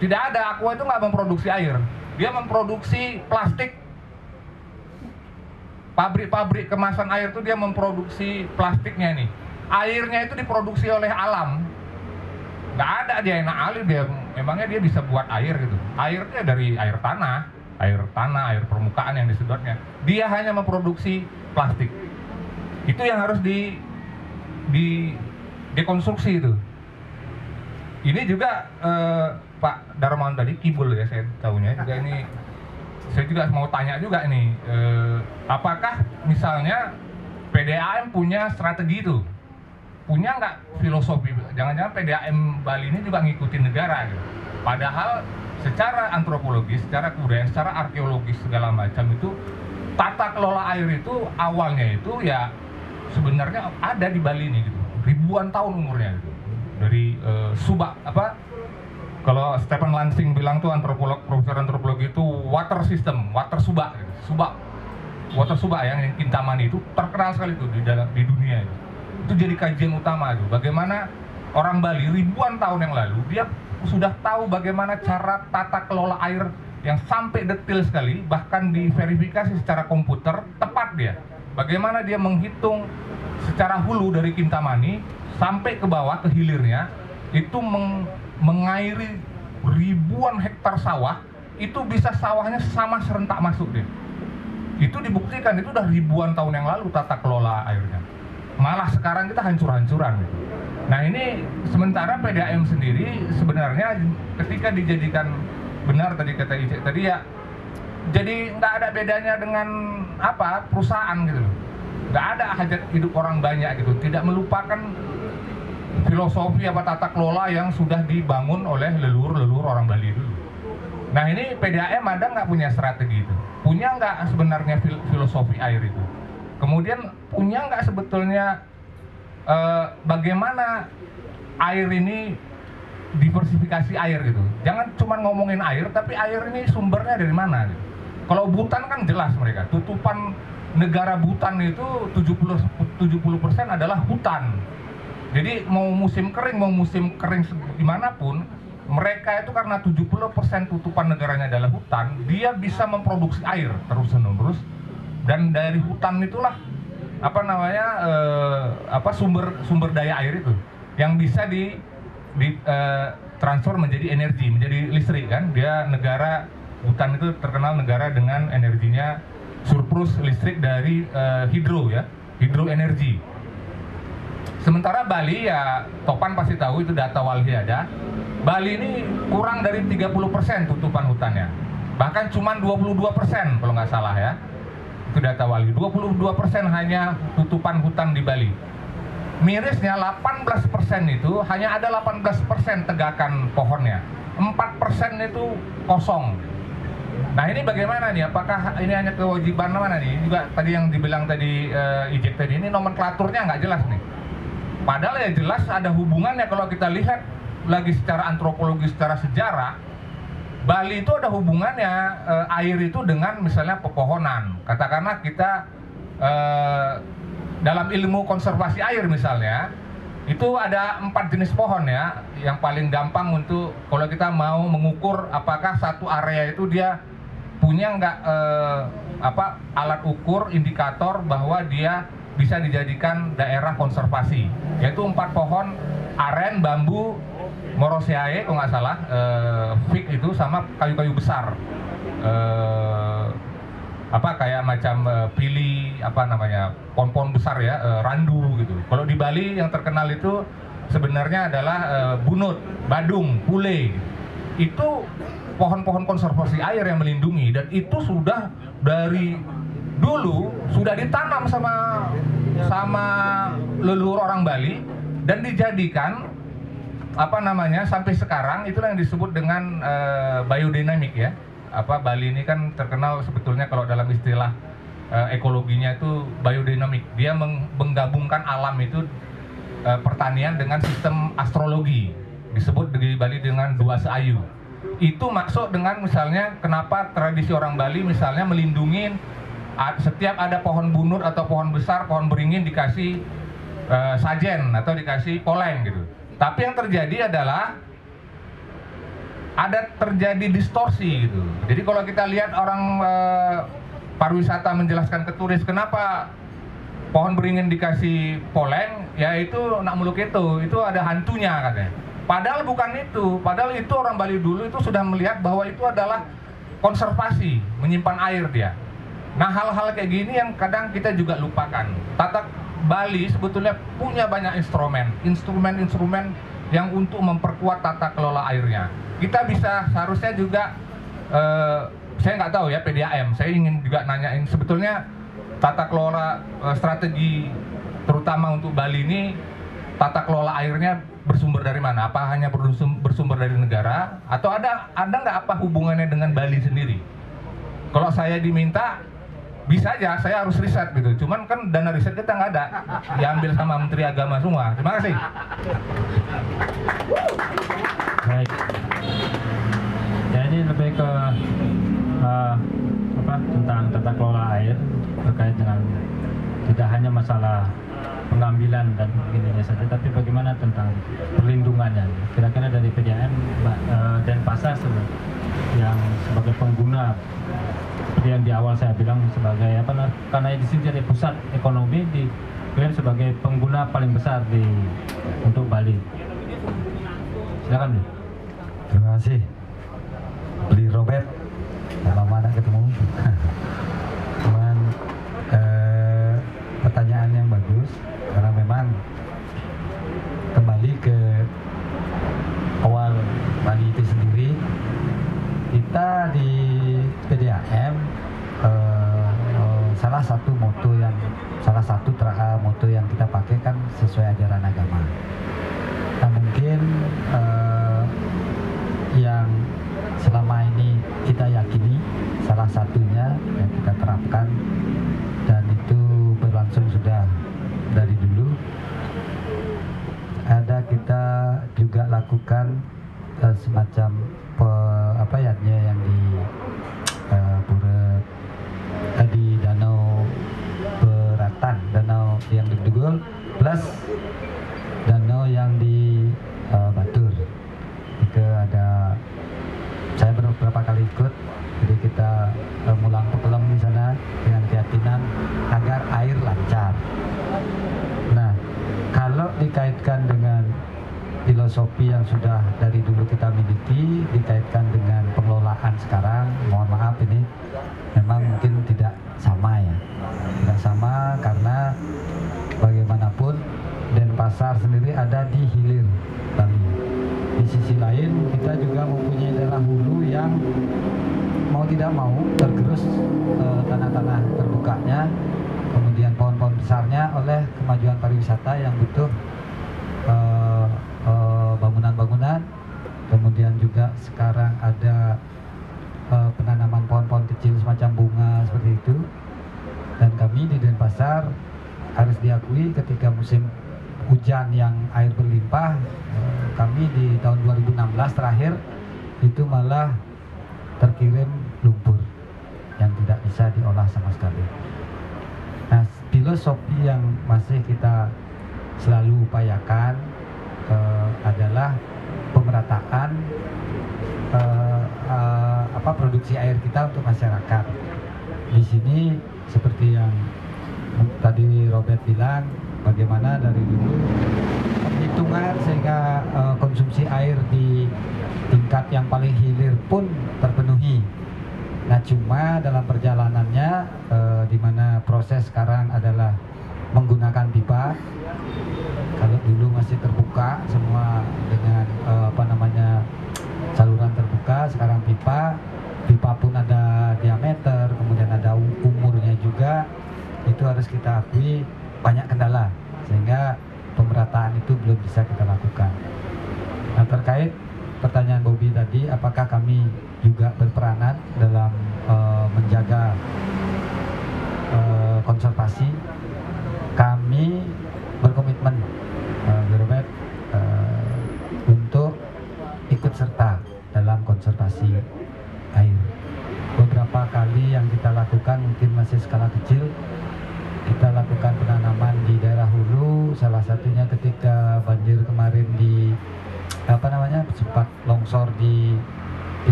Tidak ada, aqua itu nggak memproduksi air dia memproduksi plastik pabrik-pabrik kemasan air itu dia memproduksi plastiknya nih airnya itu diproduksi oleh alam. Nggak ada dia enak alir dia memangnya dia bisa buat air gitu? Airnya dari air tanah air tanah air permukaan yang disedotnya dia hanya memproduksi plastik. Itu yang harus di di dekonstruksi itu. Ini juga eh, Pak Darmawan tadi kibul ya saya tahunya juga ini. Saya juga mau tanya juga nih eh, apakah misalnya PDAM punya strategi itu punya nggak filosofi jangan-jangan PDAM Bali ini juga ngikutin negara gitu. padahal secara antropologis secara kebudayaan secara arkeologis segala macam itu tata kelola air itu awalnya itu ya sebenarnya ada di Bali ini gitu ribuan tahun umurnya gitu dari uh, subak apa kalau Stephen Lansing bilang tuh antropolog profesor antropologi itu water system, water subak, gitu. subak, water subak yang Kintamani itu terkenal sekali tuh di dalam di dunia itu. Itu jadi kajian utama itu. Bagaimana orang Bali ribuan tahun yang lalu dia sudah tahu bagaimana cara tata kelola air yang sampai detail sekali, bahkan diverifikasi secara komputer tepat dia. Bagaimana dia menghitung secara hulu dari Kintamani sampai ke bawah ke hilirnya itu meng mengairi ribuan hektar sawah itu bisa sawahnya sama serentak masuk deh itu dibuktikan itu udah ribuan tahun yang lalu tata kelola airnya malah sekarang kita hancur-hancuran gitu. nah ini sementara PDAM sendiri sebenarnya ketika dijadikan benar tadi kata Ijek tadi ya jadi nggak ada bedanya dengan apa perusahaan gitu loh nggak ada hajat hidup orang banyak gitu tidak melupakan filosofi apa tata kelola yang sudah dibangun oleh leluhur-leluhur orang Bali dulu. Nah ini PDAM ada nggak punya strategi itu? Punya nggak sebenarnya fil filosofi air itu? Kemudian punya nggak sebetulnya eh, bagaimana air ini diversifikasi air gitu? Jangan cuma ngomongin air, tapi air ini sumbernya dari mana? Gitu. Kalau Butan kan jelas mereka, tutupan negara Butan itu 70 70% adalah hutan jadi mau musim kering, mau musim kering di mana pun, mereka itu karena 70% tutupan negaranya adalah hutan, dia bisa memproduksi air terus menerus dan dari hutan itulah apa namanya eh, apa sumber sumber daya air itu yang bisa di, di eh, transfer menjadi energi, menjadi listrik kan. Dia negara hutan itu terkenal negara dengan energinya surplus listrik dari eh, hidro ya, hidroenergi Sementara Bali ya Topan pasti tahu itu data Walhi ada. Bali ini kurang dari 30% tutupan hutannya. bahkan cuma 22 persen kalau nggak salah ya data Wali. 22 persen hanya tutupan hutan di Bali. Mirisnya 18 persen itu hanya ada 18 persen tegakan pohonnya. 4 persen itu kosong. Nah ini bagaimana nih? Apakah ini hanya kewajiban mana nih? Juga tadi yang dibilang tadi uh, Ijek tadi ini nomenklaturnya nggak jelas nih. Padahal ya jelas ada hubungannya kalau kita lihat lagi secara antropologi secara sejarah Bali itu ada hubungannya uh, air itu dengan misalnya pepohonan. Katakanlah kita uh, dalam ilmu konservasi air misalnya itu ada empat jenis pohon ya yang paling gampang untuk kalau kita mau mengukur apakah satu area itu dia punya nggak uh, apa alat ukur indikator bahwa dia bisa dijadikan daerah konservasi yaitu empat pohon aren bambu Moroseae kalau nggak salah uh, fig itu sama kayu-kayu besar. Uh, apa kayak macam uh, pili apa namanya pohon-pohon besar ya uh, randu gitu. Kalau di Bali yang terkenal itu sebenarnya adalah uh, bunut badung pule itu pohon-pohon konservasi air yang melindungi dan itu sudah dari dulu sudah ditanam sama sama leluhur orang Bali dan dijadikan apa namanya sampai sekarang itulah yang disebut dengan uh, biodinamik ya. Apa Bali ini kan terkenal sebetulnya kalau dalam istilah uh, ekologinya itu biodinamik. Dia menggabungkan alam itu uh, pertanian dengan sistem astrologi. Disebut di Bali dengan dua seayu. Itu maksud dengan misalnya kenapa tradisi orang Bali misalnya melindungi setiap ada pohon bunur atau pohon besar pohon beringin dikasih uh, sajen atau dikasih poleng gitu tapi yang terjadi adalah ada terjadi distorsi gitu. Jadi kalau kita lihat orang e, pariwisata menjelaskan ke turis kenapa pohon beringin dikasih poleng, ya itu nak muluk itu, itu ada hantunya katanya. Padahal bukan itu, padahal itu orang Bali dulu itu sudah melihat bahwa itu adalah konservasi, menyimpan air dia. Nah hal-hal kayak gini yang kadang kita juga lupakan. Tata Bali sebetulnya punya banyak instrumen, instrumen-instrumen yang untuk memperkuat tata kelola airnya. Kita bisa seharusnya juga, uh, saya nggak tahu ya PDAM, saya ingin juga nanyain sebetulnya tata kelola uh, strategi terutama untuk Bali ini tata kelola airnya bersumber dari mana? Apa hanya bersumber dari negara atau ada ada nggak apa hubungannya dengan Bali sendiri? Kalau saya diminta bisa aja saya harus riset gitu. Cuman kan dana riset kita nggak ada. Diambil sama menteri agama semua. Terima kasih. Baik. Ya ini lebih ke uh, apa tentang tata kelola air terkait dengan tidak hanya masalah pengambilan dan begininya saja tapi bagaimana tentang perlindungannya kira-kira dari PDAM uh, dan pasar yang sebagai pengguna seperti yang di awal saya bilang sebagai apa karena di sini jadi pusat ekonomi di klaim sebagai pengguna paling besar di untuk Bali. Silakan. Terima kasih. Beli Robert.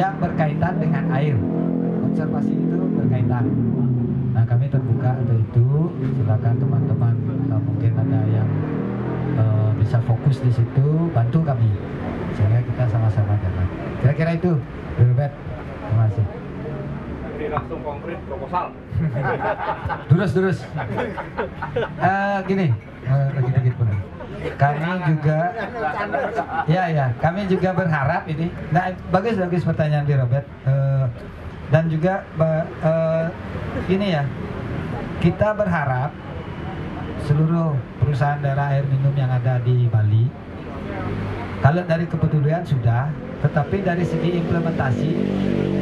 Yang berkaitan dengan air. Konservasi itu berkaitan. Nah kami terbuka untuk itu. Silakan teman-teman eh, mungkin ada yang eh, bisa fokus di situ bantu kami sehingga kita sama-sama jalan. Kira-kira itu, Robert. Terima kasih. Ini langsung konkret proposal. Terus terus. Eh, gini, eh, lagi dikit pun. Kami juga, ya ya, kami juga berharap ini. Nah, bagus bagus pertanyaan di Robert. Eh, dan juga eh, ini ya, kita berharap seluruh perusahaan daerah air minum yang ada di Bali, kalau dari kepedulian sudah, tetapi dari segi implementasi,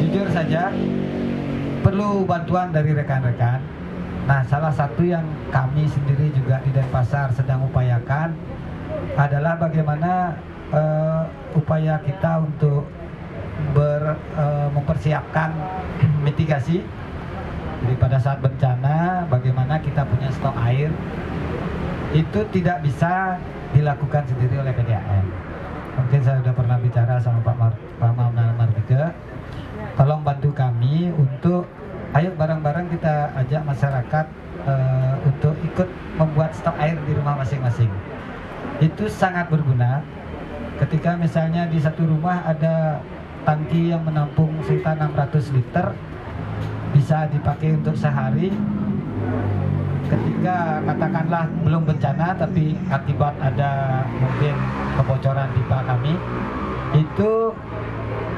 jujur saja perlu bantuan dari rekan-rekan. Nah, salah satu yang kami sendiri juga di Denpasar sedang upayakan adalah bagaimana eh, upaya kita untuk ber, eh, mempersiapkan mitigasi. Jadi pada saat bencana, bagaimana kita punya stok air itu tidak bisa dilakukan sendiri oleh PDAM. Mungkin saya sudah pernah bicara sama Pak Mar Pak Maulana Marbika. Tolong bantu kami untuk ayo bareng-bareng kita ajak masyarakat eh, untuk ikut membuat stok air di rumah masing-masing. Itu sangat berguna. Ketika misalnya di satu rumah ada tangki yang menampung sekitar 600 liter bisa dipakai untuk sehari ketika katakanlah belum bencana tapi akibat ada mungkin kebocoran pipa kami itu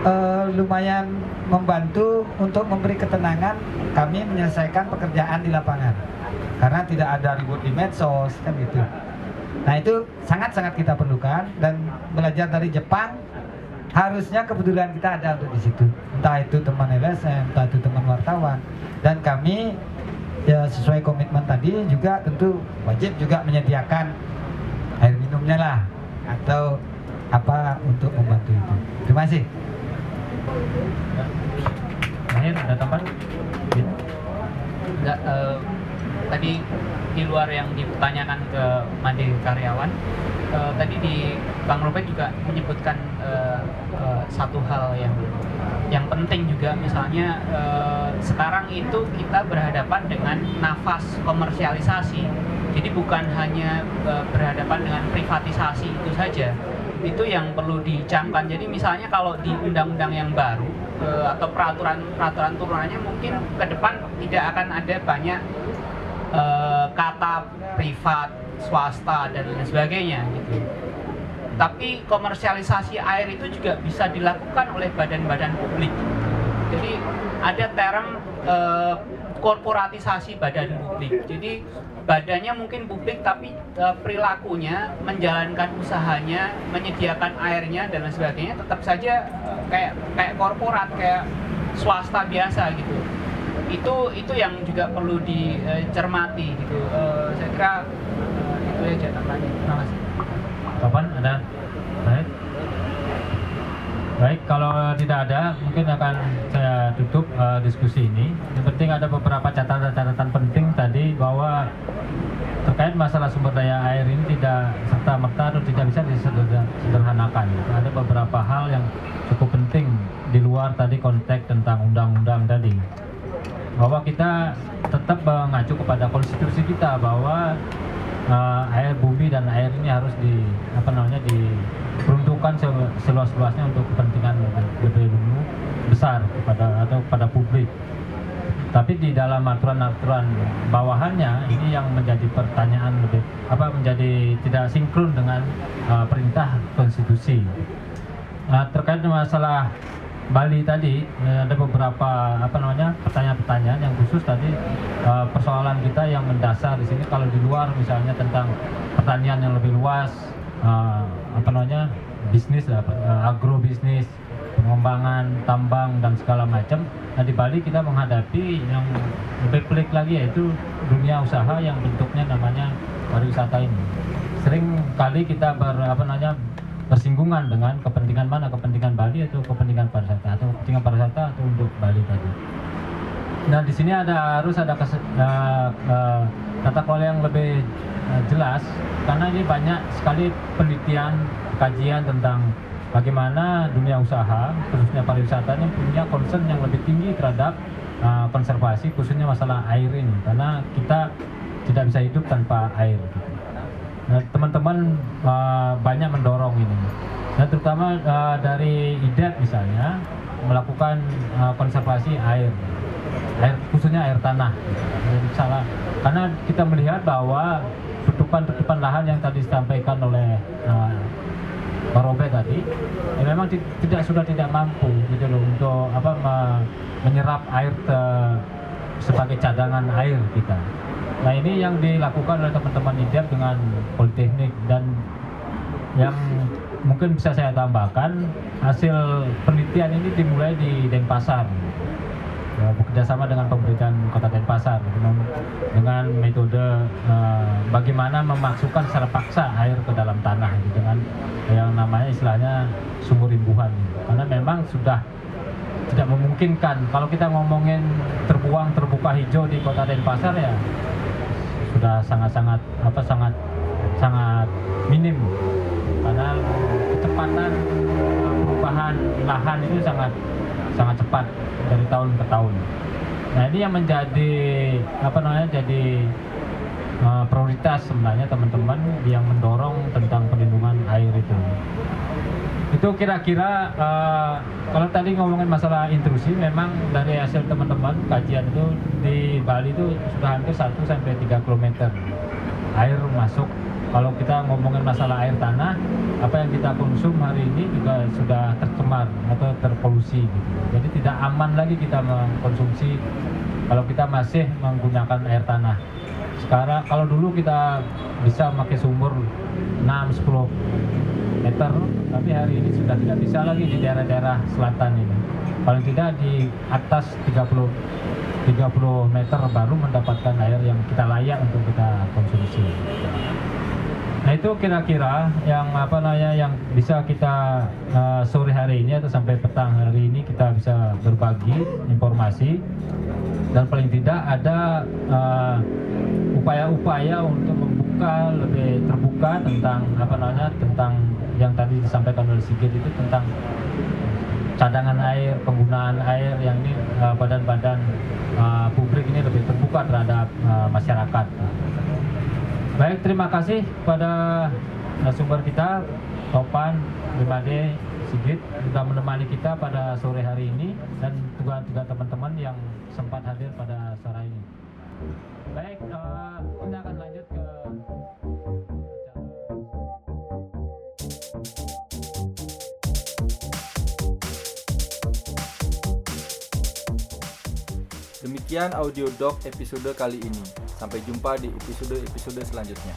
eh, lumayan membantu untuk memberi ketenangan kami menyelesaikan pekerjaan di lapangan. Karena tidak ada ribut di medsos kan gitu. Nah itu sangat-sangat kita perlukan dan belajar dari Jepang. Harusnya kepedulian kita ada untuk di situ. Entah itu teman LSM entah itu teman wartawan. Dan kami ya sesuai komitmen tadi juga tentu wajib juga menyediakan air minumnya lah. Atau apa untuk membantu itu. Terima kasih Akhir ada tambahan? Enggak, eh, tadi di luar yang ditanyakan ke Mandiri Karyawan, eh, tadi di Bang Robert juga menyebutkan eh, eh, satu hal yang yang penting juga misalnya eh, sekarang itu kita berhadapan dengan nafas komersialisasi. Jadi bukan hanya eh, berhadapan dengan privatisasi itu saja. Itu yang perlu dicamkan. Jadi misalnya kalau di undang-undang yang baru eh, atau peraturan-peraturan turunannya mungkin ke depan tidak akan ada banyak eh, kata privat, swasta dan lain sebagainya gitu. Tapi komersialisasi air itu juga bisa dilakukan oleh badan-badan publik. Jadi ada term eh, korporatisasi badan publik. Jadi badannya mungkin publik tapi eh, perilakunya menjalankan usahanya, menyediakan airnya dan lain sebagainya tetap saja eh, kayak kayak korporat, kayak swasta biasa gitu. Itu itu yang juga perlu dicermati gitu. Eh, saya kira eh, itu aja tambahnya. Terima kasih. Kapan ada? Baik. Baik, kalau tidak ada, mungkin akan saya tutup eh, diskusi ini. Yang penting ada beberapa catatan-catatan penting bahwa terkait masalah sumber daya air ini tidak serta merta atau tidak bisa disederhanakan. Ada beberapa hal yang cukup penting di luar tadi konteks tentang undang-undang tadi. Bahwa kita tetap mengacu kepada konstitusi kita bahwa uh, air bumi dan air ini harus di apa namanya diperuntukkan se- seluas-luasnya untuk kepentingan lebih- besar kepada atau pada publik. Tapi di dalam aturan-aturan bawahannya ini yang menjadi pertanyaan lebih apa menjadi tidak sinkron dengan uh, perintah konstitusi. Nah, terkait masalah Bali tadi eh, ada beberapa apa namanya pertanyaan-pertanyaan yang khusus tadi eh, persoalan kita yang mendasar di sini kalau di luar misalnya tentang pertanian yang lebih luas eh, apa namanya bisnis eh, agrobisnis pengembangan tambang dan segala macam. Nah di Bali kita menghadapi yang lebih pelik lagi yaitu dunia usaha yang bentuknya namanya pariwisata ini. Sering kali kita ber, apa namanya bersinggungan dengan kepentingan mana? Kepentingan Bali atau kepentingan pariwisata? Atau kepentingan pariwisata atau untuk Bali tadi. Nah di sini ada harus ada kes, uh, uh, tata kelola yang lebih uh, jelas. Karena ini banyak sekali penelitian kajian tentang bagaimana dunia usaha khususnya pariwisata ini punya concern yang lebih tinggi terhadap uh, konservasi khususnya masalah air ini karena kita tidak bisa hidup tanpa air. Gitu. Nah, teman-teman uh, banyak mendorong ini. Nah, terutama uh, dari IDET misalnya melakukan uh, konservasi air, air khususnya air tanah. Salah, karena kita melihat bahwa tutupan-tutupan lahan yang tadi disampaikan oleh uh, Robert tadi, ya memang ti- tidak sudah tidak mampu gitu loh untuk apa me- menyerap air ke, sebagai cadangan air kita. Nah ini yang dilakukan oleh teman-teman IDEP dengan Politeknik dan yang mungkin bisa saya tambahkan hasil penelitian ini dimulai di Denpasar ya, bekerjasama dengan pemerintahan kota Denpasar dengan, metode eh, bagaimana memasukkan secara paksa air ke dalam tanah gitu, yang namanya istilahnya sumur imbuhan. Karena memang sudah tidak memungkinkan. Kalau kita ngomongin terbuang terbuka hijau di kota Denpasar ya sudah sangat-sangat apa sangat sangat minim. Karena kecepatan perubahan lahan itu sangat sangat cepat dari tahun ke tahun. Nah ini yang menjadi apa namanya jadi uh, prioritas sebenarnya teman-teman yang mendorong tentang perlindungan air itu. Itu kira-kira uh, kalau tadi ngomongin masalah intrusi, memang dari hasil teman-teman kajian itu di Bali itu sudah hampir 1 sampai 3 km air masuk. Kalau kita ngomongin masalah air tanah, apa yang kita konsum hari ini juga sudah tercemar atau terpolusi. Gitu. Jadi tidak aman lagi kita mengkonsumsi kalau kita masih menggunakan air tanah. Sekarang kalau dulu kita bisa pakai sumur 6-10 meter, tapi hari ini sudah tidak bisa lagi di daerah-daerah selatan ini. Paling tidak di atas 30 30 meter baru mendapatkan air yang kita layak untuk kita konsumsi. Nah itu kira-kira yang apa namanya yang bisa kita uh, sore hari ini atau sampai petang hari ini kita bisa berbagi informasi dan paling tidak ada uh, upaya-upaya untuk membuka lebih terbuka tentang apa namanya tentang yang tadi disampaikan oleh Sigit itu tentang cadangan air, penggunaan air yang ini uh, badan-badan uh, publik ini lebih terbuka terhadap uh, masyarakat. Baik, terima kasih pada narasumber kita, Topan, Limade, Sigit, sudah menemani kita pada sore hari ini dan juga teman-teman yang sempat hadir pada sore ini. Baik, uh, kita akan lanjut ke Demikian audio doc episode kali ini. Sampai jumpa di episode-episode selanjutnya.